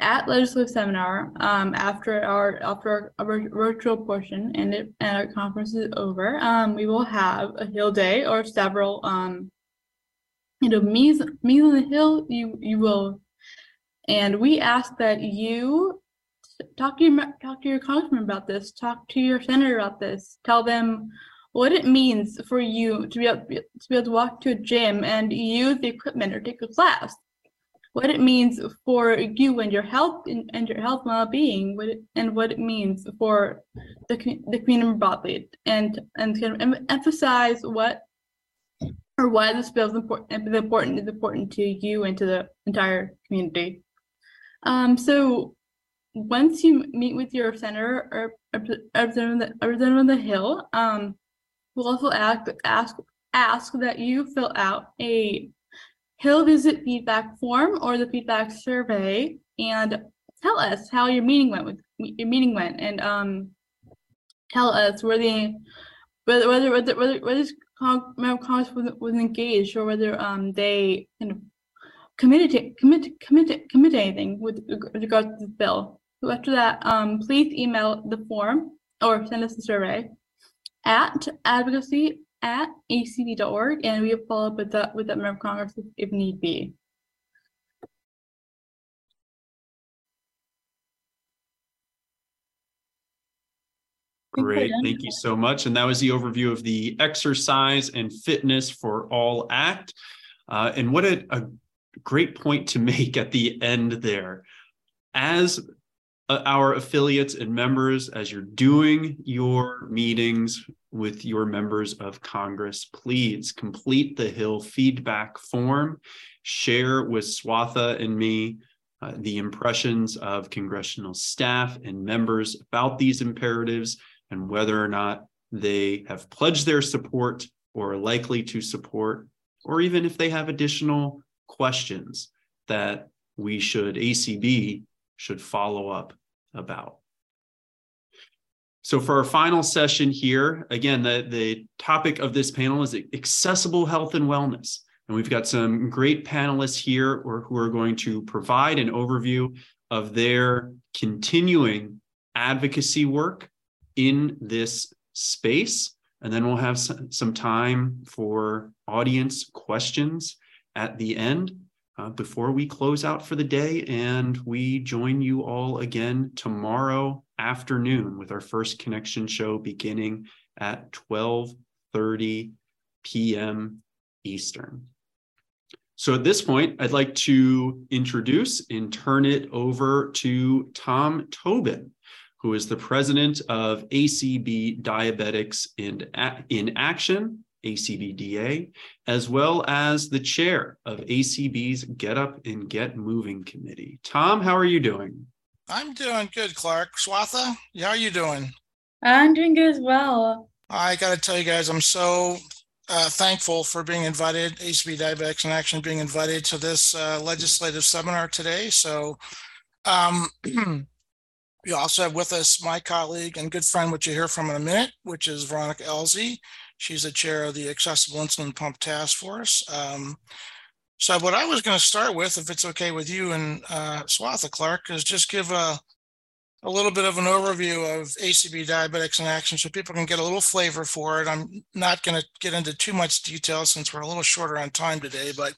at legislative seminar um, after our after our, virtual portion and it and our conference is over, um, we will have a hill day or several um, you know me's me's on the hill. You you will, and we ask that you talk to your talk to your congressman about this. Talk to your senator about this. Tell them what it means for you to be able to be, able to walk to a gym and use the equipment or take a class. What it means for you and your health and, and your health well-being, what it, and what it means for the the community broadly, and and kind of emphasize what or why this bill is important important is important to you and to the entire community. Um, so once you meet with your senator or representative on the, Hill, um, we'll also ask ask ask that you fill out a Hill visit feedback form or the feedback survey and tell us how your meeting went with your meeting went and um tell us whether the whether whether whether whether, whether this member of Congress was, was engaged or whether um they kind of committed to commit commit anything with reg- regards to the bill. So after that, um please email the form or send us a survey at advocacy at acb.org and we will follow up with that with that member of Congress if, if need be. Great, thank you so much. And that was the overview of the Exercise and Fitness for All Act. Uh, and what a, a great point to make at the end there. As our affiliates and members, as you're doing your meetings with your members of Congress, please complete the Hill feedback form, share with Swatha and me uh, the impressions of congressional staff and members about these imperatives and whether or not they have pledged their support or are likely to support, or even if they have additional questions that we should, ACB should follow up about. So for our final session here, again, the, the topic of this panel is accessible health and wellness. And we've got some great panelists here or who are going to provide an overview of their continuing advocacy work in this space. And then we'll have some, some time for audience questions at the end uh, before we close out for the day. And we join you all again tomorrow afternoon with our first connection show beginning at 12:30 p.m. Eastern. So at this point, I'd like to introduce and turn it over to Tom Tobin, who is the president of ACB Diabetics in, in Action, ACBDA, as well as the chair of ACB's Get Up and Get Moving Committee. Tom, how are you doing? I'm doing good, Clark. Swatha, how are you doing? I'm doing good as well. I got to tell you guys, I'm so uh, thankful for being invited, ACB Diabetics in Action being invited to this uh, legislative seminar today. So, um, we also have with us my colleague and good friend, which you hear from in a minute, which is Veronica Elsea. She's the chair of the Accessible Insulin Pump Task Force. Um, so what I was going to start with, if it's okay with you and uh, Swatha Clark, is just give a a little bit of an overview of ACB Diabetics in Action so people can get a little flavor for it. I'm not going to get into too much detail since we're a little shorter on time today, but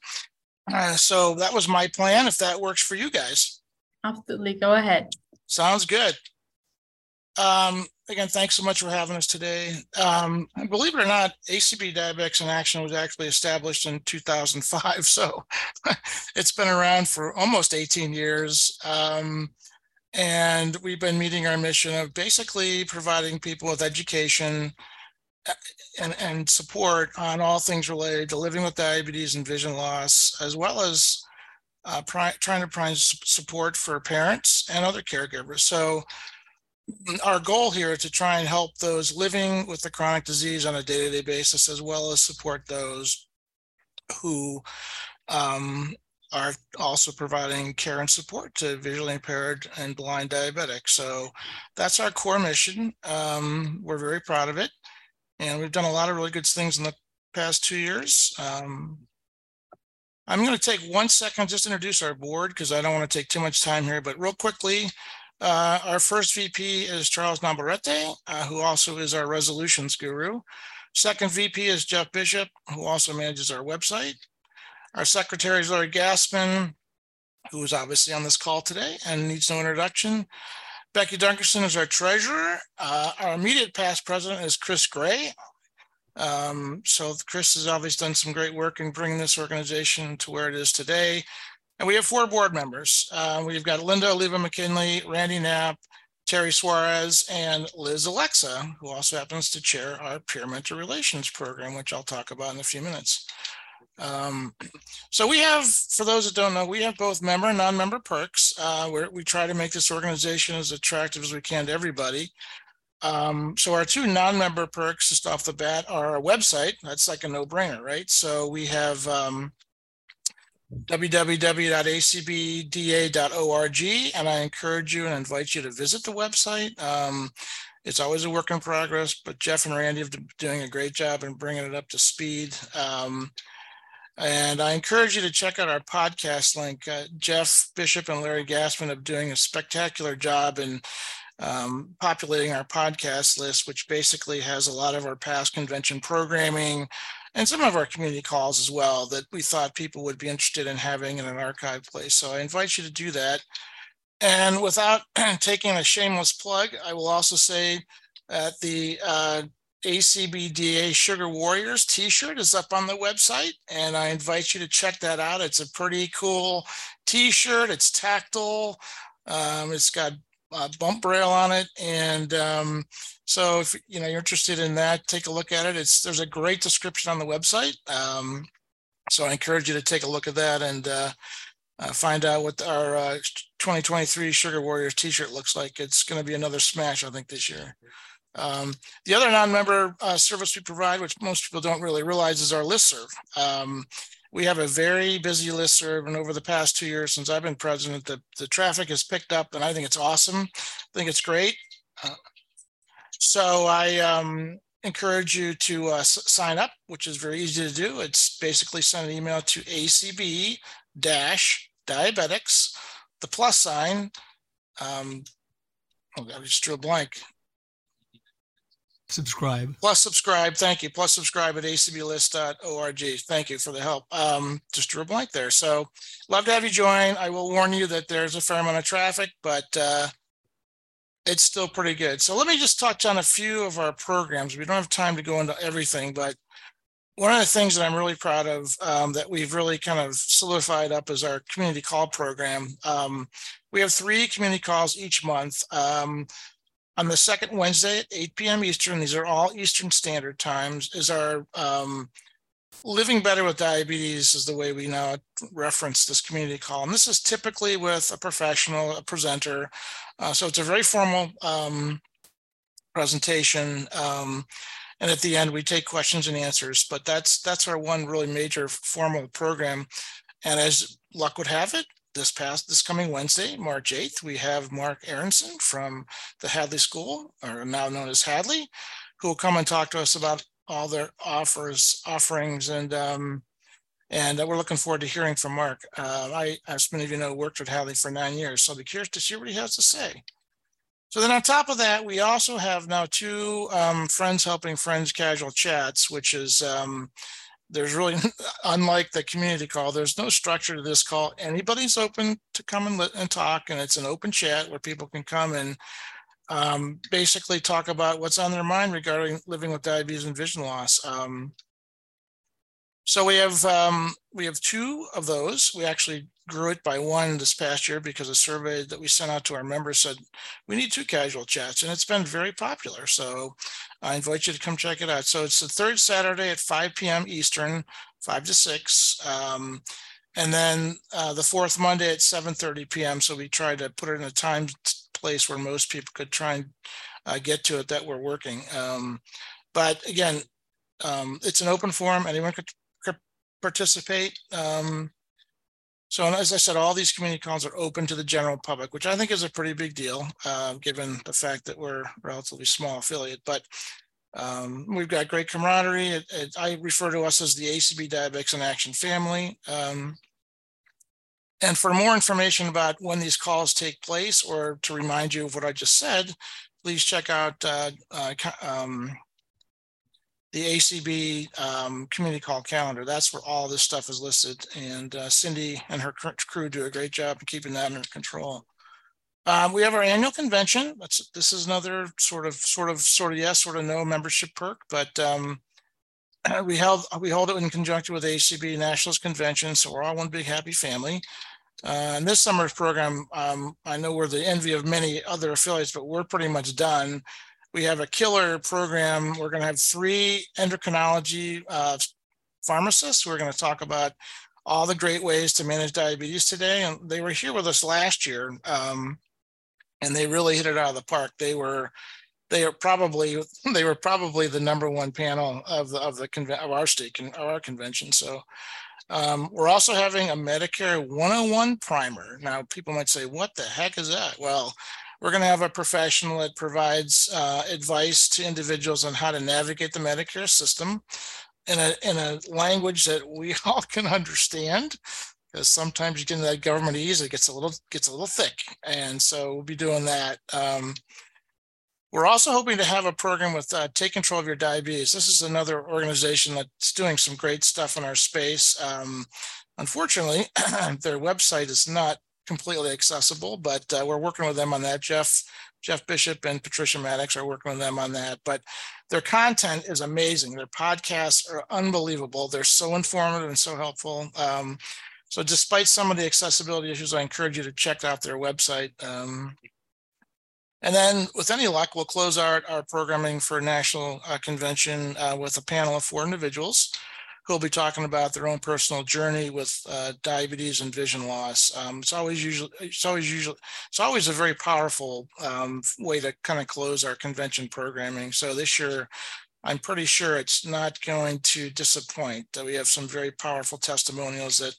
uh, so that was my plan. If that works for you guys, Absolutely. Go ahead. sounds good. Um, again, thanks so much for having us today. Um, believe it or not, ACB Diabetics in Action was actually established in 2005. So it's been around for almost 18 years. Um, and we've been meeting our mission of basically providing people with education uh, and, and support on all things related to living with diabetes and vision loss, as well as uh, trying to provide support for parents and other caregivers. So our goal here is to try and help those living with the chronic disease on a day-to-day basis, as well as support those who um, are also providing care and support to visually impaired and blind diabetics. So that's our core mission. Um, we're very proud of it. And we've done a lot of really good things in the past two years. Um, I'm going to take one second just to introduce our board because I don't want to take too much time here, but real quickly, uh, our first VP is Charles Navarrete, uh, who also is our resolutions guru. Second VP is Jeff Bishop, who also manages our website. Our secretary is Larry Gassman, who is obviously on this call today and needs no introduction. Becky Dunkerson is our treasurer. Uh, our immediate past president is Chris Gray. Um, so Chris has obviously done some great work in bringing this organization to where it is today. And we have four board members. Uh, we've got Linda Oliva McKinley, Randy Knapp, Terry Suarez, and Liz Alexa, who also happens to chair our peer mentor relations program, which I'll talk about in a few minutes. Um, so we have, for those that don't know, we have both member and non-member perks. Uh, where we try to make this organization as attractive as we can to everybody. Um, so our two non-member perks just off the bat are our website. That's like a no-brainer, right? So we have um, www.acbda.org, and I encourage you and invite you to visit the website. Um, it's always a work in progress, but Jeff and Randy have been doing a great job in bringing it up to speed. Um, and I encourage you to check out our podcast link. Uh, Jeff Bishop and Larry Gassman are doing a spectacular job in um, populating our podcast list, which basically has a lot of our past convention programming and some of our community calls as well that we thought people would be interested in having in an archive place. So I invite you to do that. And without taking a shameless plug, I will also say that the uh, ACBDA Sugar Warriors t-shirt is up on the website and I invite you to check that out. It's a pretty cool t-shirt. It's tactile. Um, it's got uh, bump rail on it. And um, so if you know you're interested in that, take a look at it. It's there's a great description on the website. Um, so I encourage you to take a look at that and uh, uh, find out what our uh, 2023 Sugar Warriors T-shirt looks like. It's going to be another smash, I think, this year. Um, the other non-member uh, service we provide, which most people don't really realize, is our listserv. Um, we have a very busy list listserv, and over the past two years since I've been president, the, the traffic has picked up, and I think it's awesome. I think it's great. Uh, so I um, encourage you to uh, sign up, which is very easy to do. It's basically send an email to ACB dash diabetics, the plus sign. Um, oh, I just drew a blank subscribe. Plus subscribe. Thank you. Plus subscribe at acblist.org. Thank you for the help. Um, just drew a blank there. So love to have you join. I will warn you that there's a fair amount of traffic, but uh, it's still pretty good. So let me just touch on a few of our programs. We don't have time to go into everything, but one of the things that I'm really proud of um, that we've really kind of solidified up is our community call program. Um, we have three community calls each month. Um, on the second Wednesday at 8 p.m. Eastern, these are all Eastern Standard Times, is our um, Living Better with Diabetes is the way we now reference this community call. And this is typically with a professional, a presenter. Uh, so it's a very formal um, presentation. Um, and at the end, we take questions and answers, but that's that's our one really major formal program. And as luck would have it, this past this coming Wednesday, March 8th, we have Mark Aronson from the Hadley School, or now known as Hadley, who will come and talk to us about all their offers, offerings, and um, and we're looking forward to hearing from Mark. Uh, I, as many of you know, worked with Hadley for nine years, so I'll be curious to see what he has to say. So then on top of that, we also have now two um, Friends Helping Friends casual chats, which is um, there's really, unlike the community call, there's no structure to this call. Anybody's open to come and, and talk, and it's an open chat where people can come and um, basically talk about what's on their mind regarding living with diabetes and vision loss. Um, so we have um, we have two of those. We actually grew it by one this past year because a survey that we sent out to our members said we need two casual chats, and it's been very popular. So I invite you to come check it out. So it's the third Saturday at 5 p.m. Eastern, 5 to 6. Um, and then uh, the fourth Monday at 7:30 p.m. So we try to put it in a time place where most people could try and uh, get to it that we're working. Um, but again, um, it's an open forum. Anyone could participate. Um, so as I said, all these community calls are open to the general public, which I think is a pretty big deal, uh, given the fact that we're a relatively small affiliate. But um, we've got great camaraderie. It, it, I refer to us as the ACB Diabetics in Action family. Um, and for more information about when these calls take place or to remind you of what I just said, please check out uh, uh, um, the ACB um, community call calendar. That's where all this stuff is listed. And uh, Cindy and her crew do a great job of keeping that under control. Um, we have our annual convention. That's, this is another sort of, sort of, sort of yes, sort of no membership perk, but um, we held we hold it in conjunction with ACB Nationalist Convention, so we're all one big happy family. Uh, and this summer's program, um, I know we're the envy of many other affiliates, but we're pretty much done we have a killer program. We're going to have three endocrinology uh, pharmacists. We're going to talk about all the great ways to manage diabetes today. And they were here with us last year, um, and they really hit it out of the park. They were they are probably they were probably the number one panel of the of the of our state of our convention. So um, we're also having a Medicare 101 primer. Now, people might say, "What the heck is that?" Well, we're going to have a professional that provides uh, advice to individuals on how to navigate the Medicare system in a in a language that we all can understand. Because sometimes you get into that government ease, it gets a little gets a little thick, and so we'll be doing that. Um, we're also hoping to have a program with uh, Take Control of Your Diabetes. This is another organization that's doing some great stuff in our space. Um, unfortunately, their website is not completely accessible, but uh, we're working with them on that. Jeff Jeff Bishop and Patricia Maddox are working with them on that. But their content is amazing. Their podcasts are unbelievable. They're so informative and so helpful. Um, so despite some of the accessibility issues, I encourage you to check out their website. Um, and then with any luck, we'll close our, our programming for national uh, convention uh, with a panel of four individuals who'll be talking about their own personal journey with uh, diabetes and vision loss. Um, it's always usually, it's always usually, it's always a very powerful um, way to kind of close our convention programming. So this year, I'm pretty sure it's not going to disappoint that we have some very powerful testimonials that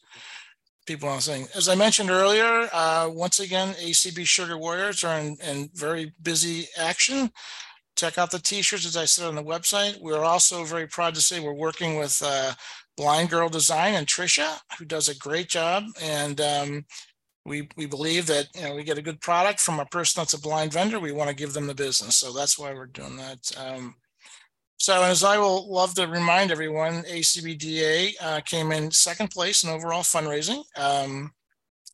people are saying. As I mentioned earlier, uh, once again, ACB Sugar Warriors are in, in very busy action check out the t-shirts as I said on the website. We're also very proud to say we're working with uh, Blind Girl Design and Trisha, who does a great job. And um, we we believe that you know we get a good product from a person that's a blind vendor. We want to give them the business, so that's why we're doing that. Um, so as I will love to remind everyone, ACBDA uh, came in second place in overall fundraising. Um,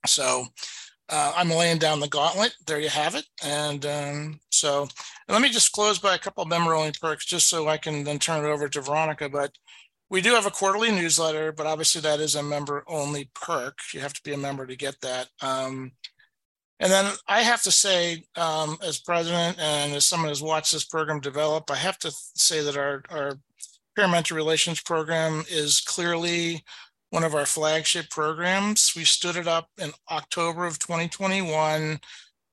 so uh, I'm laying down the gauntlet. There you have it. And um, so let me just close by a couple of only perks just so I can then turn it over to Veronica. But we do have a quarterly newsletter, but obviously that is a member only perk. You have to be a member to get that. Um, and then I have to say, um, as president and as someone who's watched this program develop, I have to say that our, our peer mentor relations program is clearly one of our flagship programs. We stood it up in October of 2021.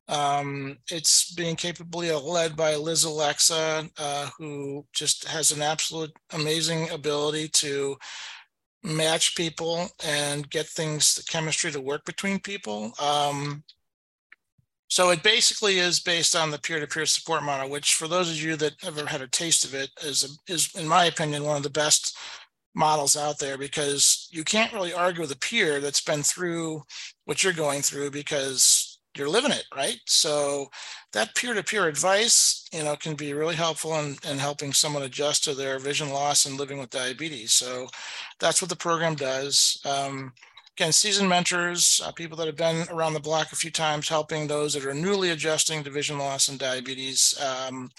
Um, it's being capably led by Liz Alexa, uh, who just has an absolute amazing ability to match people and get things, the chemistry to work between people. Um, so it basically is based on the peer-to-peer support model, which for those of you that have ever had a taste of it is, is in my opinion, one of the best models out there because you can't really argue with a peer that's been through what you're going through because you're living it, right? So that peer-to-peer advice, you know, can be really helpful in, in helping someone adjust to their vision loss and living with diabetes. So that's what the program does. Um, again, seasoned mentors, uh, people that have been around the block a few times, helping those that are newly adjusting to vision loss and diabetes um,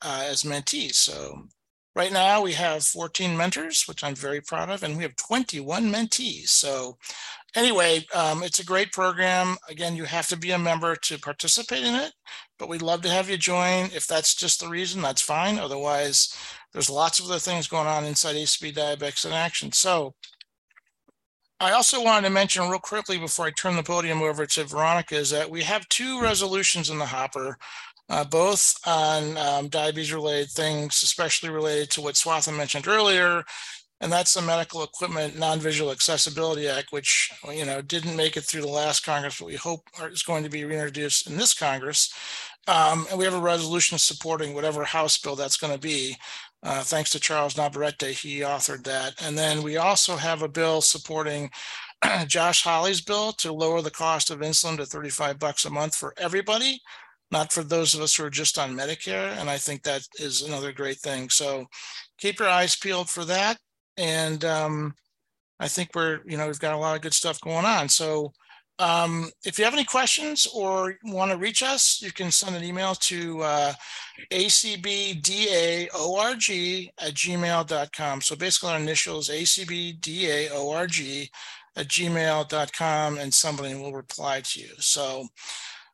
uh, as mentees. So Right now, we have 14 mentors, which I'm very proud of, and we have 21 mentees. So anyway, um, it's a great program. Again, you have to be a member to participate in it, but we'd love to have you join. If that's just the reason, that's fine. Otherwise, there's lots of other things going on inside ACB Diabetics in Action. So I also wanted to mention real quickly before I turn the podium over to Veronica is that we have two resolutions in the hopper uh, both on um, diabetes related things, especially related to what Swatha mentioned earlier. And that's the Medical Equipment Non-Visual Accessibility Act, which you know didn't make it through the last Congress, but we hope is going to be reintroduced in this Congress. Um, and we have a resolution supporting whatever House bill that's going to be. Uh, thanks to Charles Navarrete, he authored that. And then we also have a bill supporting Josh Hawley's bill to lower the cost of insulin to 35 bucks a month for everybody not for those of us who are just on Medicare. And I think that is another great thing. So keep your eyes peeled for that. And um, I think we're, you know, we've got a lot of good stuff going on. So um, if you have any questions or want to reach us, you can send an email to uh, acbdaorg at gmail.com. So basically our initials acbdaorg at gmail.com and somebody will reply to you. So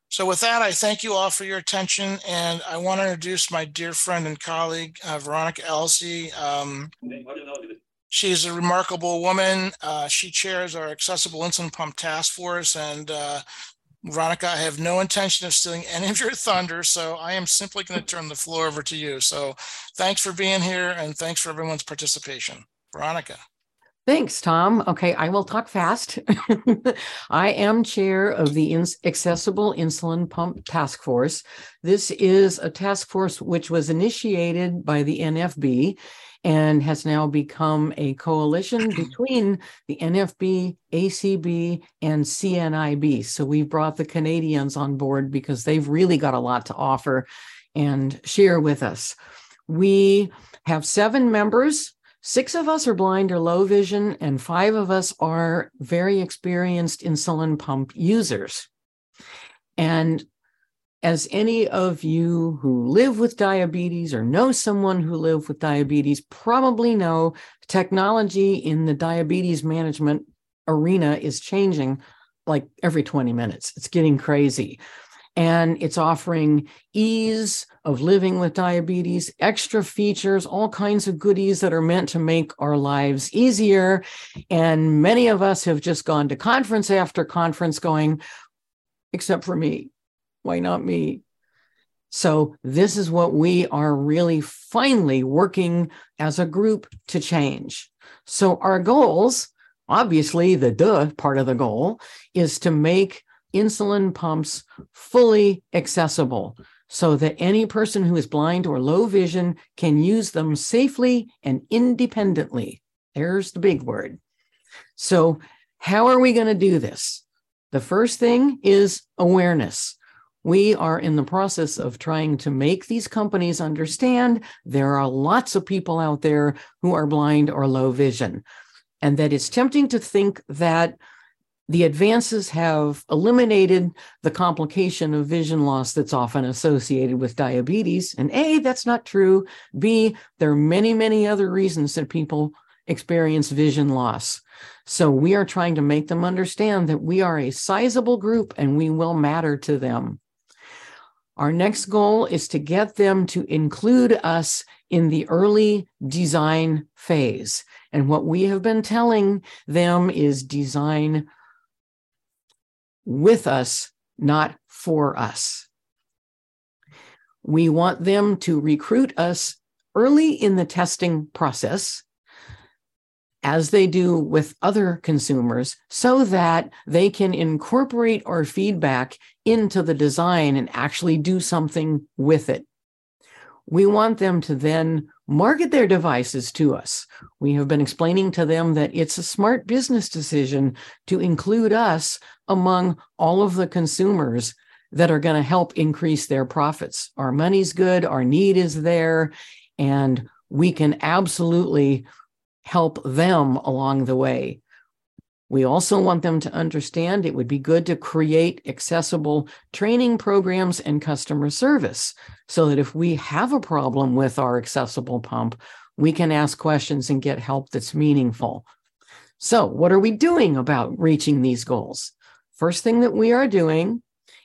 so with that, I thank you all for your attention, and I want to introduce my dear friend and colleague, uh, Veronica Elsea. Um, she's a remarkable woman. Uh, she chairs our Accessible Insulin Pump Task Force, and uh, Veronica, I have no intention of stealing any of your thunder, so I am simply going to turn the floor over to you. So thanks for being here and thanks for everyone's participation. Veronica. Thanks, Tom. Okay, I will talk fast. I am chair of the Ins- Accessible Insulin Pump Task Force. This is a task force which was initiated by the NFB and has now become a coalition between the NFB, ACB, and CNIB. So we've brought the Canadians on board because they've really got a lot to offer and share with us. We have seven members Six of us are blind or low vision, and five of us are very experienced insulin pump users. And as any of you who live with diabetes or know someone who live with diabetes probably know, technology in the diabetes management arena is changing like every 20 minutes. It's getting crazy and it's offering ease of living with diabetes, extra features, all kinds of goodies that are meant to make our lives easier. And many of us have just gone to conference after conference going, except for me. Why not me? So, this is what we are really finally working as a group to change. So, our goals, obviously, the duh part of the goal is to make insulin pumps fully accessible so that any person who is blind or low vision can use them safely and independently. There's the big word. So, how are we going to do this? The first thing is awareness. We are in the process of trying to make these companies understand there are lots of people out there who are blind or low vision, and that it's tempting to think that the advances have eliminated the complication of vision loss that's often associated with diabetes. And A, that's not true. B, there are many, many other reasons that people experience vision loss. So we are trying to make them understand that we are a sizable group and we will matter to them. Our next goal is to get them to include us in the early design phase. And what we have been telling them is design with us, not for us. We want them to recruit us early in the testing process, as they do with other consumers, so that they can incorporate our feedback into the design and actually do something with it. We want them to then market their devices to us. We have been explaining to them that it's a smart business decision to include us among all of the consumers that are going to help increase their profits. Our money's good, our need is there, and we can absolutely help them along the way. We also want them to understand it would be good to create accessible training programs and customer service so that if we have a problem with our accessible pump, we can ask questions and get help that's meaningful. So, what are we doing about reaching these goals? First thing that we are doing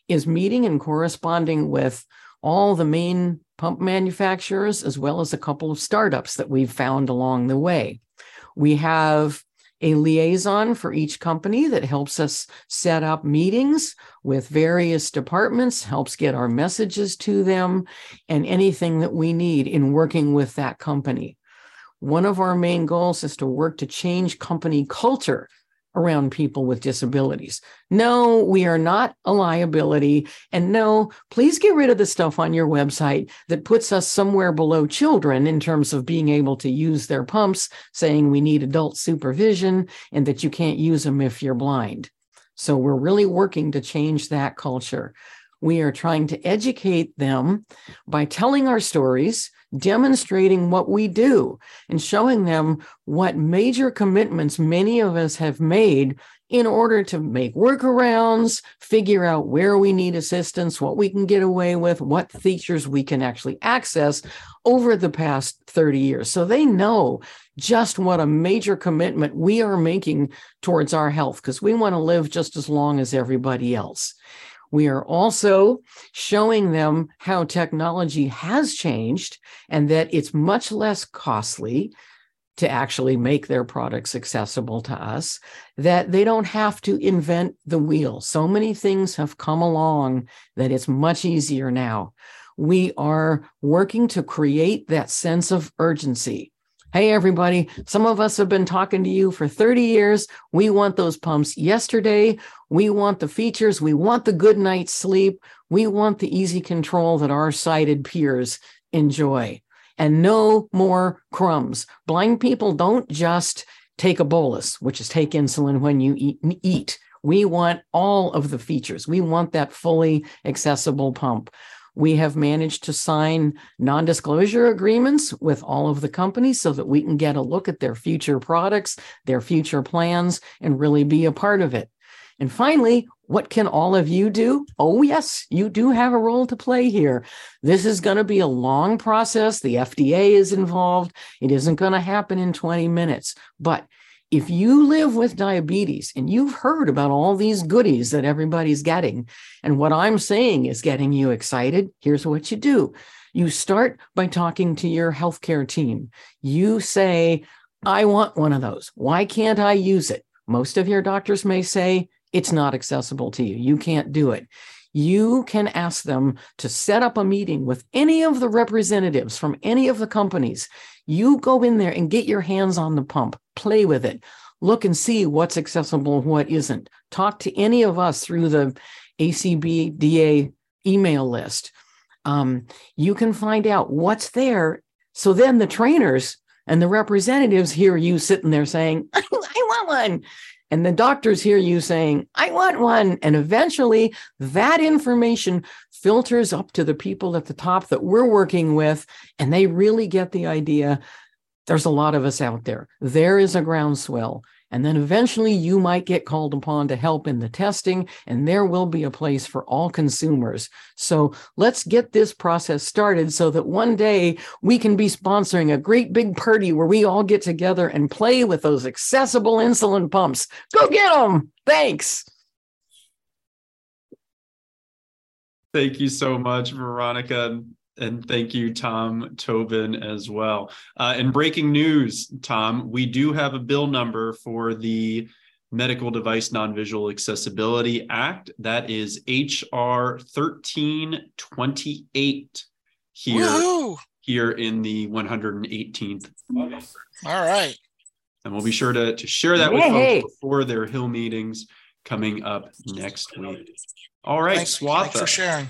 is meeting and corresponding with all the main pump manufacturers, as well as a couple of startups that we've found along the way. We have a liaison for each company that helps us set up meetings with various departments, helps get our messages to them, and anything that we need in working with that company. One of our main goals is to work to change company culture around people with disabilities. No, we are not a liability. And no, please get rid of the stuff on your website that puts us somewhere below children in terms of being able to use their pumps, saying we need adult supervision and that you can't use them if you're blind. So we're really working to change that culture. We are trying to educate them by telling our stories demonstrating what we do and showing them what major commitments many of us have made in order to make workarounds, figure out where we need assistance, what we can get away with, what features we can actually access over the past 30 years. So they know just what a major commitment we are making towards our health because we want to live just as long as everybody else. We are also showing them how technology has changed and that it's much less costly to actually make their products accessible to us, that they don't have to invent the wheel. So many things have come along that it's much easier now. We are working to create that sense of urgency. Hey, everybody, some of us have been talking to you for 30 years. We want those pumps yesterday. We want the features. We want the good night's sleep. We want the easy control that our sighted peers enjoy and no more crumbs. Blind people don't just take a bolus, which is take insulin when you eat. eat. We want all of the features. We want that fully accessible pump. We have managed to sign non disclosure agreements with all of the companies so that we can get a look at their future products, their future plans, and really be a part of it. And finally, what can all of you do? Oh, yes, you do have a role to play here. This is going to be a long process. The FDA is involved. It isn't going to happen in 20 minutes. But if you live with diabetes and you've heard about all these goodies that everybody's getting, and what I'm saying is getting you excited, here's what you do. You start by talking to your healthcare team. You say, I want one of those. Why can't I use it? Most of your doctors may say, it's not accessible to you. You can't do it. You can ask them to set up a meeting with any of the representatives from any of the companies. You go in there and get your hands on the pump, play with it, look and see what's accessible, what isn't. Talk to any of us through the ACBDA email list. Um, you can find out what's there. So then the trainers and the representatives hear you sitting there saying, I want one. And the doctors hear you saying, I want one. And eventually that information filters up to the people at the top that we're working with, and they really get the idea there's a lot of us out there. There is a groundswell. And then eventually you might get called upon to help in the testing, and there will be a place for all consumers. So let's get this process started so that one day we can be sponsoring a great big party where we all get together and play with those accessible insulin pumps. Go get them. Thanks. Thank you so much, Veronica. And thank you, Tom Tobin, as well. Uh, in breaking news, Tom, we do have a bill number for the Medical Device Non-Visual Accessibility Act. That is HR 1328 here, here in the 118th. All right. And we'll be sure to, to share that with folks before their Hill meetings coming up next week. All right, Thanks, Swatha. thanks for sharing.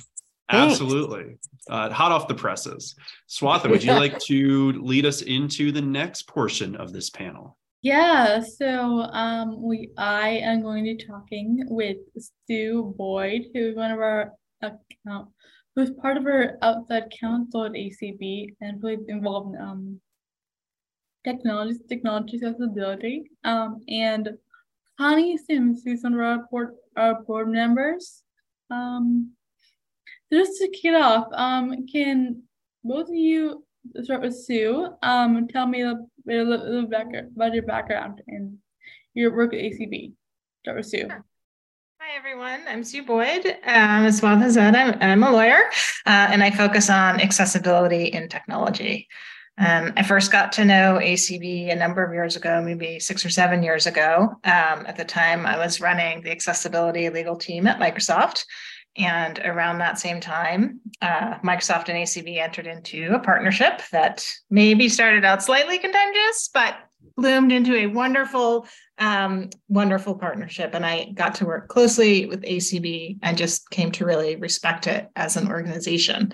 Absolutely. Uh, hot off the presses. Swatha, would you like to lead us into the next portion of this panel? Yeah, so um, we I am going to be talking with Sue Boyd, who's one of our account, who's part of our outside counsel at ACB and really involved in um, technology, technology accessibility. Um, and Koni Sims, who's one of our board, our board members. Um, just to kick it off, um, can both of you start with Sue? Um, tell me a bit, a little about your background and your work at ACB. Start with Sue. Hi, everyone. I'm Sue Boyd. Um, as well as that, I'm, I'm a lawyer uh, and I focus on accessibility in technology. Um, I first got to know ACB a number of years ago, maybe six or seven years ago. Um, at the time, I was running the accessibility legal team at Microsoft. And around that same time, uh, Microsoft and ACB entered into a partnership that maybe started out slightly contentious, but bloomed into a wonderful, um, wonderful partnership. And I got to work closely with ACB and just came to really respect it as an organization.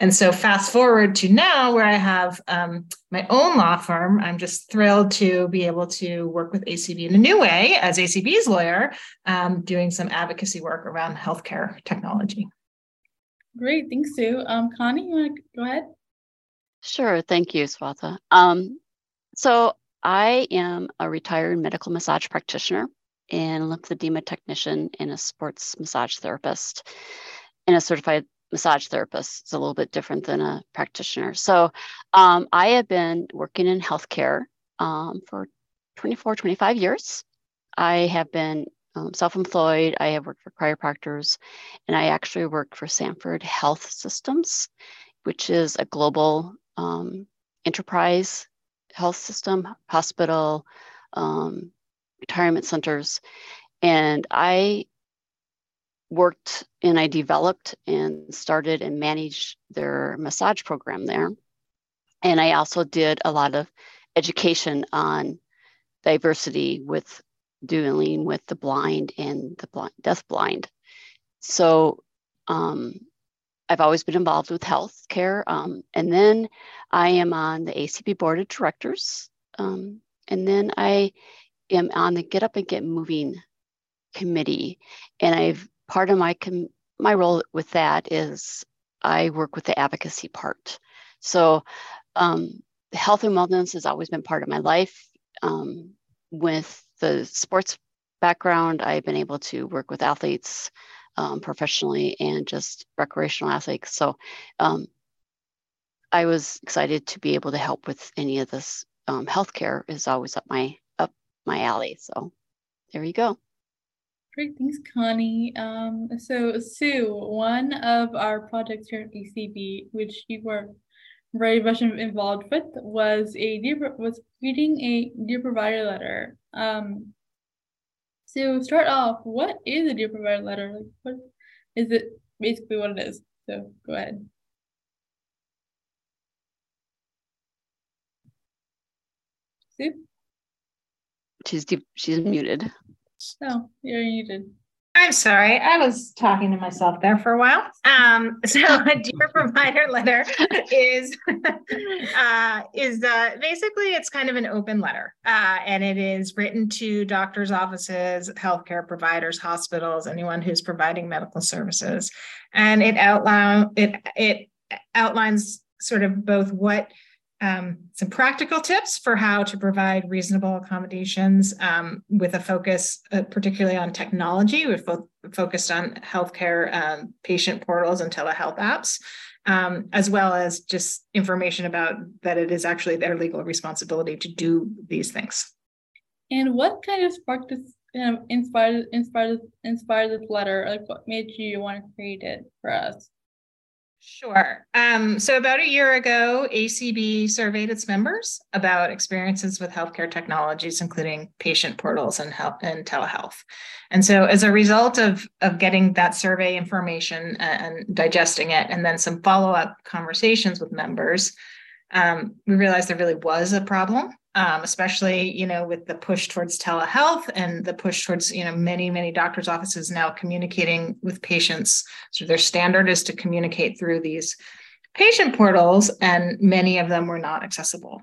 And so, fast forward to now, where I have um, my own law firm, I'm just thrilled to be able to work with ACB in a new way as ACB's lawyer, um, doing some advocacy work around healthcare technology. Great, thanks, Sue. Um, Koni, you want to go ahead? Sure, thank you, Swatha. Um, so, I am a retired medical massage practitioner and lymphedema technician and a sports massage therapist and a certified massage therapist. It's a little bit different than a practitioner. So um, I have been working in healthcare um, for 24, 25 years. I have been um, self employed, I have worked for chiropractors, and I actually worked for Sanford Health Systems, which is a global um, enterprise health system, hospital, um, retirement centers. And I worked and I developed and started and managed their massage program there. And I also did a lot of education on diversity with dealing with the blind and the blind, deaf blind. So um, I've always been involved with healthcare. Um, and then I am on the ACB board of directors. Um, and then I am on the Get Up and Get Moving committee. And I've part of my com- my role with that is I work with the advocacy part. So um, health and wellness has always been part of my life. Um, with the sports background, I've been able to work with athletes um, professionally and just recreational athletes. So um, I was excited to be able to help with any of this. Um, healthcare is always up my up my alley. So there you go. Great, thanks, Koni. Um, so Sue, one of our projects here at ACB, which you were very much involved with, was a dear, was reading a dear provider letter. Um, so start off, what is a dear provider letter? Like, what is it? Basically, what it is. So go ahead. Sue. She's deep, she's muted. Oh, you're muted. I'm sorry, I was talking to myself there for a while. Um, so a dear provider letter is uh, is uh, basically it's kind of an open letter, uh, and it is written to doctors' offices, healthcare providers, hospitals, anyone who's providing medical services, and it outline it it outlines sort of both what um, some practical tips for how to provide reasonable accommodations um, with a focus uh, particularly on technology. We've fo- focused on healthcare um, patient portals and telehealth apps, um, as well as just information about that it is actually their legal responsibility to do these things. And what kind of sparked this, um, inspired, inspired, inspired this letter? Like, what made you want to create it for us? Sure. Um, so about a year ago, ACB surveyed its members about experiences with healthcare technologies, including patient portals and health and telehealth. And so as a result of, of getting that survey information and digesting it, and then some follow-up conversations with members, um, we realized there really was a problem um, especially you know with the push towards telehealth and the push towards you know many many doctors offices now communicating with patients. So their standard is to communicate through these patient portals and many of them were not accessible.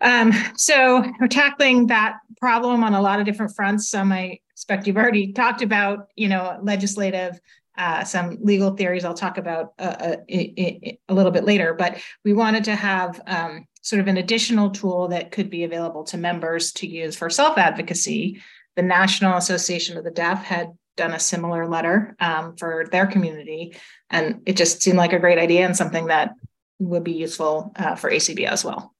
Um, so we're tackling that problem on a lot of different fronts. Some i expect you've already talked about you know legislative uh, some legal theories I'll talk about uh, uh a, a, little bit later, but we wanted to have um, sort of an additional tool that could be available to members to use for self advocacy. The National Association of the Deaf had done a similar letter um, for their community, and it just seemed like a great idea and something that would be useful uh, for ACB as well.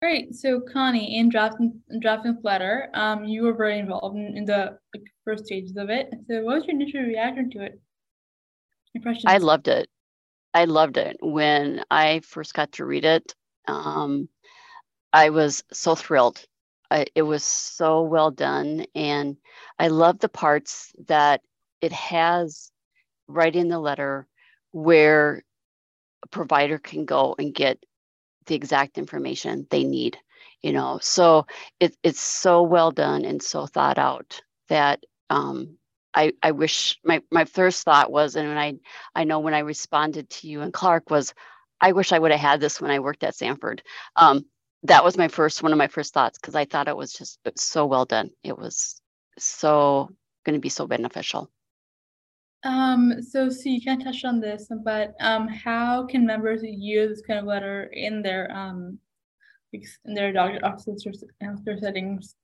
Great. So, Koni, in drafting drafting the letter, um, you were very involved in, in the like, first stages of it. So, what was your initial reaction to it? Impressions? I loved it. I loved it when I first got to read it um, I was so thrilled. I, it was so well done. And I love the parts that it has right in the letter where a provider can go and get the exact information they need you know so it, it's so well done and so thought out that um, I, I wish my, my first thought was and when I I know when I responded to you and Clark was I wish I would have had this when I worked at Sanford. Um, that was my first one of my first thoughts because I thought it was just so well done. It was so going to be so beneficial. Um, so, so you can touch on this, but um, how can members use this kind of letter in their um, in their doctor offices or their settings?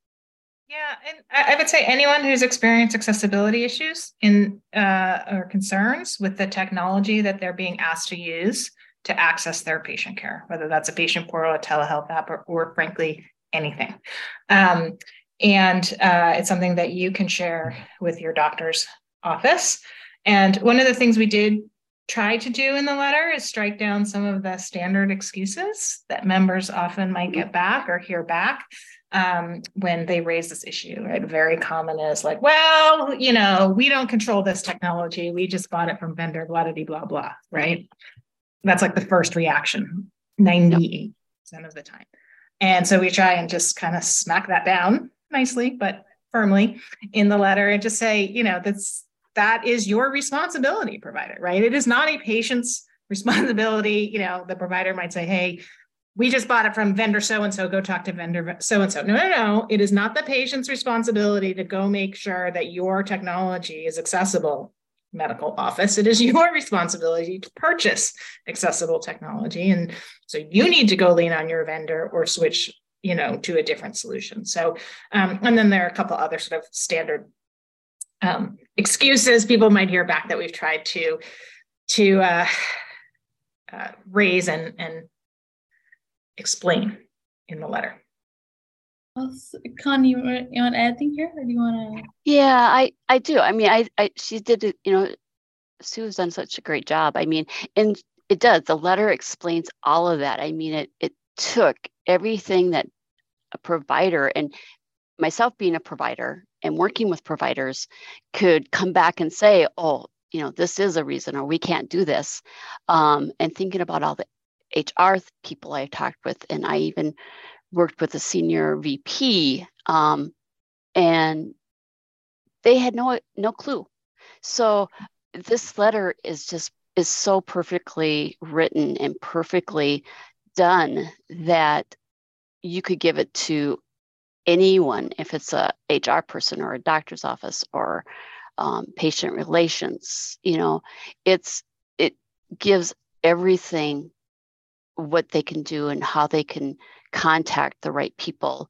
Yeah, and I would say anyone who's experienced accessibility issues in uh, or concerns with the technology that they're being asked to use to access their patient care, whether that's a patient portal, a telehealth app, or, or frankly, anything. Um, and uh, it's something that you can share with your doctor's office. And one of the things we did try to do in the letter is strike down some of the standard excuses that members often might get back or hear back um, when they raise this issue. Right, very common is like, well, you know, we don't control this technology. We just bought it from vendor, blah blah blah blah. Right, that's like the first reaction, ninety-eight percent of the time. And so we try and just kind of smack that down nicely, but firmly in the letter and just say, you know, that's that is your responsibility, provider, right? It is not a patient's responsibility. You know, the provider might say, hey, we just bought it from vendor so and so, go talk to vendor so and so. No, no, no. It is not the patient's responsibility to go make sure that your technology is accessible medical office. It is your responsibility to purchase accessible technology. And so you need to go lean on your vendor or switch, you know, to a different solution. So, um, and then there are a couple other sort of standard um, excuses people might hear back that we've tried to to uh, uh, raise and and explain in the letter. Koni, you want, you want to add anything here, or do you want to? Yeah, I I do. I mean, I I she did. You know, Sue's done such a great job. I mean, and it does. The letter explains all of that. I mean, it it took everything that a provider and myself being a provider and working with providers could come back and say, oh, you know, this is a reason, or we can't do this. Um, and thinking about all the HR people I've talked with, and I even worked with a senior VP, um, and they had no no clue. So this letter is just is so perfectly written and perfectly done that you could give it to anyone if it's a hr person or a doctor's office or um, patient relations you know it's it gives everything what they can do and how they can contact the right people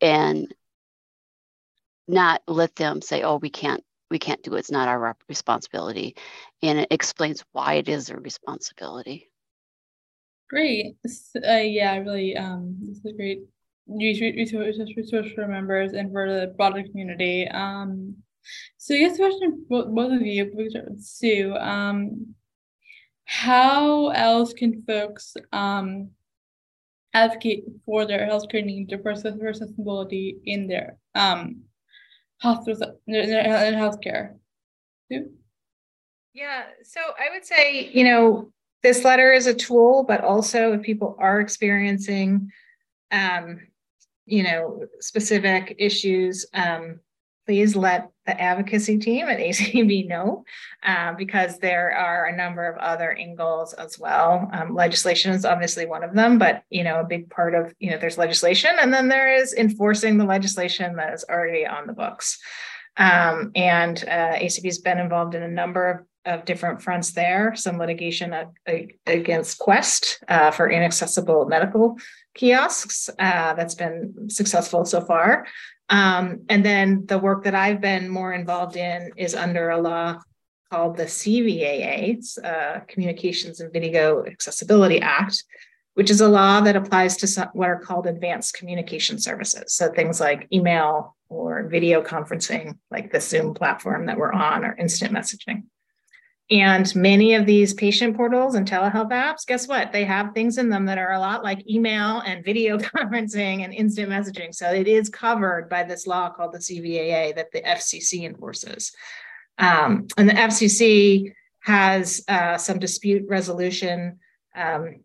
and not let them say oh we can't we can't do it it's not our responsibility and it explains why it is a responsibility great uh, yeah really um this is a great resource, resource for members and for the broader community. Um, so I guess question both, both of you, Sue. Um, how else can folks um, advocate for their healthcare needs or for accessibility in their um, hospitals in healthcare? Sue? Yeah, so I would say, you know, this letter is a tool, but also if people are experiencing um, you know, specific issues, um, please let the advocacy team at ACB know uh, because there are a number of other angles as well. Um, legislation is obviously one of them, but you know, a big part of you know, there's legislation, and then there is enforcing the legislation that is already on the books. Um, and uh, ACB has been involved in a number of of different fronts there, some litigation against Quest uh, for inaccessible medical kiosks. Uh, that's been successful so far. Um, and then the work that I've been more involved in is under a law called the CVAA, it's, uh, Communications and Video Accessibility Act, which is a law that applies to what are called advanced communication services. So things like email or video conferencing, like the Zoom platform that we're on, or instant messaging. And many of these patient portals and telehealth apps, guess what? They have things in them that are a lot like email and video conferencing and instant messaging. So it is covered by this law called the CVAA that the FCC enforces. Um, and the FCC has uh, some dispute resolution, um,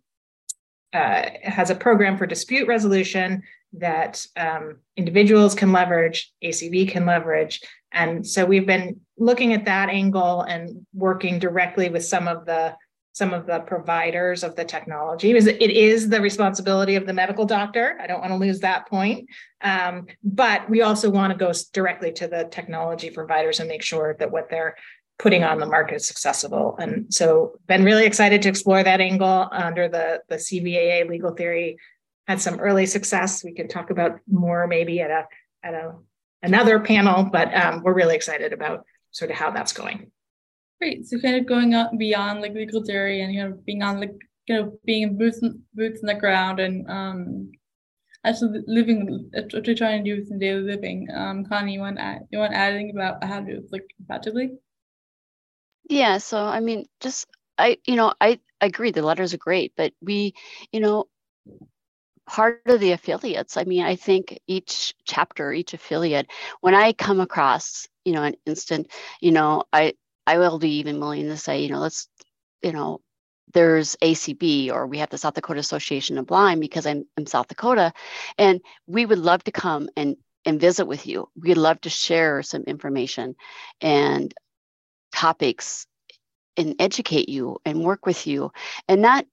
uh, has a program for dispute resolution that um, individuals can leverage, ACB can leverage. And so we've been looking at that angle and working directly with some of the some of the providers of the technology it is the responsibility of the medical doctor. I don't want to lose that point. Um, but we also want to go directly to the technology providers and make sure that what they're putting on the market is accessible. And so been really excited to explore that angle under the, the CVAA legal theory. Had some early success. We can talk about more maybe at a at a another panel, but um, we're really excited about sort of how that's going. Great. So kind of going on beyond like legal theory and you know being on like you know being boots boots in the ground and um actually living what you're trying to do with the daily living. Um, Koni, you want to add, you want to add anything about how to do it like effectively? Yeah. So I mean, just I, you know, I, I agree the letters are great, but we, you know, part of the affiliates. I mean, I think each chapter, each affiliate, when I come across, you know, an instant, you know, I I will be even willing to say, you know, let's, you know, there's ACB or we have the South Dakota Association of Blind because I'm in South Dakota, and we would love to come and and visit with you. We'd love to share some information and topics and educate you and work with you and not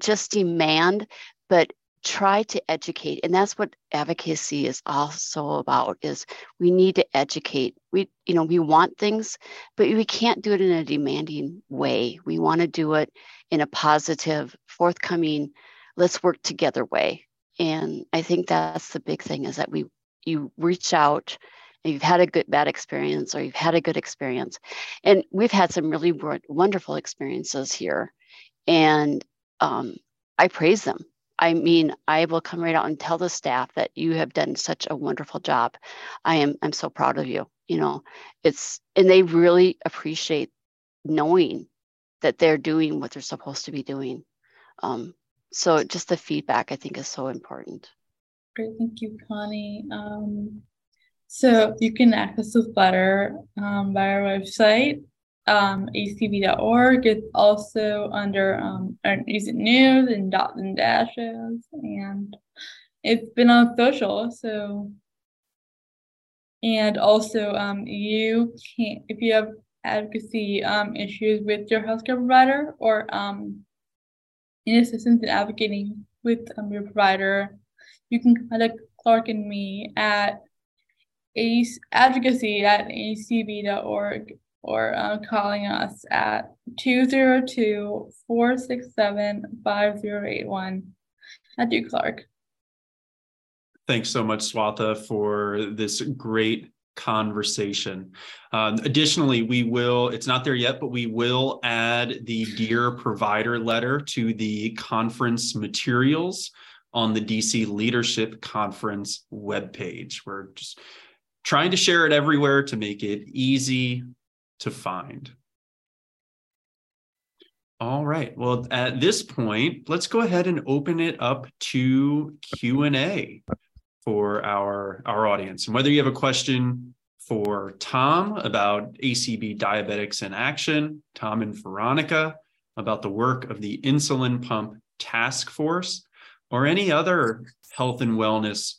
just demand, but try to educate and that's what advocacy is also about is we need to educate. We you know we want things but we can't do it in a demanding way. We want to do it in a positive forthcoming let's work together way. And i think that's the big thing is that we you reach out you've had a good bad experience or you've had a good experience. And we've had some really wonderful experiences here. And um, i praise them I mean, I will come right out and tell the staff that you have done such a wonderful job. I am I'm so proud of you. You know, it's and they really appreciate knowing that they're doing what they're supposed to be doing. Um, so just the feedback I think is so important. Great, thank you, Koni. Um, so you can access this letter um, by our website um, acb.org. It's also under um, recent news and dots and dashes, and it's been on social. So, and also, um, you can if you have advocacy um, issues with your healthcare provider or um, in assistance in advocating with um, your provider, you can contact Clark and me at advocacy at acb.org or uh, calling us at 202 467 5081. Matthew Clark. Thanks so much, Swatha, for this great conversation. Um, additionally, we will, it's not there yet, but we will add the Dear Provider letter to the conference materials on the DC Leadership Conference webpage. We're just trying to share it everywhere to make it easy, to find. All right. Well, at this point, let's go ahead and open it up to Q&A for our, our audience. And whether you have a question for Tom about ACB Diabetics in Action, Tom and Veronica about the work of the Insulin Pump Task Force, or any other health and wellness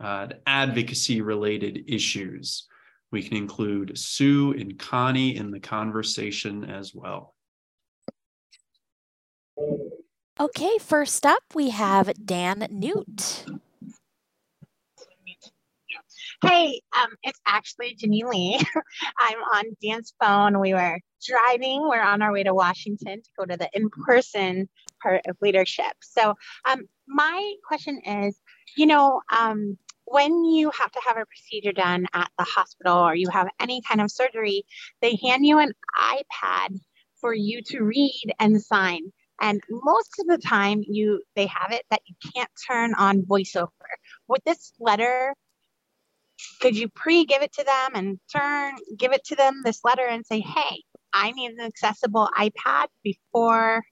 uh, advocacy related issues, we can include Sue and Koni in the conversation as well. Okay, first up we have Dan Newt. Hey, um, it's actually Jenny Lee. I'm on Dan's phone. We were driving. We're on our way to Washington to go to the in-person part of leadership. So, um, my question is, you know, um, when you have to have a procedure done at the hospital or you have any kind of surgery, they hand you an iPad for you to read and sign. And most of the time you they have it that you can't turn on voiceover. With this letter, could you pre-give it to them and turn give it to them this letter and say, hey, I need an accessible iPad before,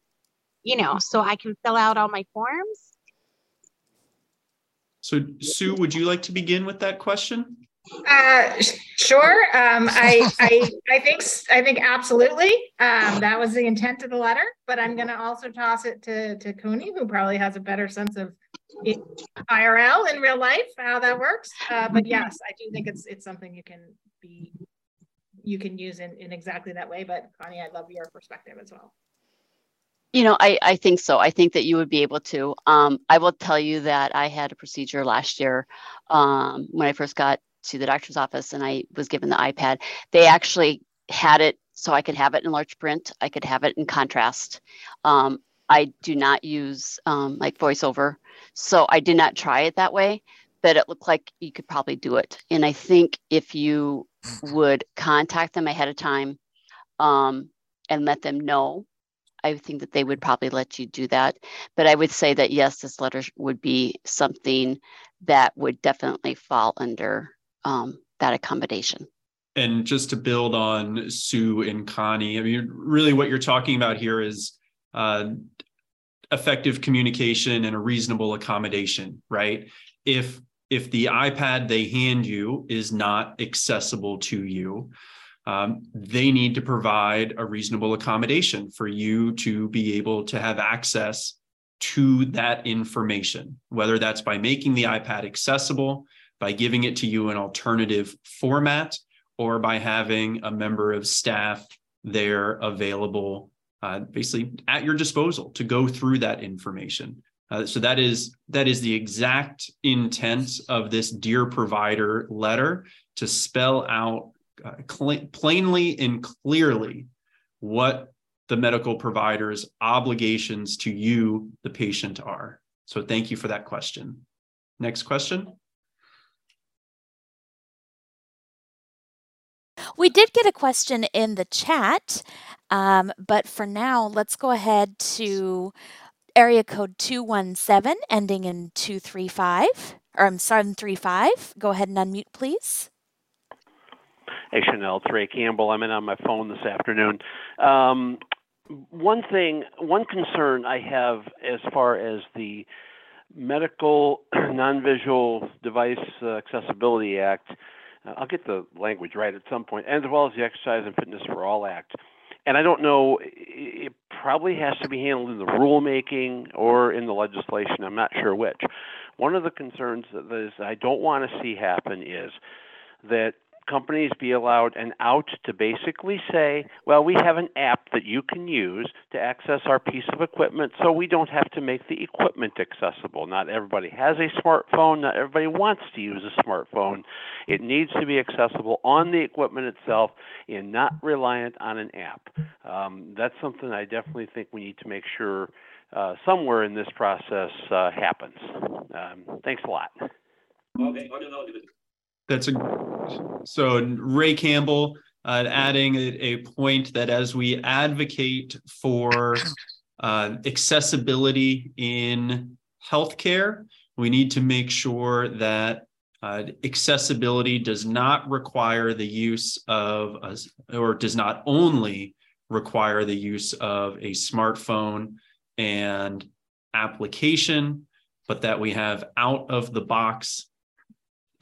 you know, so I can fill out all my forms? So, Sue, would you like to begin with that question? Uh, sure. Um, I, I, I think, I think absolutely. Um, that was the intent of the letter, but I'm going to also toss it to, to Cooney, who probably has a better sense of it, IRL in real life, how that works. Uh, but yes, I do think it's, it's something you can be, you can use in, in exactly that way. But Koni, I'd love your perspective as well. You know, I, I think so. I think that you would be able to. Um, I will tell you that I had a procedure last year um, when I first got to the doctor's office and I was given the iPad. They actually had it so I could have it in large print. I could have it in contrast. Um, I do not use um, like voiceover. So I did not try it that way, but it looked like you could probably do it. And I think if you would contact them ahead of time um, and let them know I think that they would probably let you do that. But I would say that yes, this letter would be something that would definitely fall under um, that accommodation. and just to build on Sue and Koni, I mean, really what you're talking about here is uh, effective communication and a reasonable accommodation, right? If if the iPad they hand you is not accessible to you, um, they need to provide a reasonable accommodation for you to be able to have access to that information, whether that's by making the iPad accessible, by giving it to you in alternative format, or by having a member of staff there available, uh, basically at your disposal to go through that information. Uh, so that is that is the exact intent of this dear provider letter to spell out cl- plainly and clearly what the medical provider's obligations to you, the patient, are. So thank you for that question. Next question. We did get a question in the chat, um, but for now, let's go ahead to area code 217 ending in 235 or I'm 735. Go ahead and unmute, please. Hey, Chanel, it's Ray Campbell. I'm in on my phone this afternoon. Um, one thing, one concern I have as far as the Medical Non-Visual Device Accessibility Act, uh, I'll get the language right at some point, as well as the Exercise and Fitness for All Act. And I don't know, it probably has to be handled in the rulemaking or in the legislation. I'm not sure which. One of the concerns that I don't want to see happen is that companies be allowed an out to basically say, well, we have an app that you can use to access our piece of equipment so we don't have to make the equipment accessible. Not everybody has a smartphone, not everybody wants to use a smartphone. It needs to be accessible on the equipment itself and not reliant on an app. Um, that's something I definitely think we need to make sure uh, somewhere in this process uh, happens. Um, thanks a lot. Okay. That's a so Ray Campbell uh, adding a, a, point that as we advocate for uh, accessibility in healthcare, we need to make sure that uh, accessibility does not require the use of a, or does not only require the use of a smartphone and application, but that we have out of the box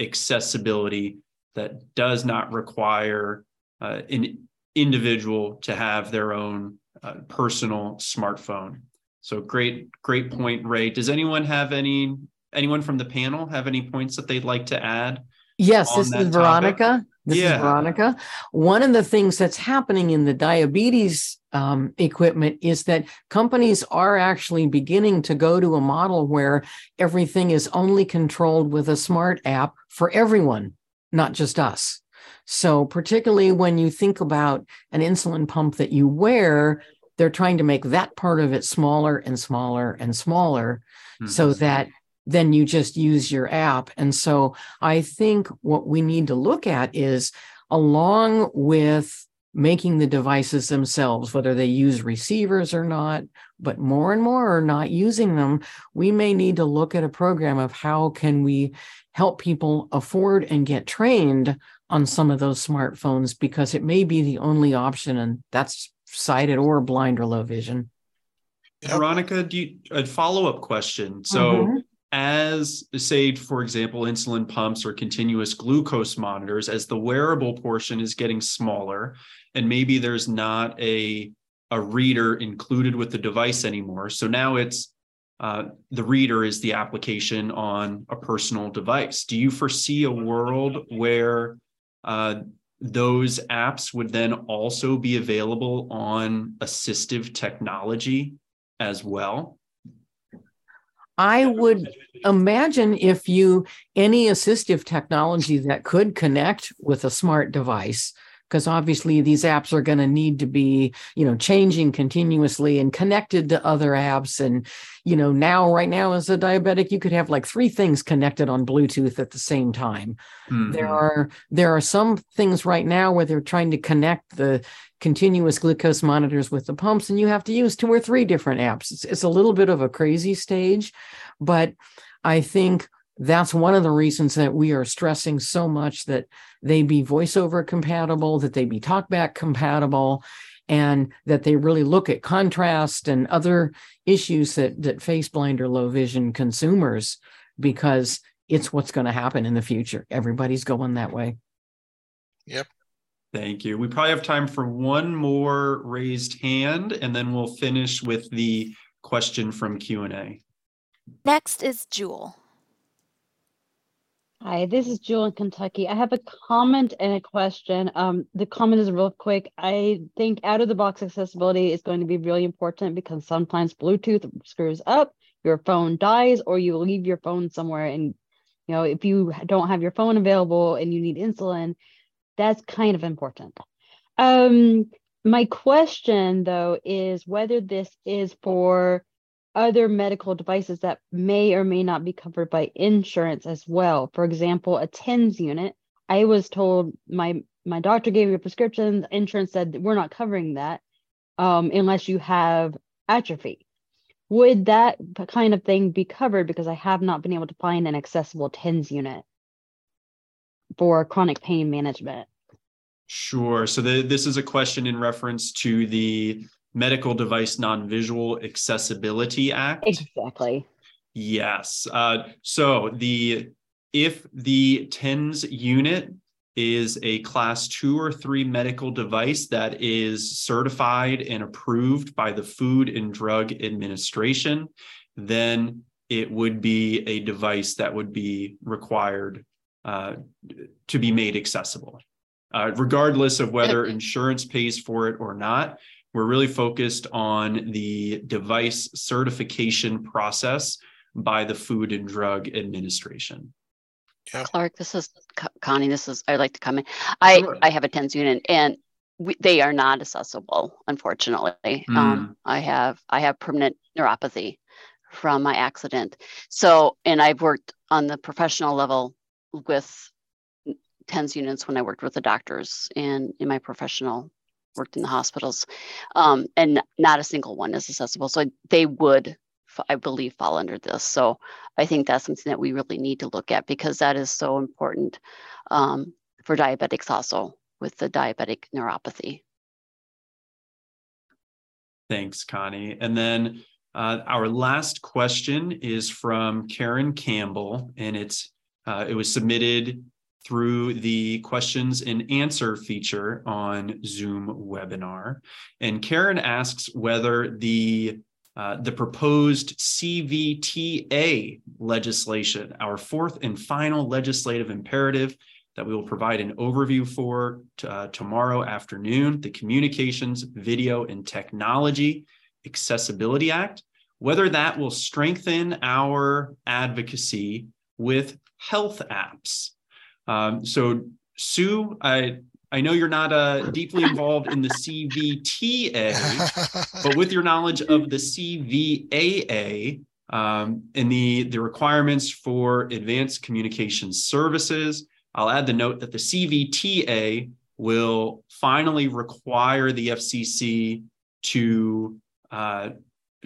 accessibility that does not require uh, an individual to have their own uh, personal smartphone. So great, great point, Ray. Does anyone have any anyone from the panel have any points that they'd like to add? Yes, this is Veronica. Topic? This yeah. is Veronica. One of the things that's happening in the diabetes um, equipment is that companies are actually beginning to go to a model where everything is only controlled with a smart app for everyone, not just us. So, particularly when you think about an insulin pump that you wear, they're trying to make that part of it smaller and smaller and smaller mm-hmm. so that then you just use your app. And so I think what we need to look at is along with making the devices themselves, whether they use receivers or not, but more and more are not using them, we may need to look at a program of how can we help people afford and get trained on some of those smartphones because it may be the only option and that's sighted or blind or low vision. Veronica, do you a follow-up question? So mm-hmm as say for example insulin pumps or continuous glucose monitors as the wearable portion is getting smaller and maybe there's not a a reader included with the device anymore. So now it's uh, the reader is the application on a personal device. Do you foresee a world where uh, those apps would then also be available on assistive technology as well I would imagine if you any assistive technology that could connect with a smart device because obviously these apps are going to need to be you know changing continuously and connected to other apps. And you know now right now as a diabetic you could have like three things connected on bluetooth at the same time. Mm-hmm. there are there are some things right now where they're trying to connect the continuous glucose monitors with the pumps and you have to use two or three different apps. It's, it's a little bit of a crazy stage but i think that's one of the reasons that we are stressing so much that they be voiceover compatible, that they be talkback compatible, and that they really look at contrast and other issues that that face blind or low vision consumers because it's what's going to happen in the future. Everybody's going that way. Yep. Thank you. We probably have time for one more raised hand, and then we'll finish with the question from Q&A. Next is Jewel. Hi, this is Jewel in Kentucky. I have a comment and a question. Um, the comment is real quick. I think out of the box accessibility is going to be really important because sometimes Bluetooth screws up, your phone dies, or you leave your phone somewhere. And, you know, if you don't have your phone available and you need insulin, that's kind of important. Um, my question though is whether this is for other medical devices that may or may not be covered by insurance as well. For example, a TENS unit. I was told my my doctor gave me a prescription. The Insurance said we're not covering that um, unless you have atrophy. Would that kind of thing be covered? Because I have not been able to find an accessible TENS unit for chronic pain management. Sure. So the, this is a question in reference to the Medical Device Non-Visual Accessibility Act. Exactly. Yes. Uh, so the if the TENS unit is a class two or three medical device that is certified and approved by the Food and Drug Administration, then it would be a device that would be required uh, to be made accessible. Uh, regardless of whether insurance pays for it or not, we're really focused on the device certification process by the Food and Drug Administration. Clark, this is Koni. This is I'd like to comment. I sure. I have a TENS unit and we, they are not accessible, unfortunately. Mm. Um, I have I have permanent neuropathy from my accident. So, and I've worked on the professional level with TENS units when I worked with the doctors and in my professional worked in the hospitals, um, and not a single one is accessible. So they would, I believe, fall under this. So I think that's something that we really need to look at because that is so important um, for diabetics also with the diabetic neuropathy. Thanks, Koni. And then uh, our last question is from Karen Campbell, and it's uh, it was submitted through the questions and answer feature on Zoom webinar. And Karen asks whether the uh, the proposed CVTA legislation, our fourth and final legislative imperative that we will provide an overview for uh, tomorrow afternoon, the Communications, Video, and Technology Accessibility Act, whether that will strengthen our advocacy with health apps. Um, so, Sue, I I know you're not uh, deeply involved in the CVTA, but with your knowledge of the CVAA um, and the the requirements for advanced communication services, I'll add the note that the CVTA will finally require the FCC to uh,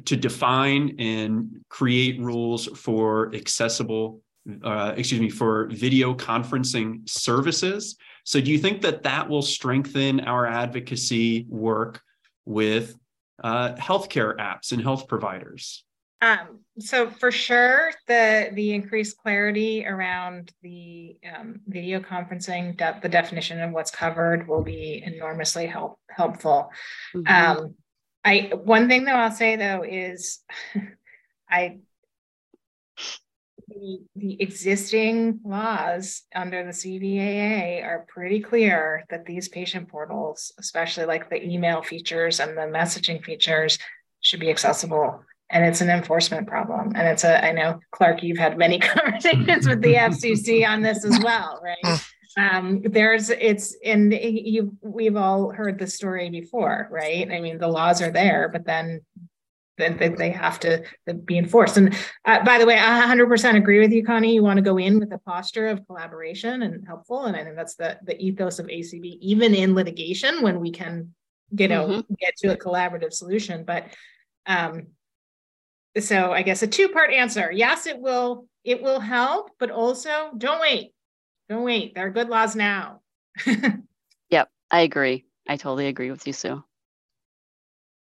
to define and create rules for accessible uh, excuse me, for video conferencing services. So, do you think that that will strengthen our advocacy work with uh, healthcare apps and health providers? Um, so for sure, the the increased clarity around the um, video conferencing, de- the definition of what's covered, will be enormously help helpful. Mm-hmm. Um, I one thing though I'll say though is, I the, the existing laws under the CVAA are pretty clear that these patient portals, especially like the email features and the messaging features, should be accessible. And it's an enforcement problem. And it's a, I know, Clark, you've had many conversations with the FCC on this as well, right? Um, there's, it's, and you've we've all heard the story before, right? I mean, the laws are there, but then that, they have to be enforced. And uh, by the way, I 100% agree with you, Koni. You want to go in with a posture of collaboration and helpful, and I think that's the the ethos of ACB, even in litigation when we can, you know, mm-hmm. get to a collaborative solution. But um, so I guess a two-part answer. Yes, it will it will help, but also don't wait. Don't wait. There are good laws now. yep, I agree. I totally agree with you, Sue.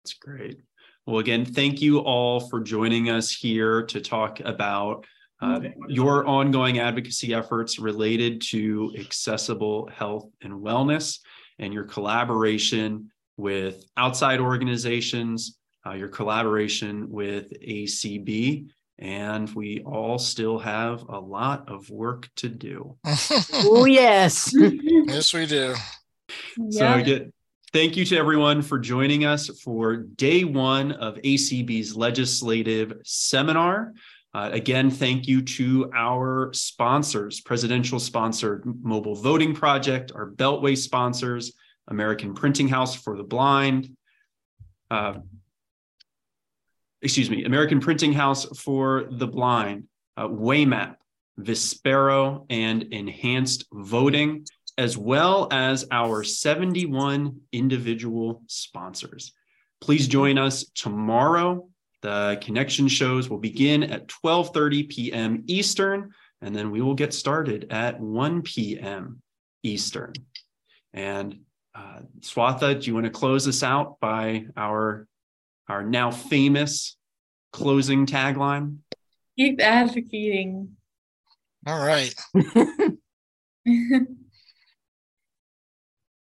That's great. Well, again, thank you all for joining us here to talk about uh, your ongoing advocacy efforts related to accessible health and wellness and your collaboration with outside organizations, uh, your collaboration with ACB. And we all still have a lot of work to do. oh, yes. yes, we do. So, yeah. Thank you to everyone for joining us for day one of ACB's legislative seminar. Uh, again, thank you to our sponsors, presidential sponsored Mobile Voting Project, our Beltway sponsors, American Printing House for the Blind, uh, excuse me, American Printing House for the Blind, uh, Waymap, Vispero, and Enhanced Voting, as well as our 71 individual sponsors. Please join us tomorrow. The connection shows will begin at 12:30 p.m. Eastern, and then we will get started at 1 p.m. Eastern. And uh, Swatha, do you want to close us out by our our now famous closing tagline? Keep advocating. All right.